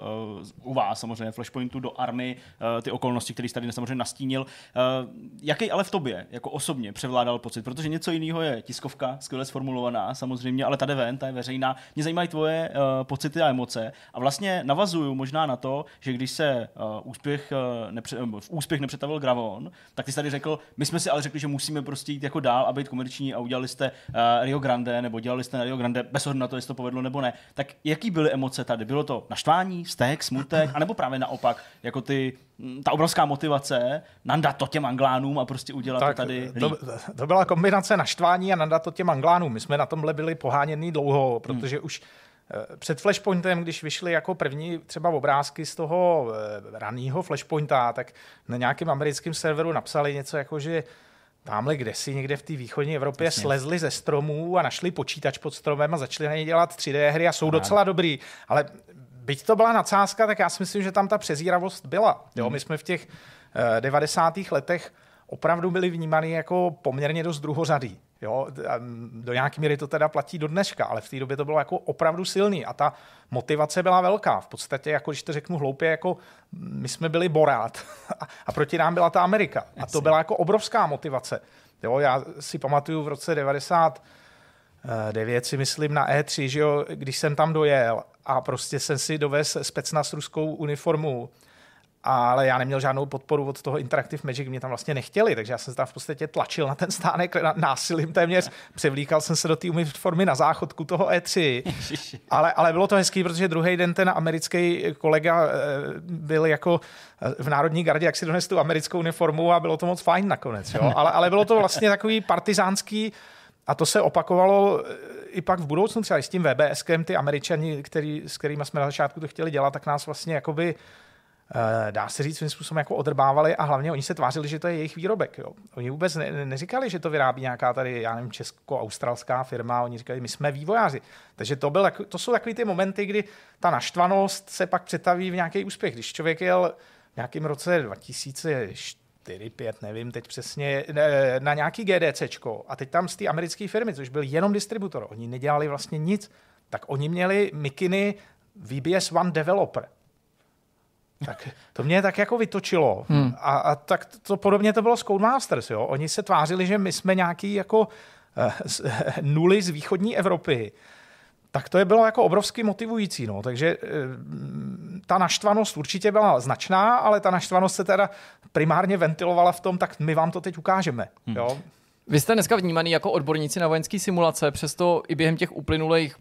u vás samozřejmě, Flashpointu do Army, uh, ty okolnosti, které jste tady samozřejmě nastínil. Uh, jaký ale v tobě, jako osobně, převládal pocit? Protože něco jiného je tiskovka, skvěle sformulovaná, samozřejmě, ale ta ven, ta je veřejná. Mě zajímají tvoje uh, pocity a emoce a vlastně navazuju možná na to, že když se uh, úspěch úspěch, eh, nepře, v úspěch nepřetavil Gravon, tak ty jsi tady řekl, my jsme si ale řekli, že musíme prostě jít jako dál a být komerční a udělali jste uh, Rio Grande nebo dělali jste na Rio Grande bez ohledu na to, jestli to povedlo nebo ne. Tak jaký byly emoce tady? Bylo to naštvání, stek, smutek, anebo právě naopak, jako ty ta obrovská motivace nandat to těm anglánům a prostě udělat tak, to tady líp. To, to byla kombinace naštvání a nandat to těm anglánům. My jsme na tomhle byli poháněný dlouho, protože hmm. už před Flashpointem, když vyšly jako první třeba obrázky z toho eh, raného Flashpointa, tak na nějakém americkém serveru napsali něco jako, že tamhle kde si někde v té východní Evropě Jasně. slezli ze stromů a našli počítač pod stromem a začali na ně dělat 3D hry a jsou Aha. docela dobrý. Ale byť to byla nadsázka, tak já si myslím, že tam ta přezíravost byla. Jo, hmm. my jsme v těch 90. Eh, letech opravdu byli vnímaný jako poměrně dost druhořadý. Jo, do nějaké míry to teda platí do dneška, ale v té době to bylo jako opravdu silný a ta motivace byla velká. V podstatě, jako když to řeknu hloupě, jako my jsme byli Borát a proti nám byla ta Amerika. A to byla jako obrovská motivace. Jo, já si pamatuju v roce 99 si myslím na E3, že jo, když jsem tam dojel a prostě jsem si dovez specnaz ruskou uniformu ale já neměl žádnou podporu od toho Interactive Magic, mě tam vlastně nechtěli, takže já jsem se tam v podstatě tlačil na ten stánek násilím téměř, převlíkal jsem se do té uniformy na záchodku toho E3, ale, ale bylo to hezký, protože druhý den ten americký kolega eh, byl jako eh, v Národní gardě, jak si dones tu americkou uniformu a bylo to moc fajn nakonec, jo? Ale, ale bylo to vlastně takový partizánský a to se opakovalo eh, i pak v budoucnu, třeba s tím VBSkem, ty američani, který, s kterými jsme na začátku to chtěli dělat, tak nás vlastně jakoby dá se říct, svým způsobem jako odrbávali a hlavně oni se tvářili, že to je jejich výrobek. Jo. Oni vůbec ne, neříkali, že to vyrábí nějaká tady, já nevím, česko-australská firma, oni říkali, my jsme vývojáři. Takže to, byl, to jsou takové ty momenty, kdy ta naštvanost se pak přetaví v nějaký úspěch. Když člověk jel v nějakém roce 2004, 5, nevím teď přesně, na nějaký GDCčko a teď tam z té americké firmy, což byl jenom distributor, oni nedělali vlastně nic, tak oni měli mikiny VBS One Developer. Tak to mě tak jako vytočilo. Hmm. A, a tak to podobně to bylo s Codemasters. Jo? Oni se tvářili, že my jsme nějaký jako uh, nuly z východní Evropy. Tak to je bylo jako obrovsky motivující. No. Takže uh, ta naštvanost určitě byla značná, ale ta naštvanost se teda primárně ventilovala v tom, tak my vám to teď ukážeme. Hmm. Jo? Vy jste dneska vnímaný jako odborníci na vojenské simulace, přesto i během těch uplynulých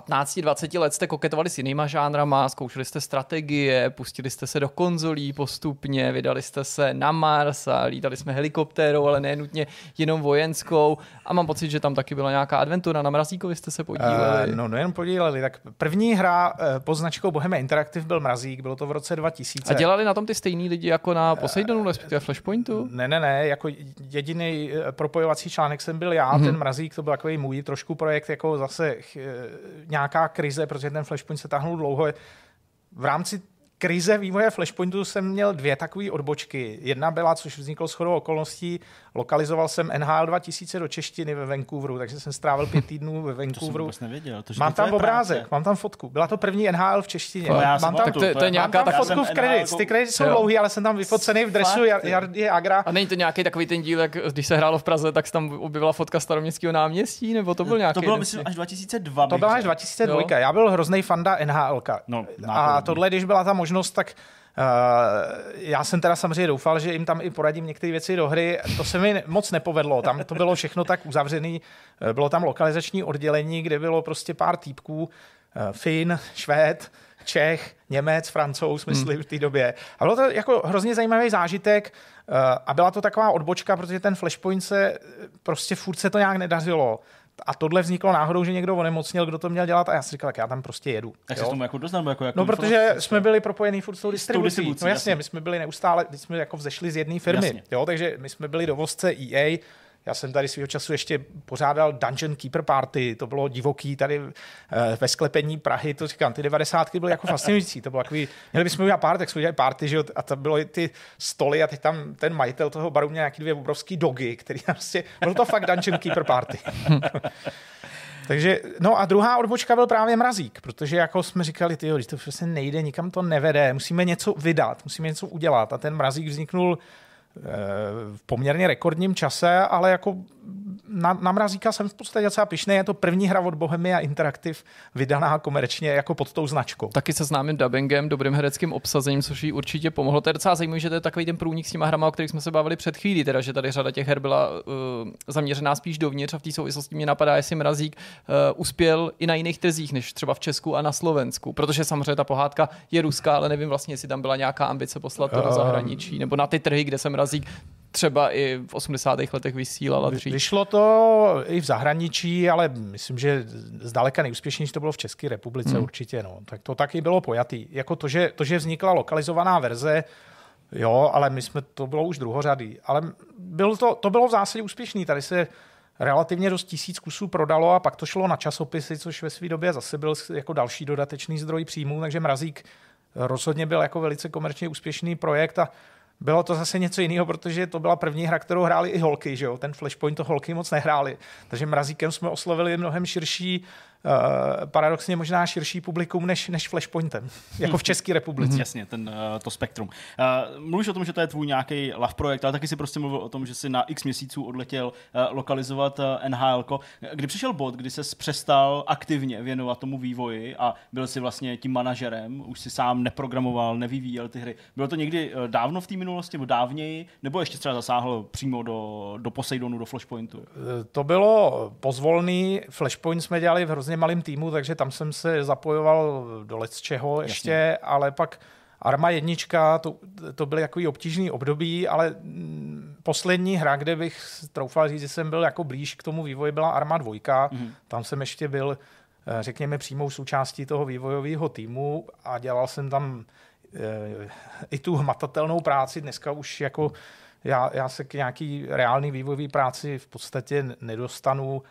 15-20 let jste koketovali s jinýma žánrama, zkoušeli jste strategie, pustili jste se do konzolí postupně, vydali jste se na Mars a lítali jsme helikoptérou, ale ne nutně jenom vojenskou. A mám pocit, že tam taky byla nějaká adventura. Na Mrazíkovi jste se podíleli. Uh, no, nejen podíleli. Tak první hra uh, pod značkou Bohemia Interactive byl Mrazík, bylo to v roce 2000. A dělali na tom ty stejný lidi jako na Poseidonu, uh, respektive Flashpointu? Ne, ne, ne, jako jediný propojovací článek jsem byl já, mm-hmm. ten Mrazík, to byl takový můj trošku projekt, jako zase nějaká krize, protože ten Flashpoint se tahnul dlouho. V rámci krize vývoje Flashpointu jsem měl dvě takové odbočky. Jedna byla, což vzniklo shodou okolností, lokalizoval jsem NHL 2000 do češtiny ve Vancouveru, takže jsem strávil pět týdnů ve Vancouveru. To jsem nevěděl. To, mám tam obrázek, práce. mám tam fotku. Byla to první NHL v češtině. No, mám, tam, to, to, je nějaká mám tam fotku v kredit. Ty kredity jsou dlouhý, ale jsem tam vyfocený v dresu Jardy Agra. A není to nějaký takový ten díl, jak když se hrálo v Praze, tak tam objevila fotka staroměstského náměstí, nebo to byl nějaký? To bylo, myslím, až 2002. To bylo až 2002. Já byl hrozný fanda NHL. No, a tohle, když byla ta možnost, tak Uh, já jsem teda samozřejmě doufal, že jim tam i poradím některé věci do hry. To se mi moc nepovedlo. Tam to bylo všechno tak uzavřené. Eh, bylo tam lokalizační oddělení, kde bylo prostě pár týpků. Uh, Fin, Švéd, Čech, Němec, Francouz, myslím, hmm. v té době. A bylo to jako hrozně zajímavý zážitek a byla to taková odbočka, protože ten Flashpoint se prostě furt se to nějak nedařilo a tohle vzniklo náhodou, že někdo onemocněl, kdo to měl dělat a já si říkal, tak já tam prostě jedu. Jak jo. se tomu jako doznal, jako, jako No, protože jsme byli propojení furt s tou distribucí. distribucí, no jasně, jasně. my jsme byli neustále, my jsme jako vzešli z jedné firmy, Jasně. jo, takže my jsme byli dovozce EA, já jsem tady svého času ještě pořádal Dungeon Keeper Party, to bylo divoký tady eh, ve sklepení Prahy, to říkám, ty 90. byly jako fascinující, to bylo takový, měli bychom udělat party, tak jsme udělali party, že jo, a to bylo i ty stoly a teď tam ten majitel toho baru měl nějaký dvě obrovský dogy, který prostě, bylo to fakt Dungeon Keeper Party. Takže, no a druhá odbočka byl právě mrazík, protože jako jsme říkali, ty to prostě nejde, nikam to nevede, musíme něco vydat, musíme něco udělat a ten mrazík vzniknul v poměrně rekordním čase, ale jako na, na mrazíka jsem v podstatě docela pišný. Je to první hra od Bohemia Interactive vydaná komerčně jako pod tou značkou. Taky se známým dubbingem, dobrým hereckým obsazením, což jí určitě pomohlo. To je docela zajímavé, že to je takový ten průnik s těma hrama, o kterých jsme se bavili před chvílí, teda, že tady řada těch her byla uh, zaměřená spíš dovnitř a v té souvislosti mě napadá, jestli Mrazík uh, uspěl i na jiných trzích, než třeba v Česku a na Slovensku. Protože samozřejmě ta pohádka je ruská, ale nevím vlastně, jestli tam byla nějaká ambice poslat to do Eh, zahraničí, nebo na ty trhy, kde se Mrazík třeba i v 80. letech vysílal a dřív. Vyšlo to i v zahraničí, ale myslím, že zdaleka nejúspěšnější to bylo v České republice hmm. určitě. No. Tak to taky bylo pojatý. Jako to, že, to, že vznikla lokalizovaná verze, jo, ale my jsme, to bylo už druhořadý. Ale byl to, to bylo v zásadě úspěšný. Tady se relativně dost tisíc kusů prodalo a pak to šlo na časopisy, což ve své době zase byl jako další dodatečný zdroj příjmů, takže Mrazík rozhodně byl jako velice komerčně úspěšný projekt a bylo to zase něco jiného, protože to byla první hra, kterou hráli i holky, že jo? Ten Flashpoint to holky moc nehráli. Takže Mrazíkem jsme oslovili mnohem širší, paradoxně možná širší publikum než, než Flashpointem, jako v České republice. Jasně, ten, uh, to spektrum. Uh, mluvíš o tom, že to je tvůj nějaký love projekt, ale taky si prostě mluvil o tom, že si na x měsíců odletěl uh, lokalizovat uh, NHL. Kdy přišel bod, kdy se přestal aktivně věnovat tomu vývoji a byl si vlastně tím manažerem, už si sám neprogramoval, nevyvíjel ty hry. Bylo to někdy dávno v té minulosti, nebo dávněji, nebo ještě třeba zasáhl přímo do, do Poseidonu, do Flashpointu? To bylo pozvolný. Flashpoint jsme dělali v hrozně malém týmu, takže tam jsem se zapojoval do let z čeho ještě, Jasně. ale pak Arma jednička, to, to byly takový obtížný období, ale mm, poslední hra, kde bych troufal říct, že jsem byl jako blíž k tomu vývoji, byla Arma dvojka. Mhm. Tam jsem ještě byl, eh, řekněme, přímou součástí toho vývojového týmu a dělal jsem tam eh, i tu hmatatelnou práci. Dneska už jako já, já se k nějaký reálný vývojové práci v podstatě nedostanu.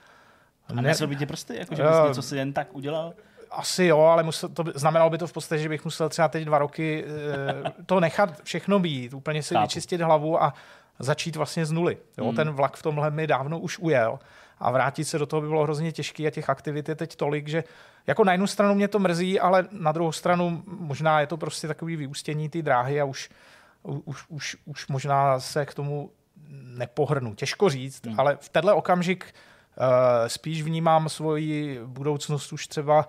A nesl by tě prsty, jako že bys Eh, něco si jen tak udělal? Asi jo, ale musel, to by, znamenalo by to v podstatě, že bych musel třeba teď dva roky eh, to nechat všechno být, úplně si Chápu. vyčistit hlavu a začít vlastně z nuly. Jo? Hmm. Ten vlak v tomhle mi dávno už ujel a vrátit se do toho by bylo hrozně těžké a těch aktivit je teď tolik, že jako na jednu stranu mě to mrzí, ale na druhou stranu možná je to prostě takový vyústění té dráhy a už, už, už, už možná se k tomu nepohrnu. Těžko říct, hmm. ale v tenhle okamžik uh, spíš vnímám svoji budoucnost už třeba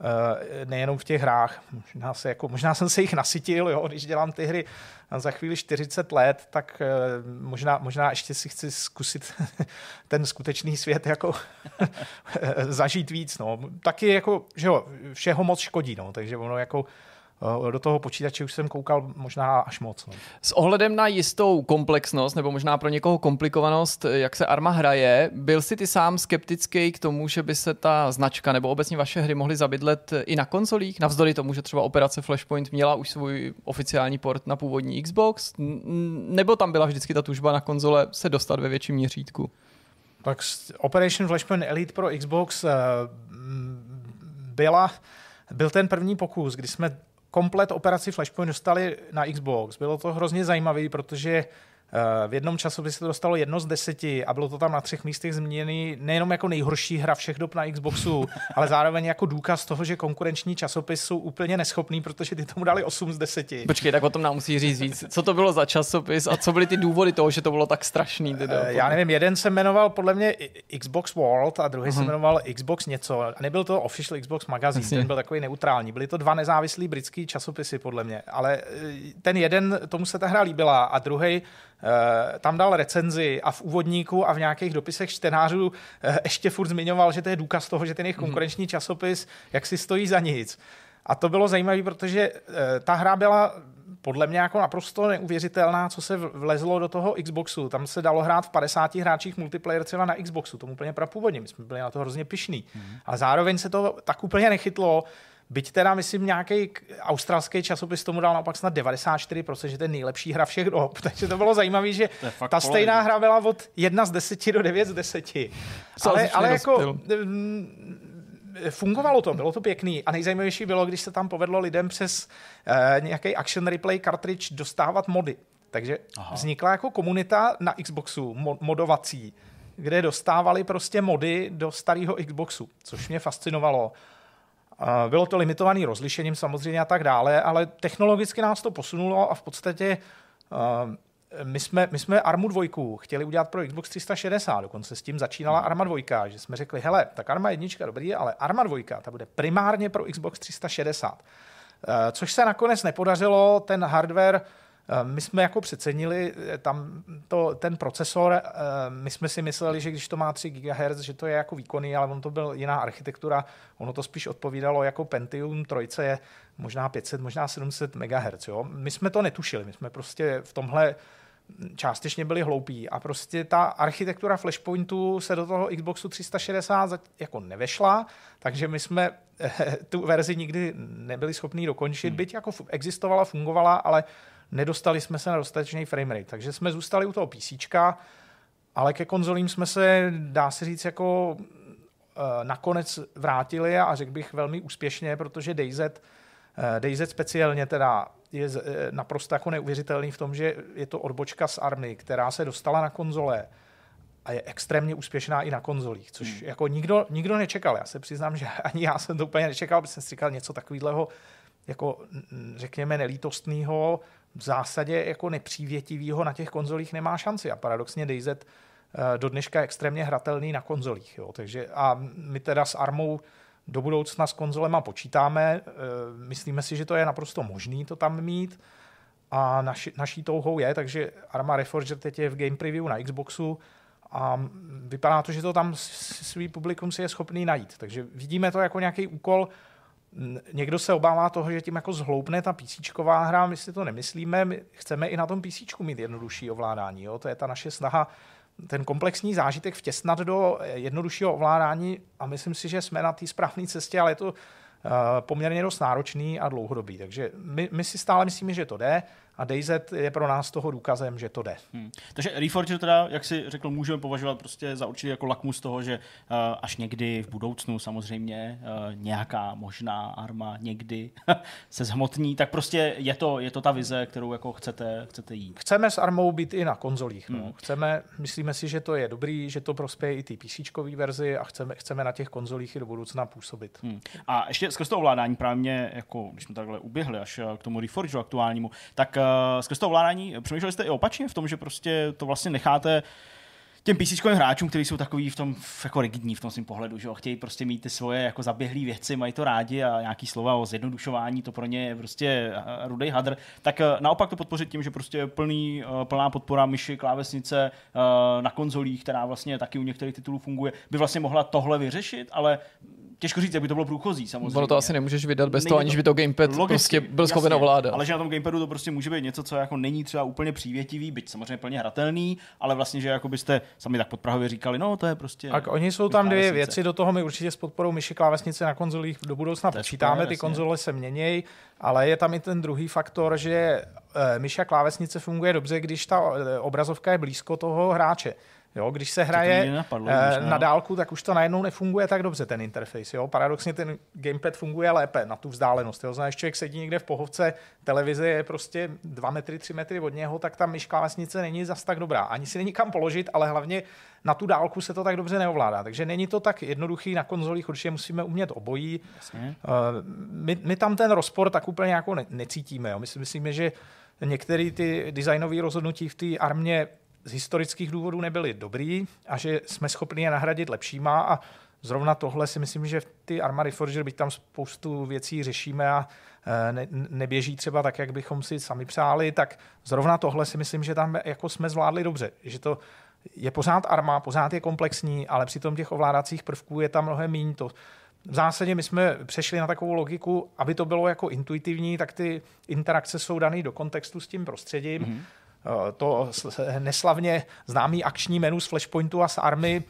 Uh, nejenom v těch hrách. Možná, se jako, možná jsem se jich nasytil, jo, když dělám ty hry za chvíli 40 let, tak uh, možná, možná ještě si chci zkusit ten skutečný svět jako zažít víc. No. Taky jako, že jo, všeho moc škodí, no, takže ono jako do toho počítače už jsem koukal možná až moc. No. S ohledem na jistou komplexnost, nebo možná pro někoho komplikovanost, jak se Arma hraje, byl si ty sám skeptický k tomu, že by se ta značka nebo obecně vaše hry mohly zabydlet i na konzolích, navzdory tomu, že třeba operace Flashpoint měla už svůj oficiální port na původní Xbox, nebo tam byla vždycky ta tužba na konzole se dostat ve větším měřítku? Tak Operation Flashpoint Elite pro Xbox uh, byla, byl ten první pokus, kdy jsme komplet operaci Flashpoint dostali na Xbox. Bylo to hrozně zajímavé, protože v jednom času se to dostalo jedno z deseti a bylo to tam na třech místech změněný nejenom jako nejhorší hra všech dob na Xboxu, ale zároveň jako důkaz toho, že konkurenční časopis jsou úplně neschopný, protože ty tomu dali 8 z 10. Počkej, tak o tom nám musí říct víc. Co to bylo za časopis a co byly ty důvody toho, že to bylo tak strašný? Teda, Eh, Já nevím, jeden se jmenoval podle mě Xbox World a druhý se Aha. jmenoval Xbox něco. A nebyl to Official Xbox Magazine, Jasně. ten byl takový neutrální. Byly to dva nezávislí britský časopisy podle mě. Ale eh, ten jeden, tomu se ta hra líbila a druhý tam dal recenzi a v úvodníku a v nějakých dopisech čtenářů eh, ještě furt zmiňoval, že to je důkaz toho, že ten jejich konkurenční časopis jak si stojí za nic. A to bylo zajímavé, protože eh, ta hra byla podle mě jako naprosto neuvěřitelná, co se vlezlo do toho Xboxu. Tam se dalo hrát v 50 hráčích multiplayer třeba na Xboxu, tomu úplně prapůvodně, my jsme byli na to hrozně pišný. Mm. Ale zároveň se to tak úplně nechytlo, Byť teda, myslím, nějaký australský časopis tomu dal naopak snad 94%, že to je nejlepší hra všech dob. Takže to bylo zajímavé, že ta stejná hra byla od 1 z 10 do 9 z 10. Ale, ale jako fungovalo to, bylo to pěkný a nejzajímavější bylo, když se tam povedlo lidem přes uh, nějaký action replay cartridge dostávat mody. Takže Aha. vznikla jako komunita na Xboxu modovací, kde dostávali prostě mody do starého Xboxu, což mě fascinovalo. Bylo to limitovaný rozlišením samozřejmě a tak dále, ale technologicky nás to posunulo a v podstatě my jsme, my jsme Armu 2 chtěli udělat pro Xbox 360, dokonce s tím začínala Arma 2, že jsme řekli, hele, tak Arma 1 dobrý, ale Arma 2 ta bude primárně pro Xbox 360. Což se nakonec nepodařilo, ten hardware Eh, my jsme jako přecenili eh, tam to, ten procesor, eh, my jsme si mysleli, že když to má 3 GHz, že to je jako výkonný, ale on to byl jiná architektura, ono to spíš odpovídalo jako Pentium 3 je možná 500, možná 700 MHz. Jo? My jsme to netušili, my jsme prostě v tomhle částečně byli hloupí a prostě ta architektura Flashpointu se do toho Xboxu 360 jako nevešla, takže my jsme tu verzi nikdy nebyli schopni dokončit, hmm. byť jako existovala, fungovala, ale nedostali jsme se na dostatečný framerate, takže jsme zůstali u toho PC, ale ke konzolím jsme se, dá se říct, jako eh, nakonec vrátili a řekl bych velmi úspěšně, protože DayZ, eh, DayZ speciálně teda je eh, naprosto jako neuvěřitelný v tom, že je to odbočka z Army, která se dostala na konzole a je extrémně úspěšná i na konzolích, což hmm. jako nikdo, nikdo nečekal. Já se přiznám, že ani já jsem to úplně nečekal, protože jsem si říkal něco takového, jako řekněme nelítostného, v zásadě jako nepřívětivýho na těch konzolích nemá šanci. A paradoxně DayZ eh, do dneška je extrémně hratelný na konzolích. Jo. Takže, a my teda s Armou do budoucna s konzolema počítáme. Eh, myslíme si, že to je naprosto možný to tam mít. A naši, naší touhou je, takže Arma Reforger teď je v game preview na Xboxu a vypadá to, že to tam svý publikum si je schopný najít. Takže vidíme to jako nějaký úkol, Někdo se obává toho, že tím jako zhloupne ta PC hra, my si to nemyslíme, my chceme i na tom PC mít jednodušší ovládání. Jo? To je ta naše snaha ten komplexní zážitek vtěsnat do jednoduššího ovládání a myslím si, že jsme na té správné cestě, ale je to eh, poměrně dost náročný a dlouhodobý. Takže my, my si stále myslíme, že to jde a DayZ je pro nás toho důkazem, že to jde. Hmm. Takže Reforger teda, jak si řekl, můžeme považovat prostě za určitě jako lakmus toho, že uh, až někdy v budoucnu samozřejmě uh, nějaká možná arma někdy se zhmotní, tak prostě je to, je to ta vize, kterou jako chcete, chcete jít. Chceme s armou být i na konzolích. No. Hmm. Chceme, myslíme si, že to je dobrý, že to prospěje i ty PC verzi a chceme, chceme na těch konzolích i do budoucna působit. Hmm. A ještě skrz to ovládání právě mě, jako, když jsme takhle uběhli až k tomu Reforgeru aktuálnímu, tak skrz to ovládání přemýšleli jste i opačně v tom, že prostě to vlastně necháte těm PC hráčům, kteří jsou takový v tom jako rigidní v tom svém pohledu, že jo, chtějí prostě mít ty svoje jako zaběhlé věci, mají to rádi a nějaký slova o zjednodušování, to pro ně je prostě eh, rudej hadr, tak eh, naopak to podpořit tím, že prostě plný, plná podpora myši, klávesnice na konzolích, která vlastně taky u některých titulů funguje, by vlastně mohla tohle vyřešit, ale těžko říct, jak by to bylo průchozí, samozřejmě. Ono to asi nemůžeš vydat bez Nejde toho, aniž by to gamepad logicky, prostě byl schopen ovládat. Ale že na tom gamepadu to prostě může být něco, co jako není třeba úplně přívětivý, byť samozřejmě plně hratelný, ale vlastně, že jako byste sami tak podprahově říkali, no to je prostě. Tak oni jsou tam dvě věci, do toho my určitě s podporou myši klávesnice na konzolích do budoucna počítáme, ty konzole se měnějí, ale je tam i ten druhý faktor, že eh, myši a klávesnice funguje dobře, když ta eh, obrazovka je blízko toho hráče. Jo, když se hraje napadlo, eh, na dálku, tak už to najednou nefunguje tak dobře, ten interface. Jo? Paradoxně ten gamepad funguje lépe na tu vzdálenost. Jo? Znáš, člověk sedí někde v pohovce, televize je prostě 2 metry, 3 metry od něho, tak ta myška vesnice není zas tak dobrá. Ani si není kam položit, ale hlavně na tu dálku se to tak dobře neovládá. Takže není to tak jednoduchý na konzolích, určitě musíme umět obojí. Jasně. Eh, my, my, tam ten rozpor tak úplně jako ne, necítíme. Jo? My si myslíme, že některé ty designové rozhodnutí v té armě z historických důvodů nebyly dobrý a že jsme schopni je nahradit lepšíma a zrovna tohle si myslím, že ty Armory Forger, byť tam spoustu věcí řešíme a e, ne, neběží třeba tak, jak bychom si sami přáli, tak zrovna tohle si myslím, že tam jako jsme zvládli dobře, že to je pořád arma, pořád je komplexní, ale přitom těch ovládacích prvků je tam mnohem méně. To v zásadě my jsme přešli na takovou logiku, aby to bylo jako intuitivní, tak ty interakce jsou dané do kontextu s tím prostředím. Mm-hmm. To neslavně známý akční menu z Flashpointu a z Army,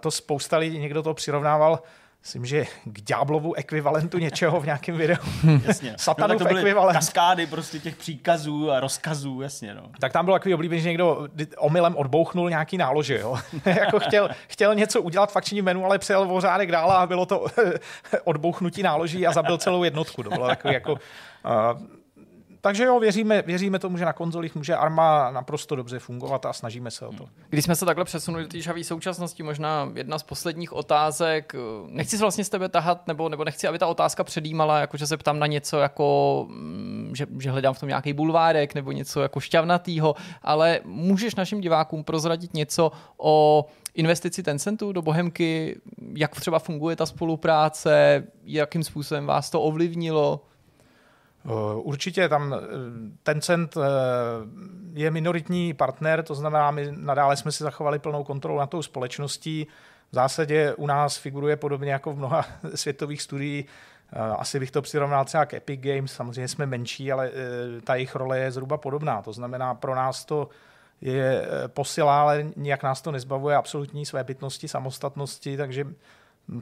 to spousta lidí, někdo to přirovnával myslím, že k ďáblovu ekvivalentu něčeho v nějakém videu. Jasně. Satanův no, tak to byly ekvivalent. kaskády prostě těch příkazů a rozkazů, jasně. No. Tak tam bylo takový oblíbený, že někdo omylem odbouchnul nějaký nálože. Jo? jako chtěl, chtěl, něco udělat v akčním menu, ale přijel o řádek dál a bylo to odbouchnutí náloží a zabil celou jednotku. To bylo takový jako... Uh, takže jo, věříme, věříme tomu, že na konzolích může Arma naprosto dobře fungovat a snažíme se o to. Když jsme se takhle přesunuli do té žavé současnosti, možná jedna z posledních otázek, nechci se vlastně z tebe tahat, nebo, nebo nechci, aby ta otázka předjímala, jakože se ptám na něco jako, mm, že, že hledám v tom nějaký bulvárek nebo něco jako šťavnatýho, ale můžeš našim divákům prozradit něco o investici Tencentu do Bohemky, jak třeba funguje ta spolupráce, jakým způsobem vás to ovlivnilo? Určitě tam Tencent je minoritní partner, to znamená, my nadále jsme si zachovali plnou kontrolu nad tou společností. V zásadě u nás figuruje podobně jako v mnoha světových studií. Asi bych to přirovnal třeba k Epic Games, samozřejmě jsme menší, ale ta jejich role je zhruba podobná. To znamená, pro nás to je posila, ale nijak nás to nezbavuje absolutní své bytnosti, samostatnosti, takže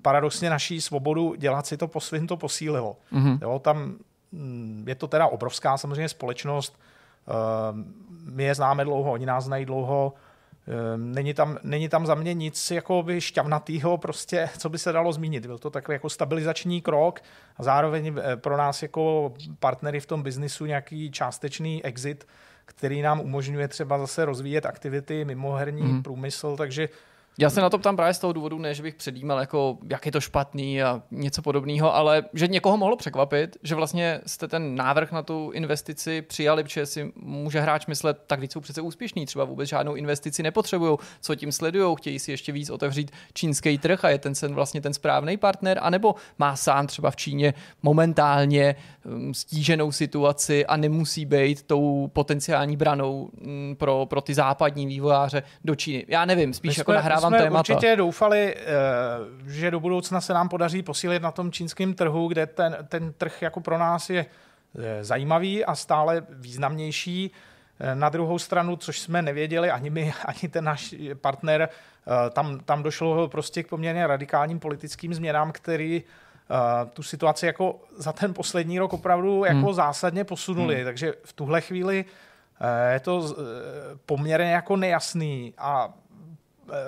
paradoxně naší svobodu dělat si to po svým to posílilo. Mm-hmm. Jo, tam je to teda obrovská samozřejmě společnost. My je známe dlouho, oni nás znají dlouho. Není tam, není tam za mě nic jako by šťavnatýho, prostě, co by se dalo zmínit. Byl to takový jako stabilizační krok a zároveň pro nás jako partnery v tom biznisu nějaký částečný exit, který nám umožňuje třeba zase rozvíjet aktivity mimo herní mm. průmysl, takže já se na to ptám právě z toho důvodu, ne, že bych předjímal, jako, jak je to špatný a něco podobného, ale že někoho mohlo překvapit, že vlastně jste ten návrh na tu investici přijali, protože si může hráč myslet, tak když jsou přece úspěšní, třeba vůbec žádnou investici nepotřebují, co tím sledují, chtějí si ještě víc otevřít čínský trh a je ten sen vlastně ten správný partner, anebo má sám třeba v Číně momentálně um, stíženou situaci a nemusí být tou potenciální branou um, pro, pro ty západní vývojáře do Číny. Já nevím, spíš My jako jsme- jsme témata. určitě doufali, eh, že do budoucna se nám podaří posílit na tom čínském trhu, kde ten, ten trh jako pro nás je eh, zajímavý a stále významnější. Eh, Na druhou stranu, což jsme nevěděli, ani my, ani ten náš partner, tam, tam došlo prostě k poměrně radikálním politickým změnám, který tu situaci jako za ten poslední rok opravdu jako Hmm. zásadně posunuli. Hmm. Takže v tuhle chvíli je to poměrně jako nejasný a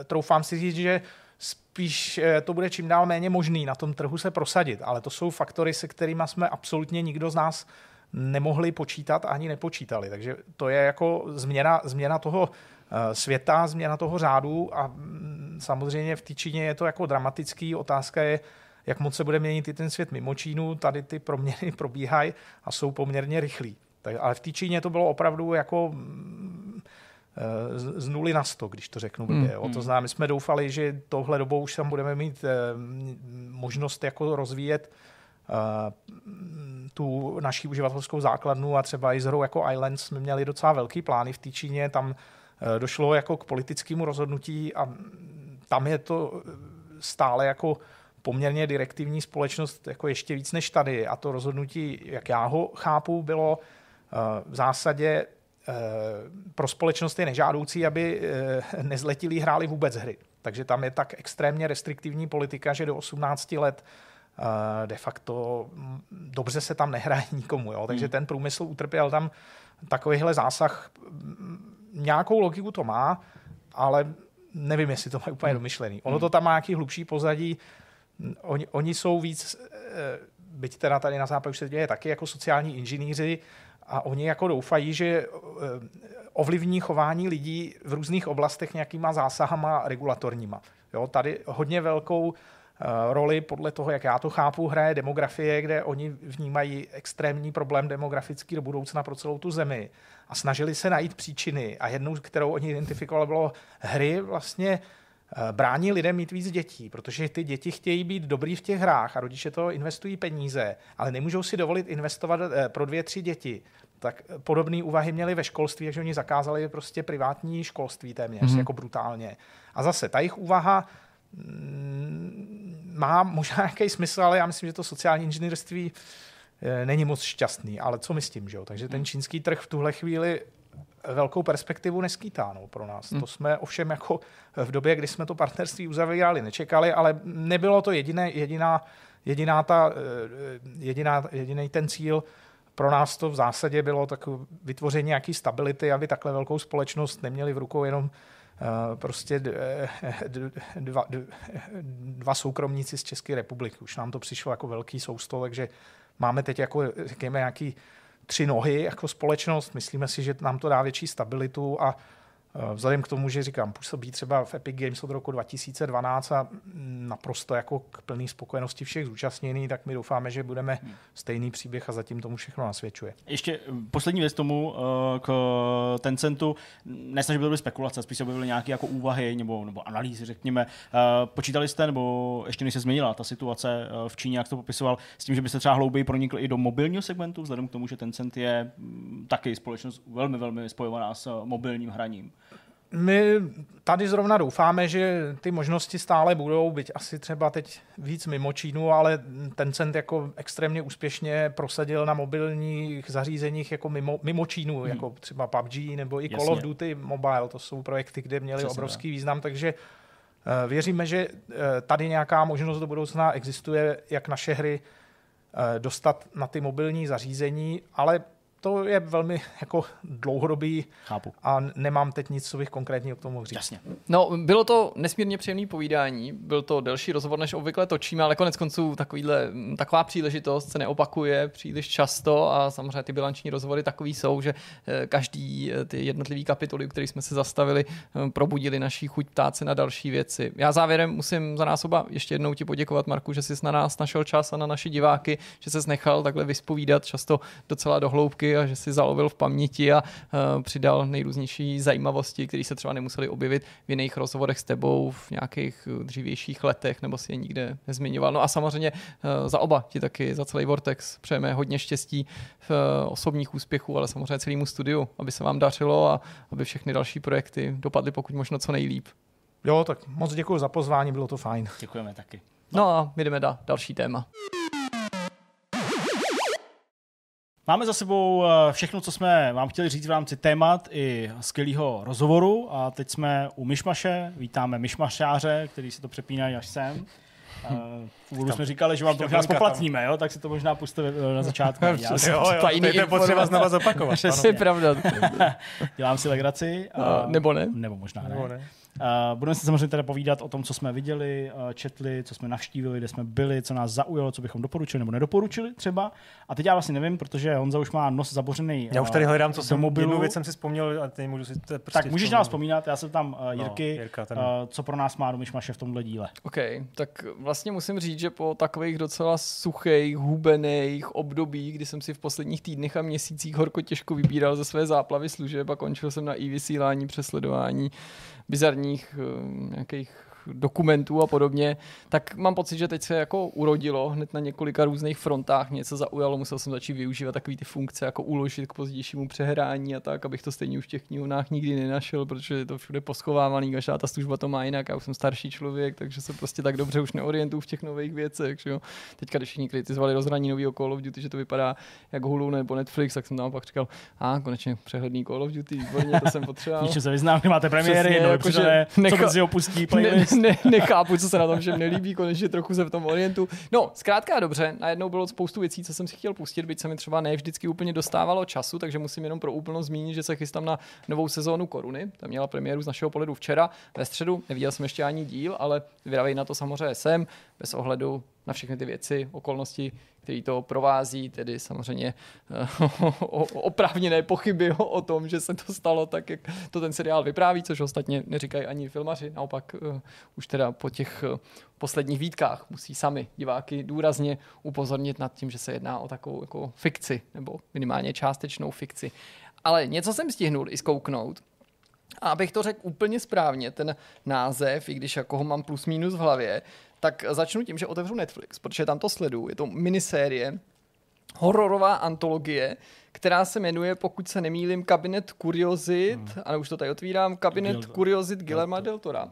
troufám si říct, že spíš eh, to bude čím dál méně možný na tom trhu se prosadit, ale to jsou faktory, se kterými jsme absolutně nikdo z nás nemohli počítat ani nepočítali. Takže to je jako změna, změna toho eh, světa, změna toho řádu a mm, samozřejmě v té Číně je to jako dramatický. Otázka je, jak moc se bude měnit i ten svět mimo Čínu. Tady ty proměny probíhají a jsou poměrně rychlí. Ale v té Číně to bylo opravdu jako mm, eh, z nuly na sto, když to řeknu blbě. Mm, jo. To mm. znamená, my jsme doufali, že tohle dobou už tam budeme mít eh, možnost jako rozvíjet eh, tu naší uživatelskou základnu a třeba i s hrou jako Islands jsme měli docela velký plány v té Číně, tam eh, došlo jako k politickému rozhodnutí a tam je to stále jako poměrně direktivní společnost jako ještě víc než tady a to rozhodnutí, jak já ho chápu, bylo v zásadě pro společnost je nežádoucí, aby eh, nezletilí hráli vůbec hry. Takže tam je tak extrémně restriktivní politika, že do 18 let eh, de facto mm, dobře se tam nehraje nikomu. Jo? Takže Hmm. ten průmysl utrpěl tam takovýhle zásah. Mm, Nějakou logiku to má, ale nevím, jestli to má úplně domyšlený. Ono to tam má nějaký hlubší pozadí. Oni, oni jsou víc, eh, byť teda tady na západě už se děje taky jako sociální inženýři, a oni jako doufají, že eh, ovlivní chování lidí v různých oblastech nějakýma zásahama regulatorníma. Jo, tady hodně velkou eh, roli, podle toho, jak já to chápu, hraje demografie, kde oni vnímají extrémní problém demografický do budoucna pro celou tu zemi a snažili se najít příčiny a jednou, kterou oni identifikovali, bylo hry vlastně brání lidem mít víc dětí, protože ty děti chtějí být dobrý v těch hrách a rodiče to investují peníze, ale nemůžou si dovolit investovat eh, pro dvě, tři děti. Tak eh, podobné úvahy měli ve školství, takže oni zakázali prostě privátní školství téměř, Mhm. mm-hmm. jako brutálně. A zase ta jejich úvaha mm, má možná nějaký smysl, ale já myslím, že to sociální inženýrství eh, není moc šťastný. Ale co my s tím, že jo? Takže ten čínský trh v tuhle chvíli velkou perspektivu neskýtá no, pro nás. Hmm. To jsme ovšem jako v době, kdy jsme to partnerství uzavírali, nečekali, ale nebylo to jediné, jediná, jediná ta, eh, jediná, jediný ten cíl. Pro nás to v zásadě bylo tak vytvoření nějaké stability, aby takhle velkou společnost neměli v rukou jenom eh, prostě d- dva, dva soukromníci z České republiky. Už nám to přišlo jako velký soustol, takže máme teď jako, řekněme, nějaký tři nohy jako společnost. Myslíme si, že nám to dá větší stabilitu a vzhledem k tomu, že říkám, působí třeba v Epic Games od roku 2012 a naprosto jako k plné spokojenosti všech zúčastněných, tak my doufáme, že budeme stejný příběh a zatím tomu všechno nasvědčuje. Ještě eh, poslední věc tomu eh, k Tencentu. Nesnaž by to byly spekulace, spíš se objevily nějaké jako úvahy nebo, nebo analýzy, řekněme. Eh, Počítali jste, nebo ještě než se změnila ta situace eh, v Číně, jak to popisoval, s tím, že byste třeba hlouběji pronikli i do mobilního segmentu, vzhledem k tomu, že Tencent je mm, taky společnost velmi, velmi spojovaná s eh, mobilním hraním. My tady zrovna doufáme, že ty možnosti stále budou, byť asi třeba teď víc mimo Čínu, ale Tencent jako extrémně úspěšně prosadil na mobilních zařízeních jako mimo, mimo Čínu, hmm. jako třeba PUBG nebo i Call Jasně. of Duty Mobile, to jsou projekty, kde měly Přesně obrovský tak. význam, takže eh, věříme, že eh, tady nějaká možnost do budoucna existuje, jak naše hry eh, dostat na ty mobilní zařízení, ale to je velmi jako dlouhodobý Chápu. a nemám teď nic, co bych konkrétně k tomu mohl říct. Jasně. No, bylo to nesmírně příjemný povídání, byl to delší rozhovor, než obvykle točíme, ale konec konců takovýhle, taková příležitost se neopakuje příliš často a samozřejmě ty bilanční rozhovory takový jsou, že eh, každý eh, ty jednotlivý kapitoly, u kterých jsme se zastavili, eh, probudili naší chuť ptát se na další věci. Já závěrem musím za nás oba ještě jednou ti poděkovat, Marku, že jsi na nás našel čas a na naše diváky, že ses nechal takhle vyspovídat často docela do hloubky a že si zalovil v paměti a uh, přidal nejrůznější zajímavosti, které se třeba nemuseli objevit v jiných rozhovorech s tebou v nějakých eh, dřívějších letech, nebo si je nikde nezmiňoval. No a samozřejmě uh, za oba ti taky, za celý Vortex přejeme hodně štěstí v uh, osobních úspěchů, ale samozřejmě celému studiu, aby se vám dařilo a aby všechny další projekty dopadly pokud možno co nejlíp. Jo, tak moc děkuji za pozvání, bylo to fajn. Děkujeme taky. No a my jdeme na další téma. Máme za sebou eh, všechno, co jsme vám chtěli říct v rámci témat i skvělého rozhovoru a teď jsme u Myšmaše. Vítáme Myšmašáře, který si to přepínají až sem. Eh, V úvodu jsme říkali, že vám to možná tam. spoplatníme, jo? tak si to možná puste eh, na začátku. Jo, jo, to je potřeba znova zopakovat. Přesně pravda. Dělám si legraci. A, nebo ne. Nebo možná Nebo ne. Uh, budeme se samozřejmě teda povídat o tom, co jsme viděli, uh, četli, co jsme navštívili, kde jsme byli, co nás zaujalo, co bychom doporučili nebo nedoporučili třeba. A teď já vlastně nevím, protože Honza už má nos zabořený. Já už tady hledám, co jsem, mobilu. jednu věc jsem si vzpomněl a teď můžu si to prostě Tak můžeš vzpomněl. nás vzpomínat, já jsem tam uh, Jirky, No, Jirka, ten- uh, co pro nás má do myšmaše v tomhle díle. OK, tak vlastně musím říct, že po takových docela suchých, hubených období, kdy jsem si v posledních týdnech a měsících horko těžko vybíral ze své záplavy služeb a končil jsem na i vysílání, přesledování eh, nějakých dokumentů a podobně, tak mám pocit, že teď se jako urodilo hned na několika různých frontách, něco zaujalo, musel jsem začít využívat takové ty funkce, jako uložit k pozdějšímu přehrání a tak, abych to stejně už v těch knihovnách nikdy nenašel, protože je to všude poschovávaný, každá ta služba to má jinak, já už jsem starší člověk, takže se prostě tak dobře už neorientuju v těch nových věcech, že jo. Teďka, když všichni kritizovali rozhraní nového Call of Duty, že to vypadá jako Hulu nebo Netflix, tak jsem tam pak říkal, a konečně přehledný Call of Duty, výborně, to jsem potřeboval. Ničem se vyznám, máte premiéry, Přesně, no, jakože jakože co brzy opustí playlist. ne, nechápu, co se na tom všem nelíbí, konečně trochu se v tom orientu. No, zkrátka dobře, najednou bylo spoustu věcí, co jsem si chtěl pustit, byť se mi třeba ne vždycky úplně dostávalo času, takže musím jenom pro úplnost zmínit, že se chystám na novou sezónu Koruny. Ta měla premiéru z našeho pohledu včera ve středu. Neviděl jsem ještě ani díl, ale zvědavý na to samozřejmě jsem, bez ohledu na všechny ty věci, okolnosti, který to provází, tedy samozřejmě eh, oprávněné pochyby o, tom, že se to stalo tak, jak to ten seriál vypráví, což ostatně neříkají ani filmaři, naopak uh, už teda po těch uh, posledních výtkách musí sami diváky důrazně upozornit nad tím, že se jedná o takovou jako fikci, nebo minimálně částečnou fikci. Ale něco jsem stihnul i zkouknout, a abych to řekl úplně správně, ten název, i když jako ho mám plus minus v hlavě, tak začnu tím, že otevřu Netflix, protože tam to sleduju. Je to minisérie, hororová antologie, která se jmenuje, pokud se nemýlím, Kabinet kuriozit, hmm. ale už to tady otvírám, Kabinet Gil- kuriozit Guillerma del Tora.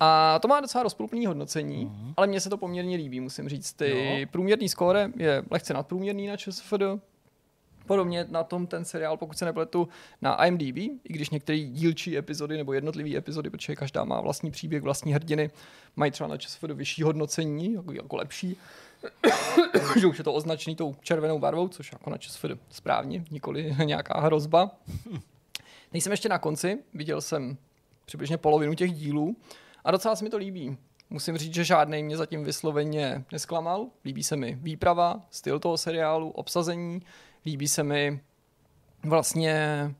A to má docela rozpolupný hodnocení, mm. ale mně se to poměrně líbí, musím říct. Ty Jo. průměrný skóre je lehce nadprůměrný na ČSFD. Podobně na tom ten seriál, pokud se nepletu, na IMDb, i když některé dílčí epizody nebo jednotlivé epizody, protože každá má vlastní příběh, vlastní hrdiny, mají třeba na ČSFD vyšší hodnocení, jako, jako lepší, že už je to označený tou červenou barvou, což jako na ČSFD správně, nikoli nějaká hrozba. Nejsem ještě na konci, viděl jsem přibližně polovinu těch dílů a docela se mi to líbí. Musím říct, že žádný mě zatím vysloveně nesklamal. Líbí se mi výprava, styl toho seriálu, obsazení, líbí se mi vlastně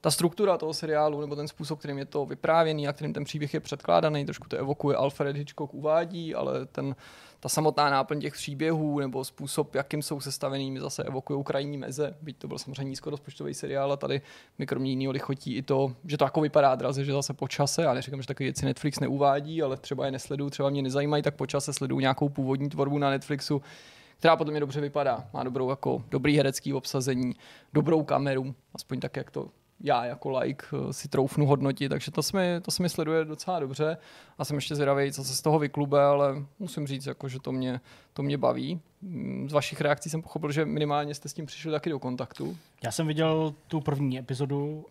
ta struktura toho seriálu nebo ten způsob, kterým je to vyprávěný a kterým ten příběh je předkládaný, trošku to evokuje Alfred Hitchcock uvádí, ale ten, ta samotná náplň těch příběhů nebo způsob, jakým jsou sestavený, mi zase evokují krajní meze, byť to byl samozřejmě nízkorozpočtový seriál a tady mi kromě jiného lichotí i to, že to jako vypadá draze, že zase po čase, já neříkám, že takové věci Netflix neuvádí, ale třeba je nesleduju, třeba mě nezajímají, tak po čase sleduju nějakou původní tvorbu na Netflixu, která podle mě dobře vypadá. Má dobrou jako dobrý herecký obsazení, dobrou kameru, aspoň tak, jak to já jako like eh, si troufnu hodnotit, takže to se mi, to se mi sleduje docela dobře a jsem ještě zvědavý, co se z toho vyklube, ale musím říct, jako, že to mě, to mě baví. Mm, Z vašich reakcí jsem pochopil, že minimálně jste s tím přišli taky do kontaktu. Já jsem viděl tu první epizodu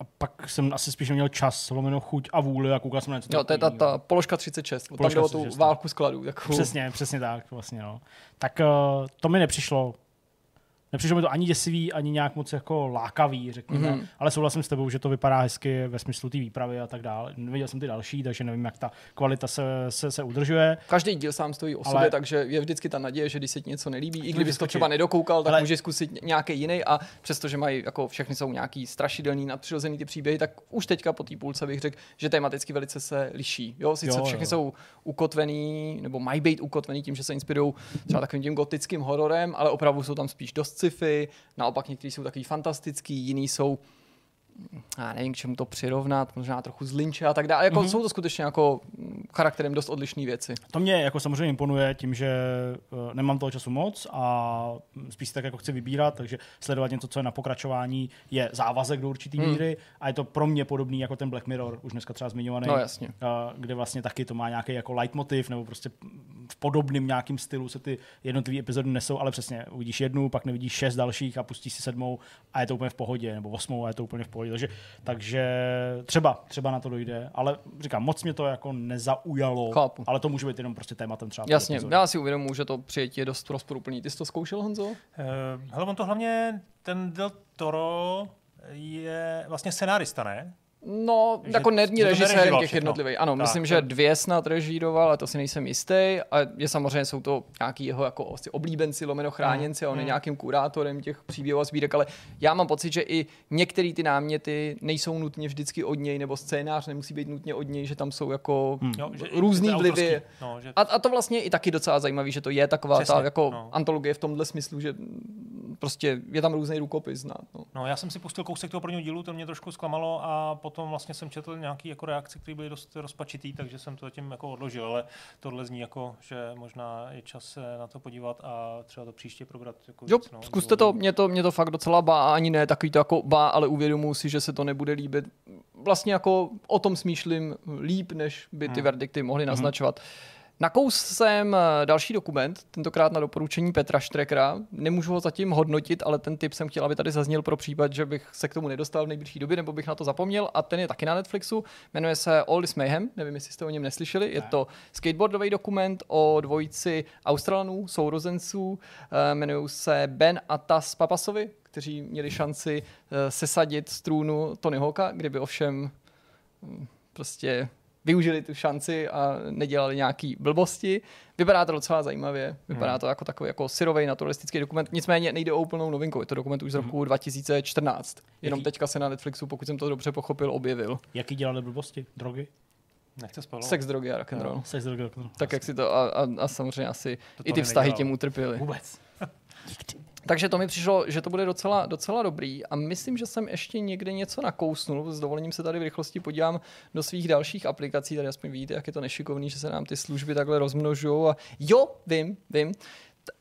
a pak jsem asi spíš neměl čas, lomeno chuť a vůli a koukal jsem na něco Jo, to je ta, ta položka 36, tam Položka jde o tu 36, válku skladů. Takovou. Přesně, přesně tak, vlastně, no. Tak uh, to mi nepřišlo. Nepřišlo mi to ani děsivý, ani nějak moc jako lákavý, řekněme, Mhm. mm-hmm. ale souhlasím s tebou, že to vypadá hezky ve smyslu té výpravy a tak dále. Neviděl jsem ty další, takže nevím, jak ta kvalita se, se, se udržuje. Každý díl sám stojí o Ale- sobě, takže je vždycky ta naděje, že když se ti něco nelíbí, i To kdybys to třeba nedokoukal, tak Ale- můžeš zkusit nějaký jiný a přestože mají jako všechny jsou nějaký strašidelný, nadpřirozený ty příběhy, tak už teďka po té půlce bych řekl, že tematicky velice se liší. Jo, sice Jo, všechny jo. jsou ukotvený, nebo mají být ukotvený tím, že se inspirují třeba takovým tím gotickým hororem, ale opravdu jsou tam spíš dost sci-fi, naopak některý jsou takový fantastický, jiný jsou já nevím, k čemu to přirovnat, možná trochu z Lynče a tak dále. Jako Mhm. jsou to skutečně jako mm, charakterem dost odlišné věci. To mě jako samozřejmě imponuje tím, že eh, nemám toho času moc a spíš si tak jako chci vybírat, takže sledovat něco, co je na pokračování, je závazek do určitý Hmm. míry a je to pro mě podobný jako ten Black Mirror, už dneska třeba zmiňovaný. No, jasně. eh, Kde vlastně taky to má nějaký jako leitmotiv, nebo prostě v podobným nějakým stylu se ty jednotlivé epizody nesou, ale přesně uvidíš jednu, pak nevidíš šest dalších a pustíš si sedmou a je to úplně v pohodě, nebo osmou a je to úplně v pohodě. Takže, takže třeba, třeba na to dojde, ale říkám, moc mě to jako nezaujalo, Chápu. ale to může být jenom prostě tématem třeba. Jasně, já si uvědomuji, že to přijetí je dost rozporuplný. Ty jsi to zkoušel, Honzo? Eh, hele, on to hlavně, ten Del Toro je vlastně scenárista, ne? No, Že- jako to režisér těch všechno. jednotlivých. Ano, Tak, myslím, že dvě snad režíroval, ale to si nejsem jistý. A je samozřejmě, jsou to nějaký jeho jako asi oblíbenci, lomeno chráněnci a on je Mm. nějakým kurátorem těch příběhů a sbírek, ale já mám pocit, že i některé ty náměty nejsou nutně vždycky od něj, nebo scénář nemusí být nutně od něj, že tam jsou jako že i- různý je vlivy. No, že- A, a to vlastně je i taky docela zajímavý, že to je taková Přesně, ta jako no. antologie v tomhle smyslu, že prostě je tam různý rukopis znát. No. No, já jsem si pustil kousek toho prvního dílu, to mě trošku zklamalo a potom vlastně jsem četl nějaký jako reakce, které byly dost rozpačitý, takže jsem to zatím jako odložil, ale tohle zní jako, že možná je čas se na to podívat a třeba to příště probrat. Jako Jo, víc, no, zkuste to, mě to, mě to fakt docela bá, ani ne takový to jako bá, ale uvědomuji si, že se to nebude líbit. Vlastně jako o tom smýšlím líp, než by ty Hmm. verdikty mohly Mhm. naznačovat. Nakous jsem eh, další dokument, tentokrát na doporučení Petra Štrekra. Nemůžu ho zatím hodnotit, ale ten tip jsem chtěl, aby tady zazněl pro případ, že bych se k tomu nedostal v nejbližší době, nebo bych na to zapomněl. A ten je taky na Netflixu. Jmenuje se All is Mayhem. Nevím, jestli jste o něm neslyšeli. Je to skateboardový dokument o dvojici Australanů, sourozenců. Eh, Jmenují se Ben a Tas Papasovi, kteří měli šanci eh, sesadit z trůnu Tony Hawka, kdyby ovšem hm, prostě využili tu šanci a nedělali nějaký blbosti. Vypadá to docela zajímavě, vypadá Hmm. to jako takový jako syrový naturalistický dokument, nicméně nejde o úplnou novinku, je to dokument už z roku 2014. Jenom Jaký? teďka se na Netflixu, pokud jsem to dobře pochopil, objevil. Jaký dělali blbosti? Drogy? Nechce spolovat. Sex, drogy a rock and roll. sex, drogy a rock and roll. Tak jak si to, a, a, a samozřejmě asi To i ty vztahy nedělal. těm utrpěli. Vůbec. Takže to mi přišlo, že to bude docela, docela dobrý a myslím, že jsem ještě někde něco nakousnul. S dovolením se tady v rychlosti podívám do svých dalších aplikací, tady aspoň vidíte, jak je to nešikovný, že se nám ty služby takhle rozmnožují. A jo, vím, vím.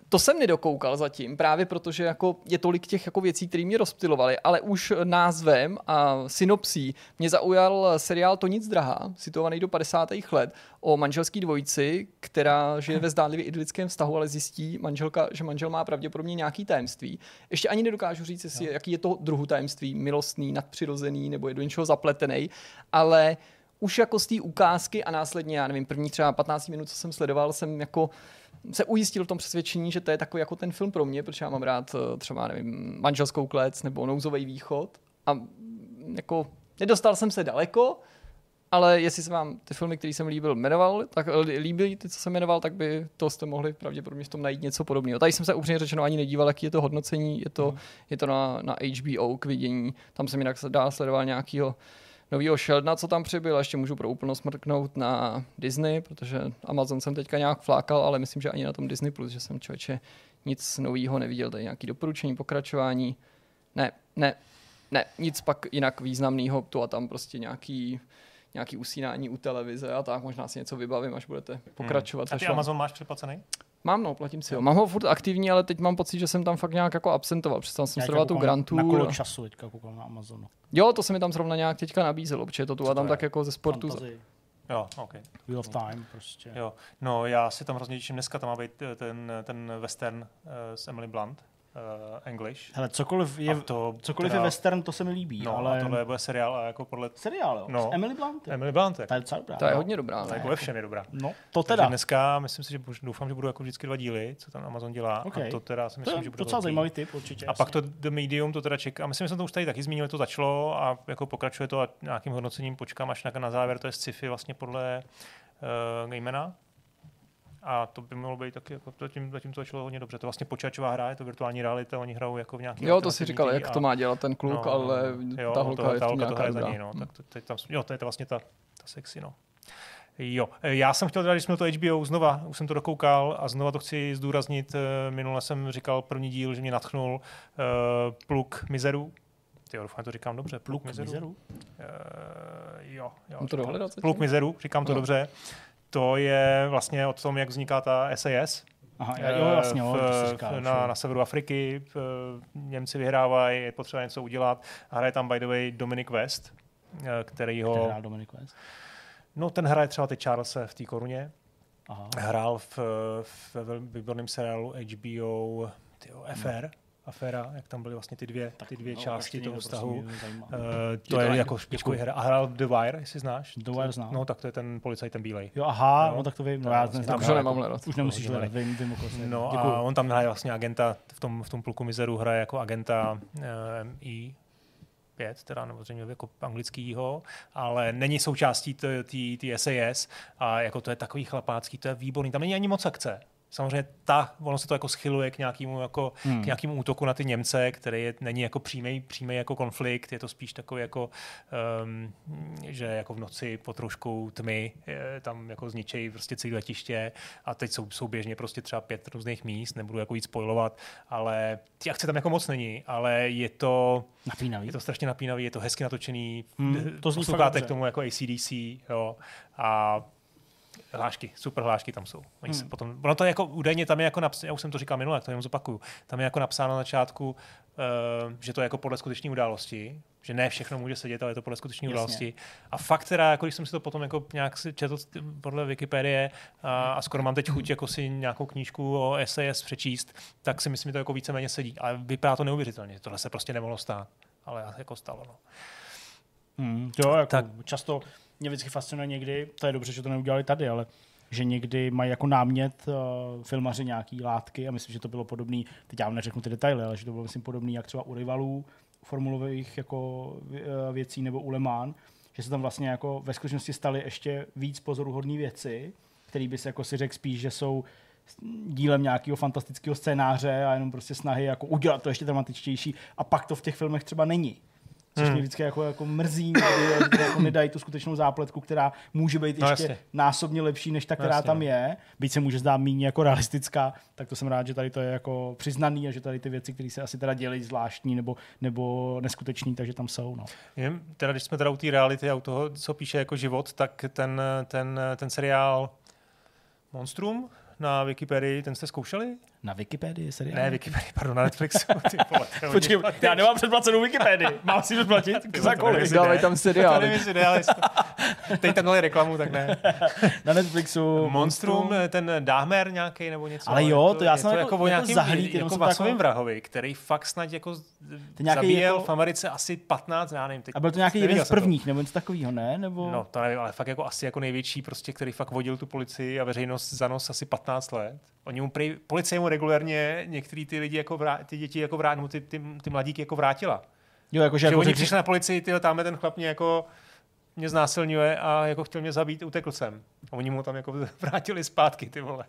To jsem nedokoukal zatím, právě protože jako je tolik těch jako věcí, které mě rozptilovaly, ale už názvem a synopsí mě zaujal seriál To nic drahá, situovaný do 50. let, o manželský dvojici, která žije ve zdánlivě idylickém vztahu, ale zjistí manželka, že manžel má pravděpodobně nějaký tajemství. Ještě ani nedokážu říct, jestli, jaký je to druhu tajemství, milostný, nadpřirozený nebo je do něčeho zapletený, ale už jako z té ukázky a následně, já nevím, první třeba 15 minut, co jsem sledoval, jsem jako se ujistil v tom přesvědčení, že to je takový jako ten film pro mě, protože já mám rád eh, třeba, nevím, manželskou klec nebo nouzový východ a mm, jako nedostal jsem se daleko, ale jestli se vám ty filmy, které jsem líbil, jmenoval, tak eh, líbí ty, co jsem jmenoval, tak by to jste mohli pravděpodobně v tom najít něco podobného. Tady jsem se upřímně řečeno ani nedíval, jaký je to hodnocení, je to, Mhm. je to na, na HBO k vidění, tam jsem jinak dál sledoval nějakýho novýho Sheldona, co tam přibyl, a ještě můžu pro úplnost mrknout na Disney, protože Amazon jsem teďka nějak flákal, ale myslím, že ani na tom Disney+, Plus, že jsem člověče nic nového neviděl, tady nějaký doporučení, pokračování, ne, ne, ne, nic pak jinak významného, tu a tam prostě nějaký nějaký usínání u televize a tak, možná si něco vybavím, až budete pokračovat. Hmm. A ty Amazon máš předplacený? Mám, no, platím si ho. Mám ho furt aktivní, ale teď mám pocit, že jsem tam fakt nějak jako absentoval. Přestal jsem sledovat tu koukám Grantu. Na kolo času teďka koukám na Amazonu. Jo, to se mi tam zrovna nějak teďka nabízelo, protože to tu a tam tak jako ze sportu. Fantasy. Jo, OK. Wheel of Time prostě. Jo. No, já si tam hrozně těším. Dneska tam má být eh, ten, ten western uh, s Emily Blunt, uh, English. Hele, cokoliv je, A to cokoliv teda- je western, to se mi líbí, No, ale... a tohle bude seriál a jako podle... Seriál, jo? No. S Emily Blunt? Emily Blunt. Ta je docela dobrá. Ta je no. hodně dobrá. To no. jako ve všem je dobrá. No, to Takže teda. dneska, myslím si, že doufám, že budou jako vždycky dva díly, co tam Amazon dělá. Okay. A to teda si To myslím, je že bude docela zajímavý tip, určitě, A pak to The Medium, to teda čeká. A myslím, že jsem to už tady taky zmínil, to začalo a jako pokračuje to a nějakým hodnocením počkám až na, na závěr, to je sci-fi vlastně podle uh, Gamena. A to by mohlo být taky, jako zatím, zatím to začalo hodně dobře. To je vlastně počítačová hra, je to virtuální realita, oni hrajou jako v nějaký Jo, to si říkal, jak to má dělat ten kluk, ale ta holka to, je ta holka to nějaká hraje za něj, no. Hm. Tak to, teď tam, jo, to je to vlastně ta, ta sexy, no. Jo, e, já jsem chtěl teda, když jsme to HBO znova, už jsem to dokoukal a znova to chci zdůraznit. e, Minule jsem říkal první díl, že mě natchnul uh, pluk mizeru. Ty doufám, to říkám dobře. Pluk, Pluk mizeru? Uh, jo, jo. Mám to dohledat? Pluk mizeru, říkám to No. dobře. To je vlastně o tom, jak vzniká ta SAS. Aha, Eh, jo, jasně, jo, v, říkal, v, že na, na severu Afriky. v, Němci vyhrávají, je potřeba něco udělat. A hraje tam by the way Dominic West, eh, který ho... hrál Dominic West? No, ten hraje třeba ty Charlese v té koruně. Aha. Hrál v, v velmi výborném seriálu HBO tyjo, FR. Aféra, jak tam byly vlastně ty dvě, ty dvě no, části toho vztahu. prosím. Uh, Je to je ani- jako špičkový hra. A hrál The Wire, jestli znáš. The Wire znám. No, tak to je ten policajt, ten bílej. Jo, aha, no tak to vím, no já neznám. tam Už nemám jako- hledat. Už nemusíš hledat, vím, vím, No Děkuju. a on tam hraje vlastně agenta, v tom, v tom pluku Mizeru hraje jako agenta uh, I, 5, teda nebo zřejmě jako anglickýho, ale není součástí té SAS a jako to je takový chlapácký, to je výborný, tam není ani moc akce. Samozřejmě ta, ono se to jako schyluje k nějakému, jako, Hmm. k nějakému útoku na ty Němce, který je, není jako přímý, přímý jako konflikt, je to spíš takový jako, um, že jako v noci pod trošku tmy je, tam jako zničejí prostě celé letiště a teď jsou souběžně prostě třeba pět různých míst, nebudu jako víc spojovat, ale ty akce tam jako moc není, ale je to Napínavý. je to strašně napínavý, je to hezky natočený, Hmm, to posloucháte k tomu jako ACDC, jo, a hlášky, super hlášky tam jsou. Oni se Hmm. potom, ono to je jako, údajně tam je jako napsáno, já už jsem to říkal minule, to jenom zopakuju, tam je jako napsáno na začátku, uh, že to je jako podle skutečné události, že ne všechno může sedět, ale je to podle skutečné události. A fakt teda, jako když jsem si to potom jako nějak četl podle Wikipedie a, a skoro mám teď chuť jako si nějakou knížku o SAS přečíst, tak si myslím, že to jako víceméně sedí. Ale vypadá to neuvěřitelně. Tohle se prostě nemohlo stát. Ale jako stalo. No. Hmm, jo, jako tak. často mě vždycky fascinuje někdy, to je dobře, že to neudělali tady, ale že někdy mají jako námět uh, filmaři nějaký látky a myslím, že to bylo podobný, teď já vám neřeknu ty detaily, ale že to bylo myslím podobný jak třeba u rivalů formulových jako eh, věcí nebo u Le Mans, že se tam vlastně jako ve skutečnosti staly ještě víc pozoruhodné věci, které by se jako si řekl spíš, že jsou dílem nějakého fantastického scénáře a jenom prostě snahy jako udělat to ještě dramatičtější a pak to v těch filmech třeba není. Což Hmm. mě vždycky jako, jako mrzí, že jako nedají tu skutečnou zápletku, která může být No ještě jasně. násobně lepší, než ta, která jasně, tam no. je. Byť se může zdát méně jako realistická, tak to jsem rád, že tady to je jako přiznaný a že tady ty věci, které se asi teda dělají zvláštní nebo, nebo neskutečný, takže tam jsou. No. Jen, teda, když jsme teda u té reality a u toho, co píše jako život, tak ten, ten, ten seriál Monstrum na Wikipedii, ten jste zkoušeli? Na Wikipedii, seriál? Ne, Wikipedii, pardon, na Netflixu. Ty vole, Počkej, já nemám předplacenou Wikipedii. Mám si předplatit? Za kolik? Dávají tam. To nevím, ale jestli- Teď tam dali reklamu, tak ne. Na Netflixu. Monstrum, ten Dahmer nějaký nebo něco. Ale jo, to já je jsem to jako- jako, o jako jenom jako vlasovým jako- vrahovi, který fakt snad jako zabíjel jako- v Americe asi 15, já nevím. Teď A byl to nějaký jeden z prvních, nebo něco takového, ne? Nebo... No, to nevím, ale fakt jako asi jako největší, prostě, který fakt vodil tu policii a veřejnost za nos asi 15 let. Oni mu prej, policie mu regulérně některý ty lidi jako vrá, ty děti jako vrát, ty, ty, ty, mladíky jako vrátila. Jo, jakože že jako oni řekl- přišli na policii, ty tamhle ten chlap mě jako mě znásilňuje a jako chtěl mě zabít, utekl jsem. A oni mu tam jako vrátili zpátky, ty vole.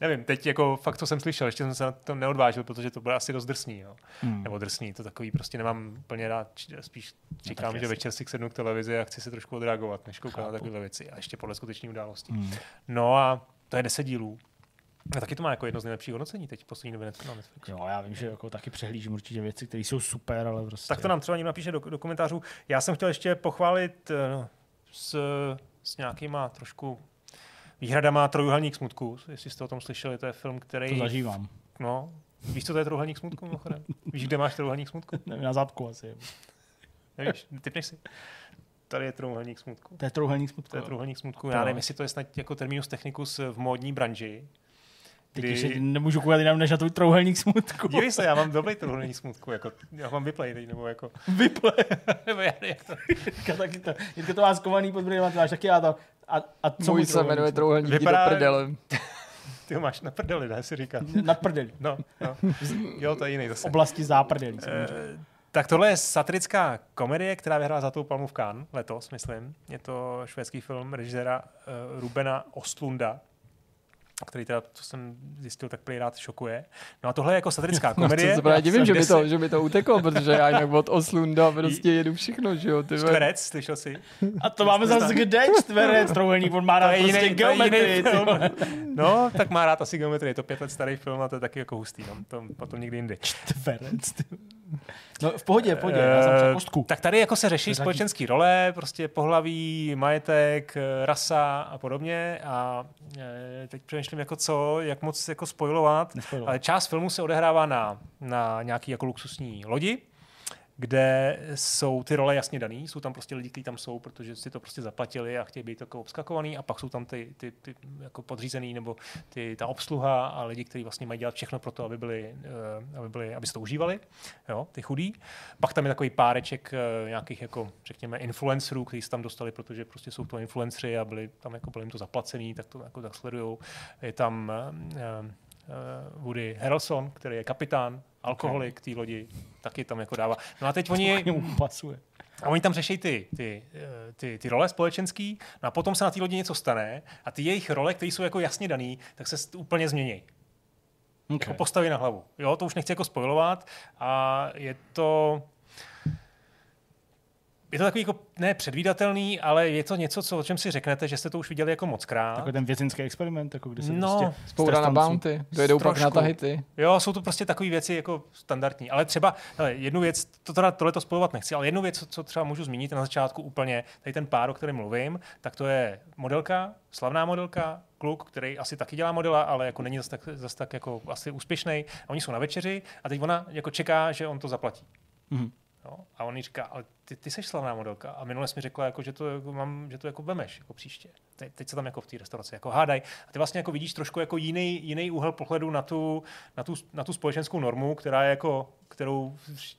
Nevím, teď jako fakt, co jsem slyšel, ještě jsem se na to neodvážil, protože to bylo asi dost drsný, jo. Hmm. Nebo drsný, to takový prostě nemám úplně rád, spíš čekám, taky že večer si sednu k televizi a chci se trošku odreagovat, než koukat na takové věci. A ještě podle skutečné události. Hmm. No a to je deset dílů. A taky to má jako jedno z nejlepších hodnocení teď v poslední době na Netflixu. Jo, já vím, že jako taky přehlížím určitě věci, které jsou super, ale prostě... Tak to nám třeba někdo napíše do, do komentářů. Já jsem chtěl ještě pochválit eh, s, s nějakýma trošku výhradama Trojuhelník smutku, jestli jste o tom slyšeli, to je film, který... To zažívám. No, víš, co to je Trojuhelník smutku, mimochodem? Víš, kde máš Trojuhelník smutku? Nevím, na zadku asi. Nevíš, typneš si? Tady je Trojuhelník smutku. To je trouhelník smutku. To je jo. Trojuhelník smutku. Já nevím, jestli to je snad jako terminus technicus v módní branži. Teď už nemůžu koukat jinam než na tvůj trouhelník smutku. Dívej se, já mám dobrý trojuhelník smutku, jako, já mám vyplay teď, nebo jako... Vyplay. nebo já jak to... Jirka, taky to, Jirka to má skovaný pod brýlema, máš taky já to. A, a co Můj se jmenuje trouhelník jdi do Vypadá- prdele. Ty ho máš na prdeli, ne, si říká. Na prdeli. No, no. Jo, to je jiný zase. Oblasti záprdelí. samozřejmě. Eh, tak tohle je satirická komedie, která vyhrála za tou palmu v Cannes letos, myslím. Je to švédský film režiséra uh, Rubena Ostlunda, který teda, co jsem zjistil, tak rád šokuje. No a tohle je jako satirická No, komedie. se právě divím, že mi, to, že mi to uteklo, protože já jinak od Oslunda prostě jedu všechno, že jo. Ty. Čtverec, slyšel jsi? A to máme zase kde čtverec, trouhelník, on má rád To prostě jiný- geometrii. No, tak má rád asi geometrii. Je to pět let starý film a to je taky jako hustý. No. To potom někdy jindy. Čtverec. ty. No v pohodě, v pohodě, já jsem Eh, kostku. Tak tady jako se řeší společenské role, prostě pohlaví, majetek, eh, rasa a podobně a eh, teď přemýšlím jako co, jak moc jako spojovat, ale část filmu se odehrává na, na nějaký jako luxusní lodi, kde jsou ty role jasně daný, jsou tam prostě lidi, kteří tam jsou, protože si to prostě zaplatili a chtějí být jako obskakovaný a pak jsou tam ty, ty, ty jako podřízený nebo ty, ta obsluha a lidi, kteří vlastně mají dělat všechno pro to, aby byli, eh, aby, byli, aby si to užívali, jo, ty chudí. Pak tam je takový páreček eh, nějakých jako, řekněme, influencerů, kteří se tam dostali, protože prostě jsou to influencery a byli tam jako byli jim to zaplacený, tak to jako tak sledujou. Je tam eh, Woody Harrelson, který je kapitán, alkoholik té lodi, taky tam jako dává. No a teď oni... Pasuje. A oni tam řeší ty, ty, eh, ty, ty role společenský, no a potom se na té lodi něco stane a ty jejich role, které jsou jako jasně daný, tak se úplně změní. Okay. Jako postaví na hlavu. Jo, to už nechci jako spojovat a je to je to takový jako ne předvídatelný, ale je to něco, co, o čem si řeknete, že jste to už viděli jako moc krát. Takový ten vězinský experiment, jako kdy se No, prostě Spoura na bounty, dojedou pak na. Tahiti. Jo, jsou to prostě takové věci jako standardní. Ale třeba, hele, jednu věc, to teda tohle to spojovat nechci, ale jednu věc, co, co třeba můžu zmínit na začátku úplně, tady ten pár, o kterém mluvím, tak to je modelka, slavná modelka, kluk, který asi taky dělá modela, ale jako není zase tak, zas tak jako asi úspěšný. Oni jsou na večeři a teď ona jako čeká, že on to zaplatí. Mhm. Jo? A on jí říká, ale ty, ty jsi slavná modelka. A minule jsi mi řekla, jako, že, to, jako mám, že to jako vemeš jako příště. Te, teď se tam jako v té restauraci jako hádaj. A ty vlastně jako vidíš trošku jako jiný, jiný úhel pohledu na tu, na, tu, na tu společenskou normu, která je jako, kterou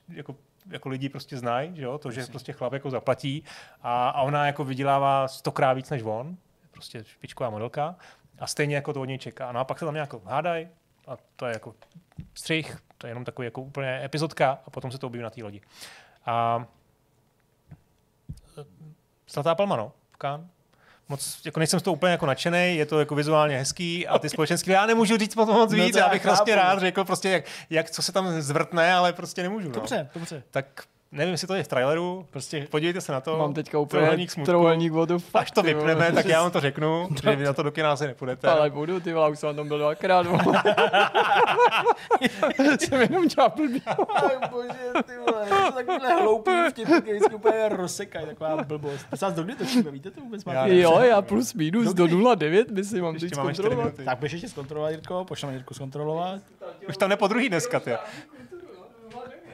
jako jako lidi prostě znají, že jo? to, že prostě chlap jako zaplatí a, a ona jako vydělává stokrát víc než on, prostě špičková modelka a stejně jako to od něj čeká. No a pak se tam nějak hádaj a to je jako střih, to je jenom takový jako úplně epizodka a potom se to objeví na té lodi. A Zlatá palma, no, v Cannes. Moc, jako nejsem z toho úplně jako nadšený, je to jako vizuálně hezký a ty společenské, já nemůžu říct moc, moc No víc, to já bych prostě rád řekl prostě, jak, jak, co se tam zvrtne, ale prostě nemůžu. Dobře, no. dobře. Tak nevím, jestli to je v traileru, prostě podívejte se na to. Mám teďka úplně Trojuhelník smutku. trojuhelník the fuck, Až to vole. vypneme, tak já vám to řeknu, že vy na to do kina asi nepůjdete. Ale budu, ty vole, už jsem na tom byl dvakrát. jsem jenom dělal blbý. Ach bože, ty vole, to takovýhle hloupý vtipy, který vždycky úplně rozsekají, taková blbost. Vás, dokdy točíme, víte to vůbec? máte? Jo, já plus minus do 0,9 myslím, mám teď zkontrolovat. minuty. Tak běž ještě zkontrolovat, Jirko, pošleme Jirku zkontrolovat. Už tam nepo druhý dneska, ty.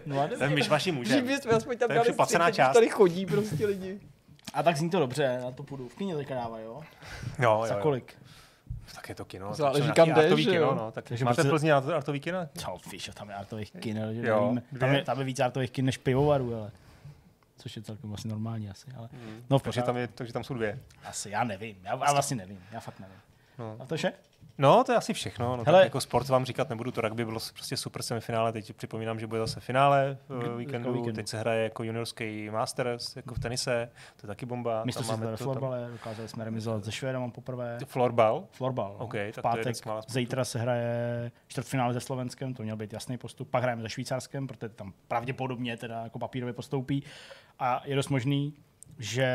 No a Ten myš vaší může. Že bychom aspoň tam To je dali teď část. tady chodí prostě lidi. A tak zní to dobře, na to půjdu. V kyně teďka dávají, jo? Jo, Za jo, jo. kolik? Tak je to kino. Záleží, kam jdeš, artový kino, no. Tak Takže máte prostě- v Plzni art- artový kino? Co, víš, jo, tam je artových kin, Jo, nevím. Tam je, tam je víc artových kin než pivovarů, ale což je celkem vlastně normální asi, ale no v takže, tam je, takže tam jsou dvě. Asi, já nevím, já, já vlastně nevím, já fakt nevím. No. A to vše? No, to je asi všechno. No, Hele- tak jako sport vám říkat nebudu, to rugby bylo prostě super semifinále, teď připomínám, že bude zase finále uh, víkendu, víkendu. teď se hraje jako juniorský Masters, jako v tenise, to je taky bomba. Si Tam ve florbale, dokázali jsme remizovat se Švédem poprvé. Florbal? Florbal. no. OK, tak v pátek, zítra se hraje čtvrtfinále se Slovenskem, to měl být jasný postup. Pak hrajeme se Švýcarskem, protože tam pravděpodobně teda jako papírově postoupí. A je dost možný, že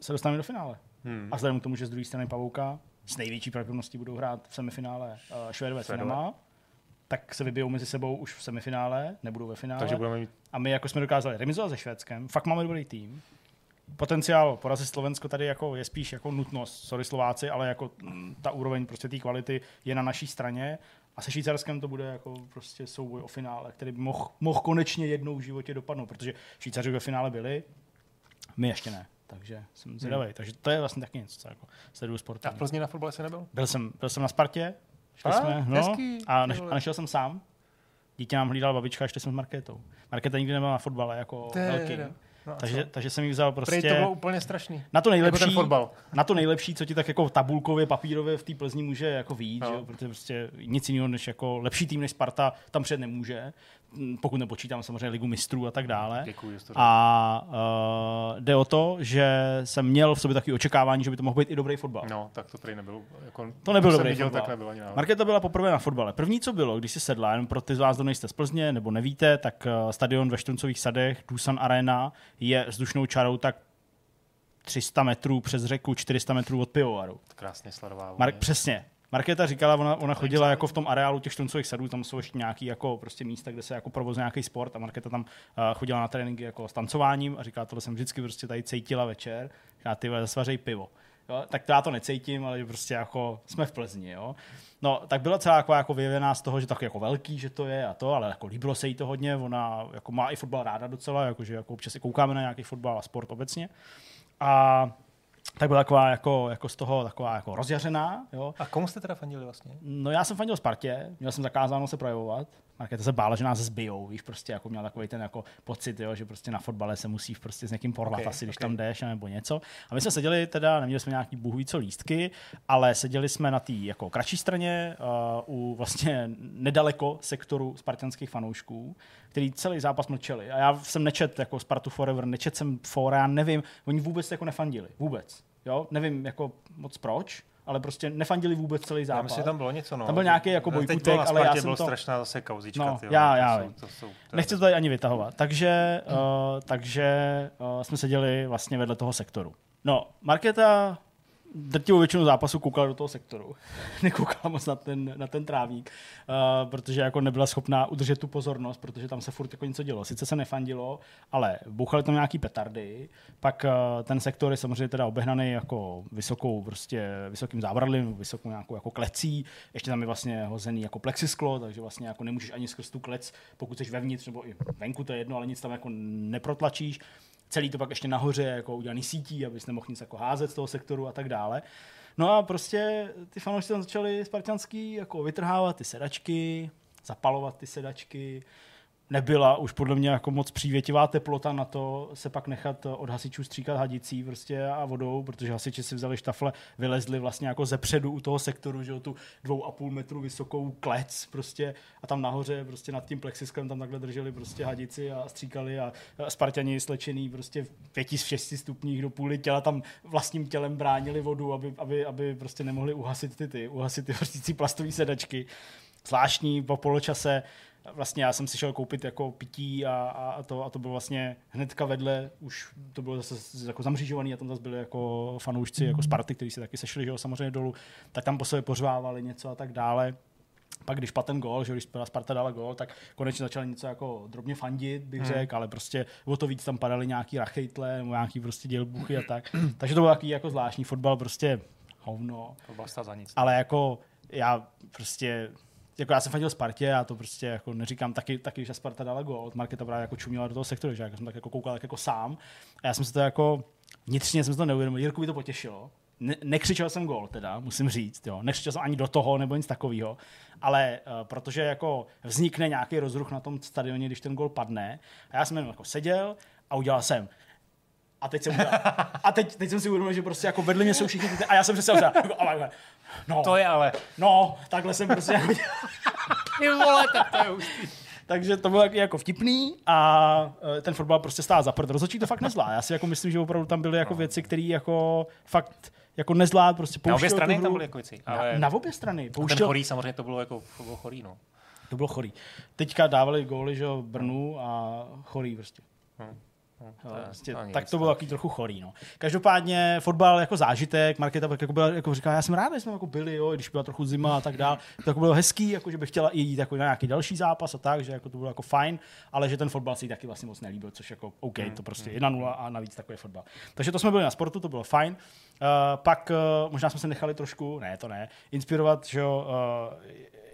se dostaneme do finále. Hmm. A vzhledem k tomu, že z druhé strany Pavouka s největší pravděpodobností budou hrát v semifinále uh, Švédové s. Finama, tak se vybijou mezi sebou už v semifinále, nebudou ve finále. Takže budeme mít A my jako jsme dokázali remizovat se Švédskem, fakt máme dobrý tým. Potenciál porazit Slovensko tady jako je spíš jako nutnost, sorry Slováci, ale jako mm, ta úroveň prostě té kvality je na naší straně. A se Švýcarskem to bude jako prostě souboj o finále, který by mohl mohl konečně jednou v životě dopadnout, protože Švýcaři ve finále byli, my ještě ne. Takže jsem zvědavý. Hmm. Takže to je vlastně taky něco, co jako sleduju sport. A v Plzni na fotbale se nebyl? Byl jsem, byl jsem na Spartě, šli A, jsme, no, hezký, a, neš, a nešel jsem sám. Dítě nám hlídal babička, a šli jsme s Markétou. Markéta nikdy nebyla na fotbale jako Teda. velký. No takže, co? takže jsem jí vzal prostě... Prej to bylo úplně strašný. Na to nejlepší, Jako ten fotbal. na to nejlepší, co ti tak jako tabulkově, papírově v té Plzni může jako výjít, No. že jo? protože prostě nic jiného než jako lepší tým než Sparta tam před nemůže, pokud nepočítám samozřejmě ligu mistrů a tak dále. Děkuji, a uh, jde o to, že jsem měl v sobě takový očekávání, že by to mohl být i dobrý fotbal. No, tak to prej nebylo. Jako, To nebyl dobrý viděl, fotbal. tak nebyl ani. Markéta byla poprvé na fotbale. První, co bylo, když si sedla, jenom pro ty z vás, kdo nejste z Plzně nebo nevíte, tak uh, stadion ve Štruncových sadech, Dusan Arena, je vzdušnou čarou tak 300 metrů přes řeku, 400 metrů od pivovaru. Krásně sledová. Mark, přesně. Markéta říkala, ona, ona chodila jako v tom areálu těch štuncových sadů, tam jsou ještě nějaký jako prostě místa, kde se jako provozuje nějaký sport a Markéta tam uh, chodila na tréninky jako s tancováním a říkala, tohle jsem vždycky prostě tady cítila večer, říká, ty zasvařej pivo. Jo, tak to já to necítím, ale prostě jako jsme v Plzni, jo. No, tak byla celá jako, jako vyjevená z toho, že tak jako velký, že to je a to, ale jako líbilo se jí to hodně, ona jako má i fotbal ráda docela, jakože jako občas si koukáme na nějaký fotbal a sport obecně. A tak byla taková jako, jako z toho taková jako rozjařená. Jo. A komu jste teda fandili vlastně? No já jsem fandil Spartě, měl jsem zakázáno se projevovat. Markéta se bála, že nás zbijou, víš, prostě jako měl takový ten jako pocit, jo, že prostě na fotbale se musí prostě s někým porvat Ok, asi, když ok. tam jdeš, nebo něco. A my jsme seděli teda, neměli jsme nějaký bůh co lístky, ale seděli jsme na té jako kratší straně, uh, u vlastně nedaleko sektoru spartanských fanoušků, který celý zápas mlčeli. A já jsem nečet jako Spartu Forever, nečet jsem fora, já nevím, oni vůbec jako nefandili, vůbec. Jo, nevím jako moc proč, ale prostě nefandili vůbec celý zápas. Já myslím, že tam bylo něco, no. Tam byl nějaký jako bojkutek, ale já jsem bylo to... strašná zase kauzička, No, tyjo, já, to já jsou- vím. to jsou- to Nechci to tady ani vytahovat. Takže, uh, takže uh, jsme seděli vlastně vedle toho sektoru. No, Markéta drtivou většinu zápasu koukala do toho sektoru. Nekoukala moc na ten, na ten trávník, uh, protože jako nebyla schopná udržet tu pozornost, protože tam se furt jako něco dělo. Sice se nefandilo, ale bouchaly tam nějaký petardy, pak uh, ten sektor je samozřejmě teda obehnaný jako vysokou, prostě vysokým zábradlím, vysokou nějakou jako klecí, ještě tam je vlastně hozený jako plexisklo, takže vlastně jako nemůžeš ani skrz tu klec, pokud jsi vevnitř nebo i venku, to je jedno, ale nic tam jako neprotlačíš celý to pak ještě nahoře jako udělaný sítí, abys nemohl nic jako házet z toho sektoru a tak dále. No a prostě ty fanoušci tam začali spartanský jako vytrhávat ty sedačky, zapalovat ty sedačky. Nebyla už podle mě jako moc přívětivá teplota na to se pak nechat od hasičů stříkat hadicí prostě a vodou, protože hasiči si vzali štafle, vylezli vlastně jako ze předu u toho sektoru, že jo, tu dvou a půl metru vysokou klec prostě a tam nahoře prostě nad tím plexisklem tam takhle drželi prostě hadici a stříkali a Spartani slečený prostě v pěti z šesti stupních do půly těla tam vlastním tělem bránili vodu, aby, aby, aby prostě nemohli uhasit ty, ty uhasit ty plastové sedačky. zvláštní po poločase. Vlastně já jsem si šel koupit jako pití a, a, to, a to bylo vlastně hnedka vedle, už to bylo zase jako zamřížovaný a tam zase byli jako fanoušci jako Sparty, kteří se taky sešli, že jo, samozřejmě dolů, tak tam po sobě pořvávali něco a tak dále. Pak když padl ten gol, že když Sparta dala gol, tak konečně začali něco jako drobně fandit, bych Hmm. řekl, ale prostě o to víc tam padaly nějaký rachejtle nějaký prostě dělbuchy a tak. Takže to byl takový jako zvláštní fotbal, prostě hovno. Byla za nic. Ale jako já prostě jako já jsem fandil Spartě, já to prostě jako neříkám taky, taky že Sparta dala gol, Marketa právě jako čuměla do toho sektoru, že já jsem tak jako koukal tak jako sám a já jsem se to jako vnitřně jsem se to neuvědomil, Jirku by to potěšilo. Ne, nekřičel jsem gol teda, musím říct, jo. nekřičel jsem ani do toho nebo nic takového, ale uh, protože jako vznikne nějaký rozruch na tom stadioně, když ten gol padne a já jsem jenom jako seděl a udělal jsem a teď jsem udělal, a teď, teď jsem si uvědomil, že prostě jako vedle mě jsou všichni ty, a já jsem přesně udělal, jako, ale, no, To je ale. no, takhle jsem prostě. Ty vole, tak to je hustý. Takže to bylo jako- vtipný a eh, ten fotbal prostě stál za prd. Rozhodčí to fakt nezvládl. Já si jako myslím, že opravdu tam byly jako věci, které jako fakt jako nezvlád, prostě Na obě pouštěl strany tam byly jako věci. Ale... Na, na obě strany. A ten Pouštěl, chorý samozřejmě to bylo jako to bylo chorý, no. to bylo chorý. Teďka dávali góly, že Brnu a chorý prostě. Hmm. Hmm, Jo, to je- prostě, to tak to bylo takový trochu chorý. No. Každopádně fotbal jako zážitek, Markéta pak jako byla, jako říká, já jsem rád, že jsme jako byli, jo, i když byla trochu zima a tak dál. To jako bylo hezký, jako, že bych chtěla i jít jako na nějaký další zápas a tak, že jako to bylo jako fajn, ale že ten fotbal si jí taky vlastně moc nelíbil, což jako OK, Hmm, to prostě 1-0 a navíc takový fotbal. Takže to jsme byli na sportu, to bylo fajn. Uh, pak uh, možná jsme se nechali trošku, ne, to ne, inspirovat, že jo, uh,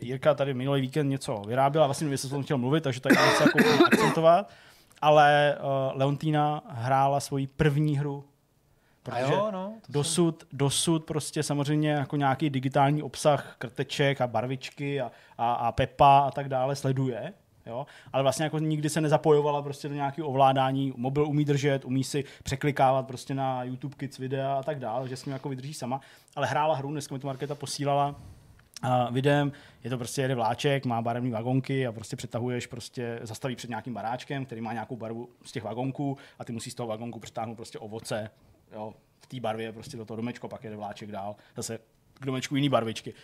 Jirka tady minulý víkend něco vyráběla, vlastně nevím, jestli jsem chtěl mluvit, takže tak něco jako akcentovat ale uh, Leontína hrála svoji první hru. Protože jo, no, dosud, dosud prostě samozřejmě jako nějaký digitální obsah krteček a barvičky a, a, a Pepa a tak dále sleduje, jo? ale vlastně jako nikdy se nezapojovala prostě do nějakého ovládání, mobil umí držet, umí si překlikávat prostě na YouTube Kids videa a tak dále, že s ním jako vydrží sama, ale hrála hru, dneska mi to Markéta posílala, a videem, je to prostě jede vláček, má barevné vagonky a prostě přetahuješ, prostě zastaví před nějakým baráčkem, který má nějakou barvu z těch vagonků a ty musíš z toho vagonku přetáhnout prostě ovoce, jo, v té barvě prostě do toho domečku, pak jede vláček dál, zase k domečku jiný barvičky.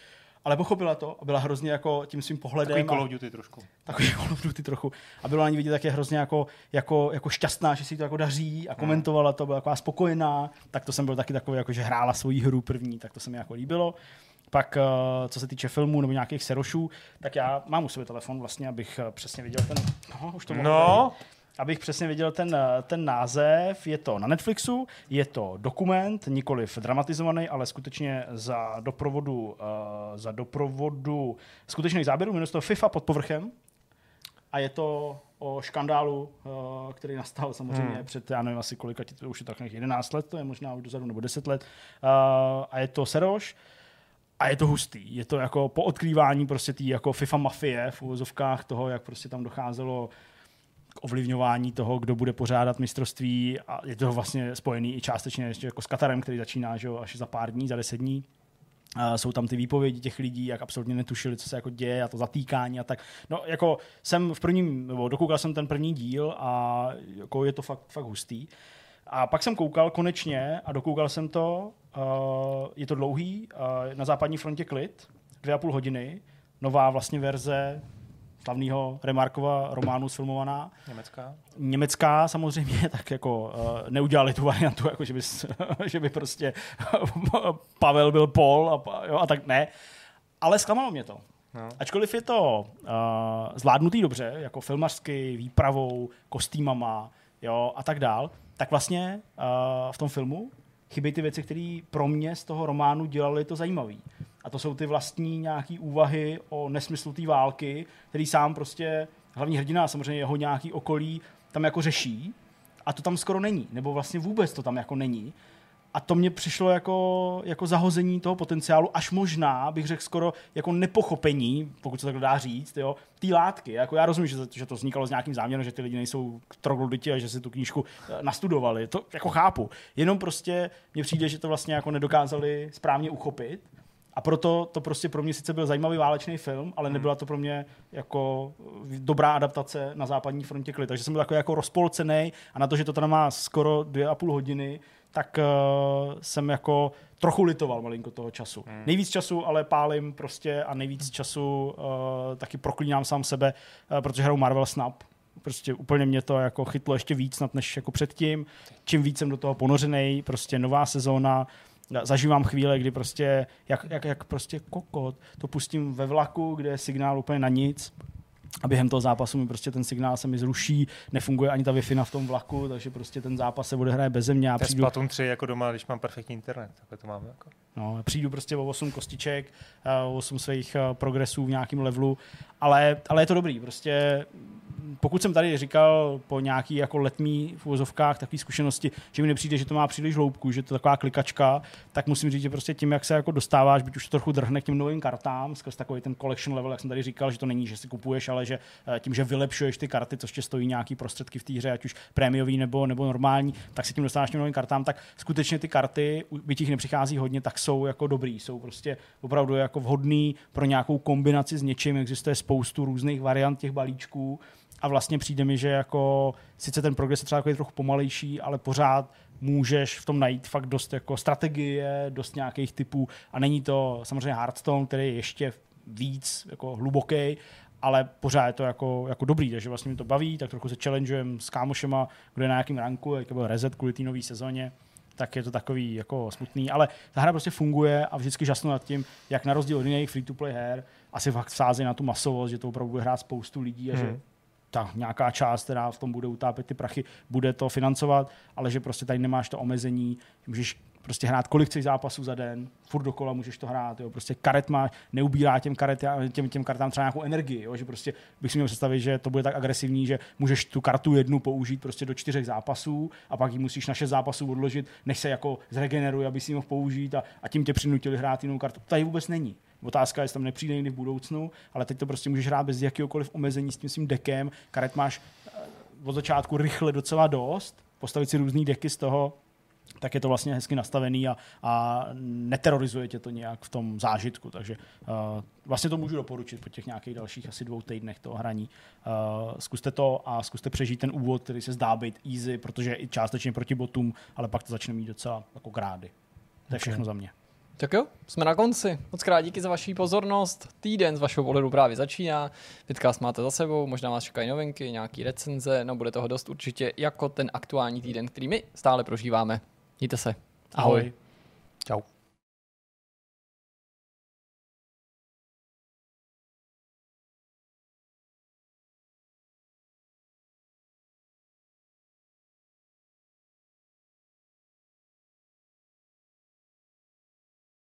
Ale pochopila to a byla hrozně jako tím svým pohledem. Takový Call of Duty trošku. takový Call of Duty trochu. A bylo na ní vidět, jak je hrozně jako, jako, jako šťastná, že si to jako daří a komentovala to, byla taková spokojená. Tak to jsem byl taky takový, jako, že hrála svoji hru první, tak to se mi jako líbilo. Pak, eh, co se týče filmů nebo nějakých serošů, tak já mám u sebe telefon vlastně, abych eh, přesně viděl ten... No, už to No. tady. Abych přesně viděl ten, eh, ten název, je to na Netflixu, je to dokument, nikoliv dramatizovaný, ale skutečně za doprovodu, uh, za doprovodu skutečných záběrů, jmenuje se to FIFA pod povrchem a je to o škandálu, uh, který nastal samozřejmě Hmm. před, já nevím asi kolika, to už je to tak nějakých 11 let, to je možná už dozadu, nebo 10 let. Uh, a je to Seroš, a je to hustý. Je to jako po odkrývání prostě té jako FIFA mafie v uvozovkách toho, jak prostě tam docházelo k ovlivňování toho, kdo bude pořádat mistrovství a je to vlastně spojený i částečně ještě jako s Katarem, který začíná že jo, až za pár dní, za deset dní. A jsou tam ty výpovědi těch lidí, jak absolutně netušili, co se jako děje a to zatýkání a tak. No jako jsem v prvním, nebo dokoukal jsem ten první díl a jako je to fakt, fakt hustý. A pak jsem koukal konečně a dokoukal jsem to, uh, je to dlouhý, uh, na západní frontě klid, dvě a půl hodiny, nová vlastně verze slavného Remarkova románu sfilmovaná. Německá. Německá samozřejmě, tak jako uh, neudělali tu variantu, jako že by, že by prostě Pavel byl Paul a, jo, a tak ne. Ale zklamalo mě to. No. Ačkoliv je to uh, zvládnutý dobře, jako filmařsky, výpravou, kostýmama jo, a tak dál, tak vlastně uh, v tom filmu chybí ty věci, které pro mě z toho románu dělaly to zajímavý. A to jsou ty vlastní nějaký úvahy o nesmyslu té války, který sám prostě hlavní hrdina a samozřejmě jeho nějaký okolí tam jako řeší. A to tam skoro není, nebo vlastně vůbec to tam jako není. A to mě přišlo jako, jako zahození toho potenciálu, až možná, bych řekl skoro jako nepochopení, pokud se tak dá říct, jo, té látky. Jako já rozumím, že, to- že to vznikalo s nějakým záměrem, že ty lidi nejsou trogloditi a že si tu knížku eh, nastudovali. To jako chápu. Jenom prostě mně přijde, že to vlastně jako nedokázali správně uchopit. A proto to prostě pro mě sice byl zajímavý válečný film, ale nebyla to pro mě jako dobrá adaptace na západní frontě klid. Takže jsem byl takový jako rozpolcený a na to, že to tam má skoro dvě a půl hodiny, tak uh, jsem jako trochu litoval malinko toho času. Hmm. Nejvíc času ale pálím prostě a nejvíc času uh, taky proklínám sám sebe, uh, protože hraju Marvel Snap. Prostě úplně mě to jako chytlo ještě víc snad než jako předtím. Čím víc jsem do toho ponořený, prostě nová sezóna, zažívám chvíle, kdy prostě, jak, jak, jak prostě kokot, to pustím ve vlaku, kde je signál úplně na nic, a během toho zápasu mi prostě ten signál se mi zruší, nefunguje ani ta wi v tom vlaku, takže prostě ten zápas se odehraje bez mě. Já přijdu, Splatoon 3 jako doma, když mám perfektní internet. Takhle to máme jako. No, přijdu prostě o 8 kostiček, eh, o 8 svých eh, progresů v nějakém levelu, ale, ale je to dobrý. Prostě pokud jsem tady říkal po nějaký jako letní v uvozovkách takové zkušenosti, že mi nepřijde, že to má příliš hloubku, že to je taková klikačka, tak musím říct, že prostě tím, jak se jako dostáváš, byť už to trochu drhne k těm novým kartám, skrz takový ten collection level, jak jsem tady říkal, že to není, že si kupuješ, ale že eh, tím, že vylepšuješ ty karty, což tě stojí nějaký prostředky v té hře, ať už prémiový nebo, nebo normální, tak si tím dostáváš k těm novým kartám, tak skutečně ty karty, byť jich nepřichází hodně, tak jsou jako dobrý, jsou prostě opravdu jako vhodný pro nějakou kombinaci s něčím, existuje spoustu různých variant těch balíčků a vlastně přijde mi, že jako sice ten progres je třeba takový trochu pomalejší, ale pořád můžeš v tom najít fakt dost jako strategie, dost nějakých typů. A není to samozřejmě Hearthstone, který je ještě víc jako hluboký, ale pořád je to jako, jako dobrý, takže vlastně mi to baví, tak trochu se challengeujem s kámošema, kdo je na nějakém ranku, jak byl reset kvůli té nové sezóně, tak je to takový jako smutný, ale ta hra prostě funguje a vždycky žasnu nad tím, jak na rozdíl od jiných free-to-play her asi fakt sází na tu masovost, že to opravdu bude hrát spoustu lidí a že Hmm. Ta nějaká část, která v tom bude utápět ty prachy, bude to financovat, ale že prostě tady nemáš to omezení, že můžeš prostě hrát kolik chceš zápasů za den, furt dokola můžeš to hrát, jo. prostě karet máš, neubírá těm, karet, těm, těm kartám třeba nějakou energii, jo. že prostě bych si měl představit, že to bude tak agresivní, že můžeš tu kartu jednu použít prostě do čtyřech zápasů a pak ji musíš na šest zápasů odložit, než se jako zregeneruje, aby si ji mohl použít a, a tím tě přinutili hrát jinou kartu. To tady vůbec není. Otázka je, jestli tam nepřijde někdy v budoucnu, ale teď to prostě můžeš hrát bez jakéhokoliv omezení s tím svým dekem. Karet máš eh, od začátku rychle docela dost, postavit si různý deky z toho, tak je to vlastně hezky nastavený a, a neterorizuje tě to nějak v tom zážitku. Takže uh, vlastně to můžu doporučit po těch nějakých dalších asi dvou týdnech toho hraní. Uh, zkuste to a zkuste přežít ten úvod, který se zdá být easy, protože je i částečně proti botům, ale pak to začne mít docela jako grády. To je všechno za mě. Tak jo, jsme na konci. Moc krát díky za vaši pozornost. Týden z vašeho pohledu právě začíná. Vidcast máte za sebou, možná vás čekají novinky, nějaký recenze, no bude toho dost určitě jako ten aktuální týden, který my stále prožíváme. Mějte se. Ahoj. Ahoj.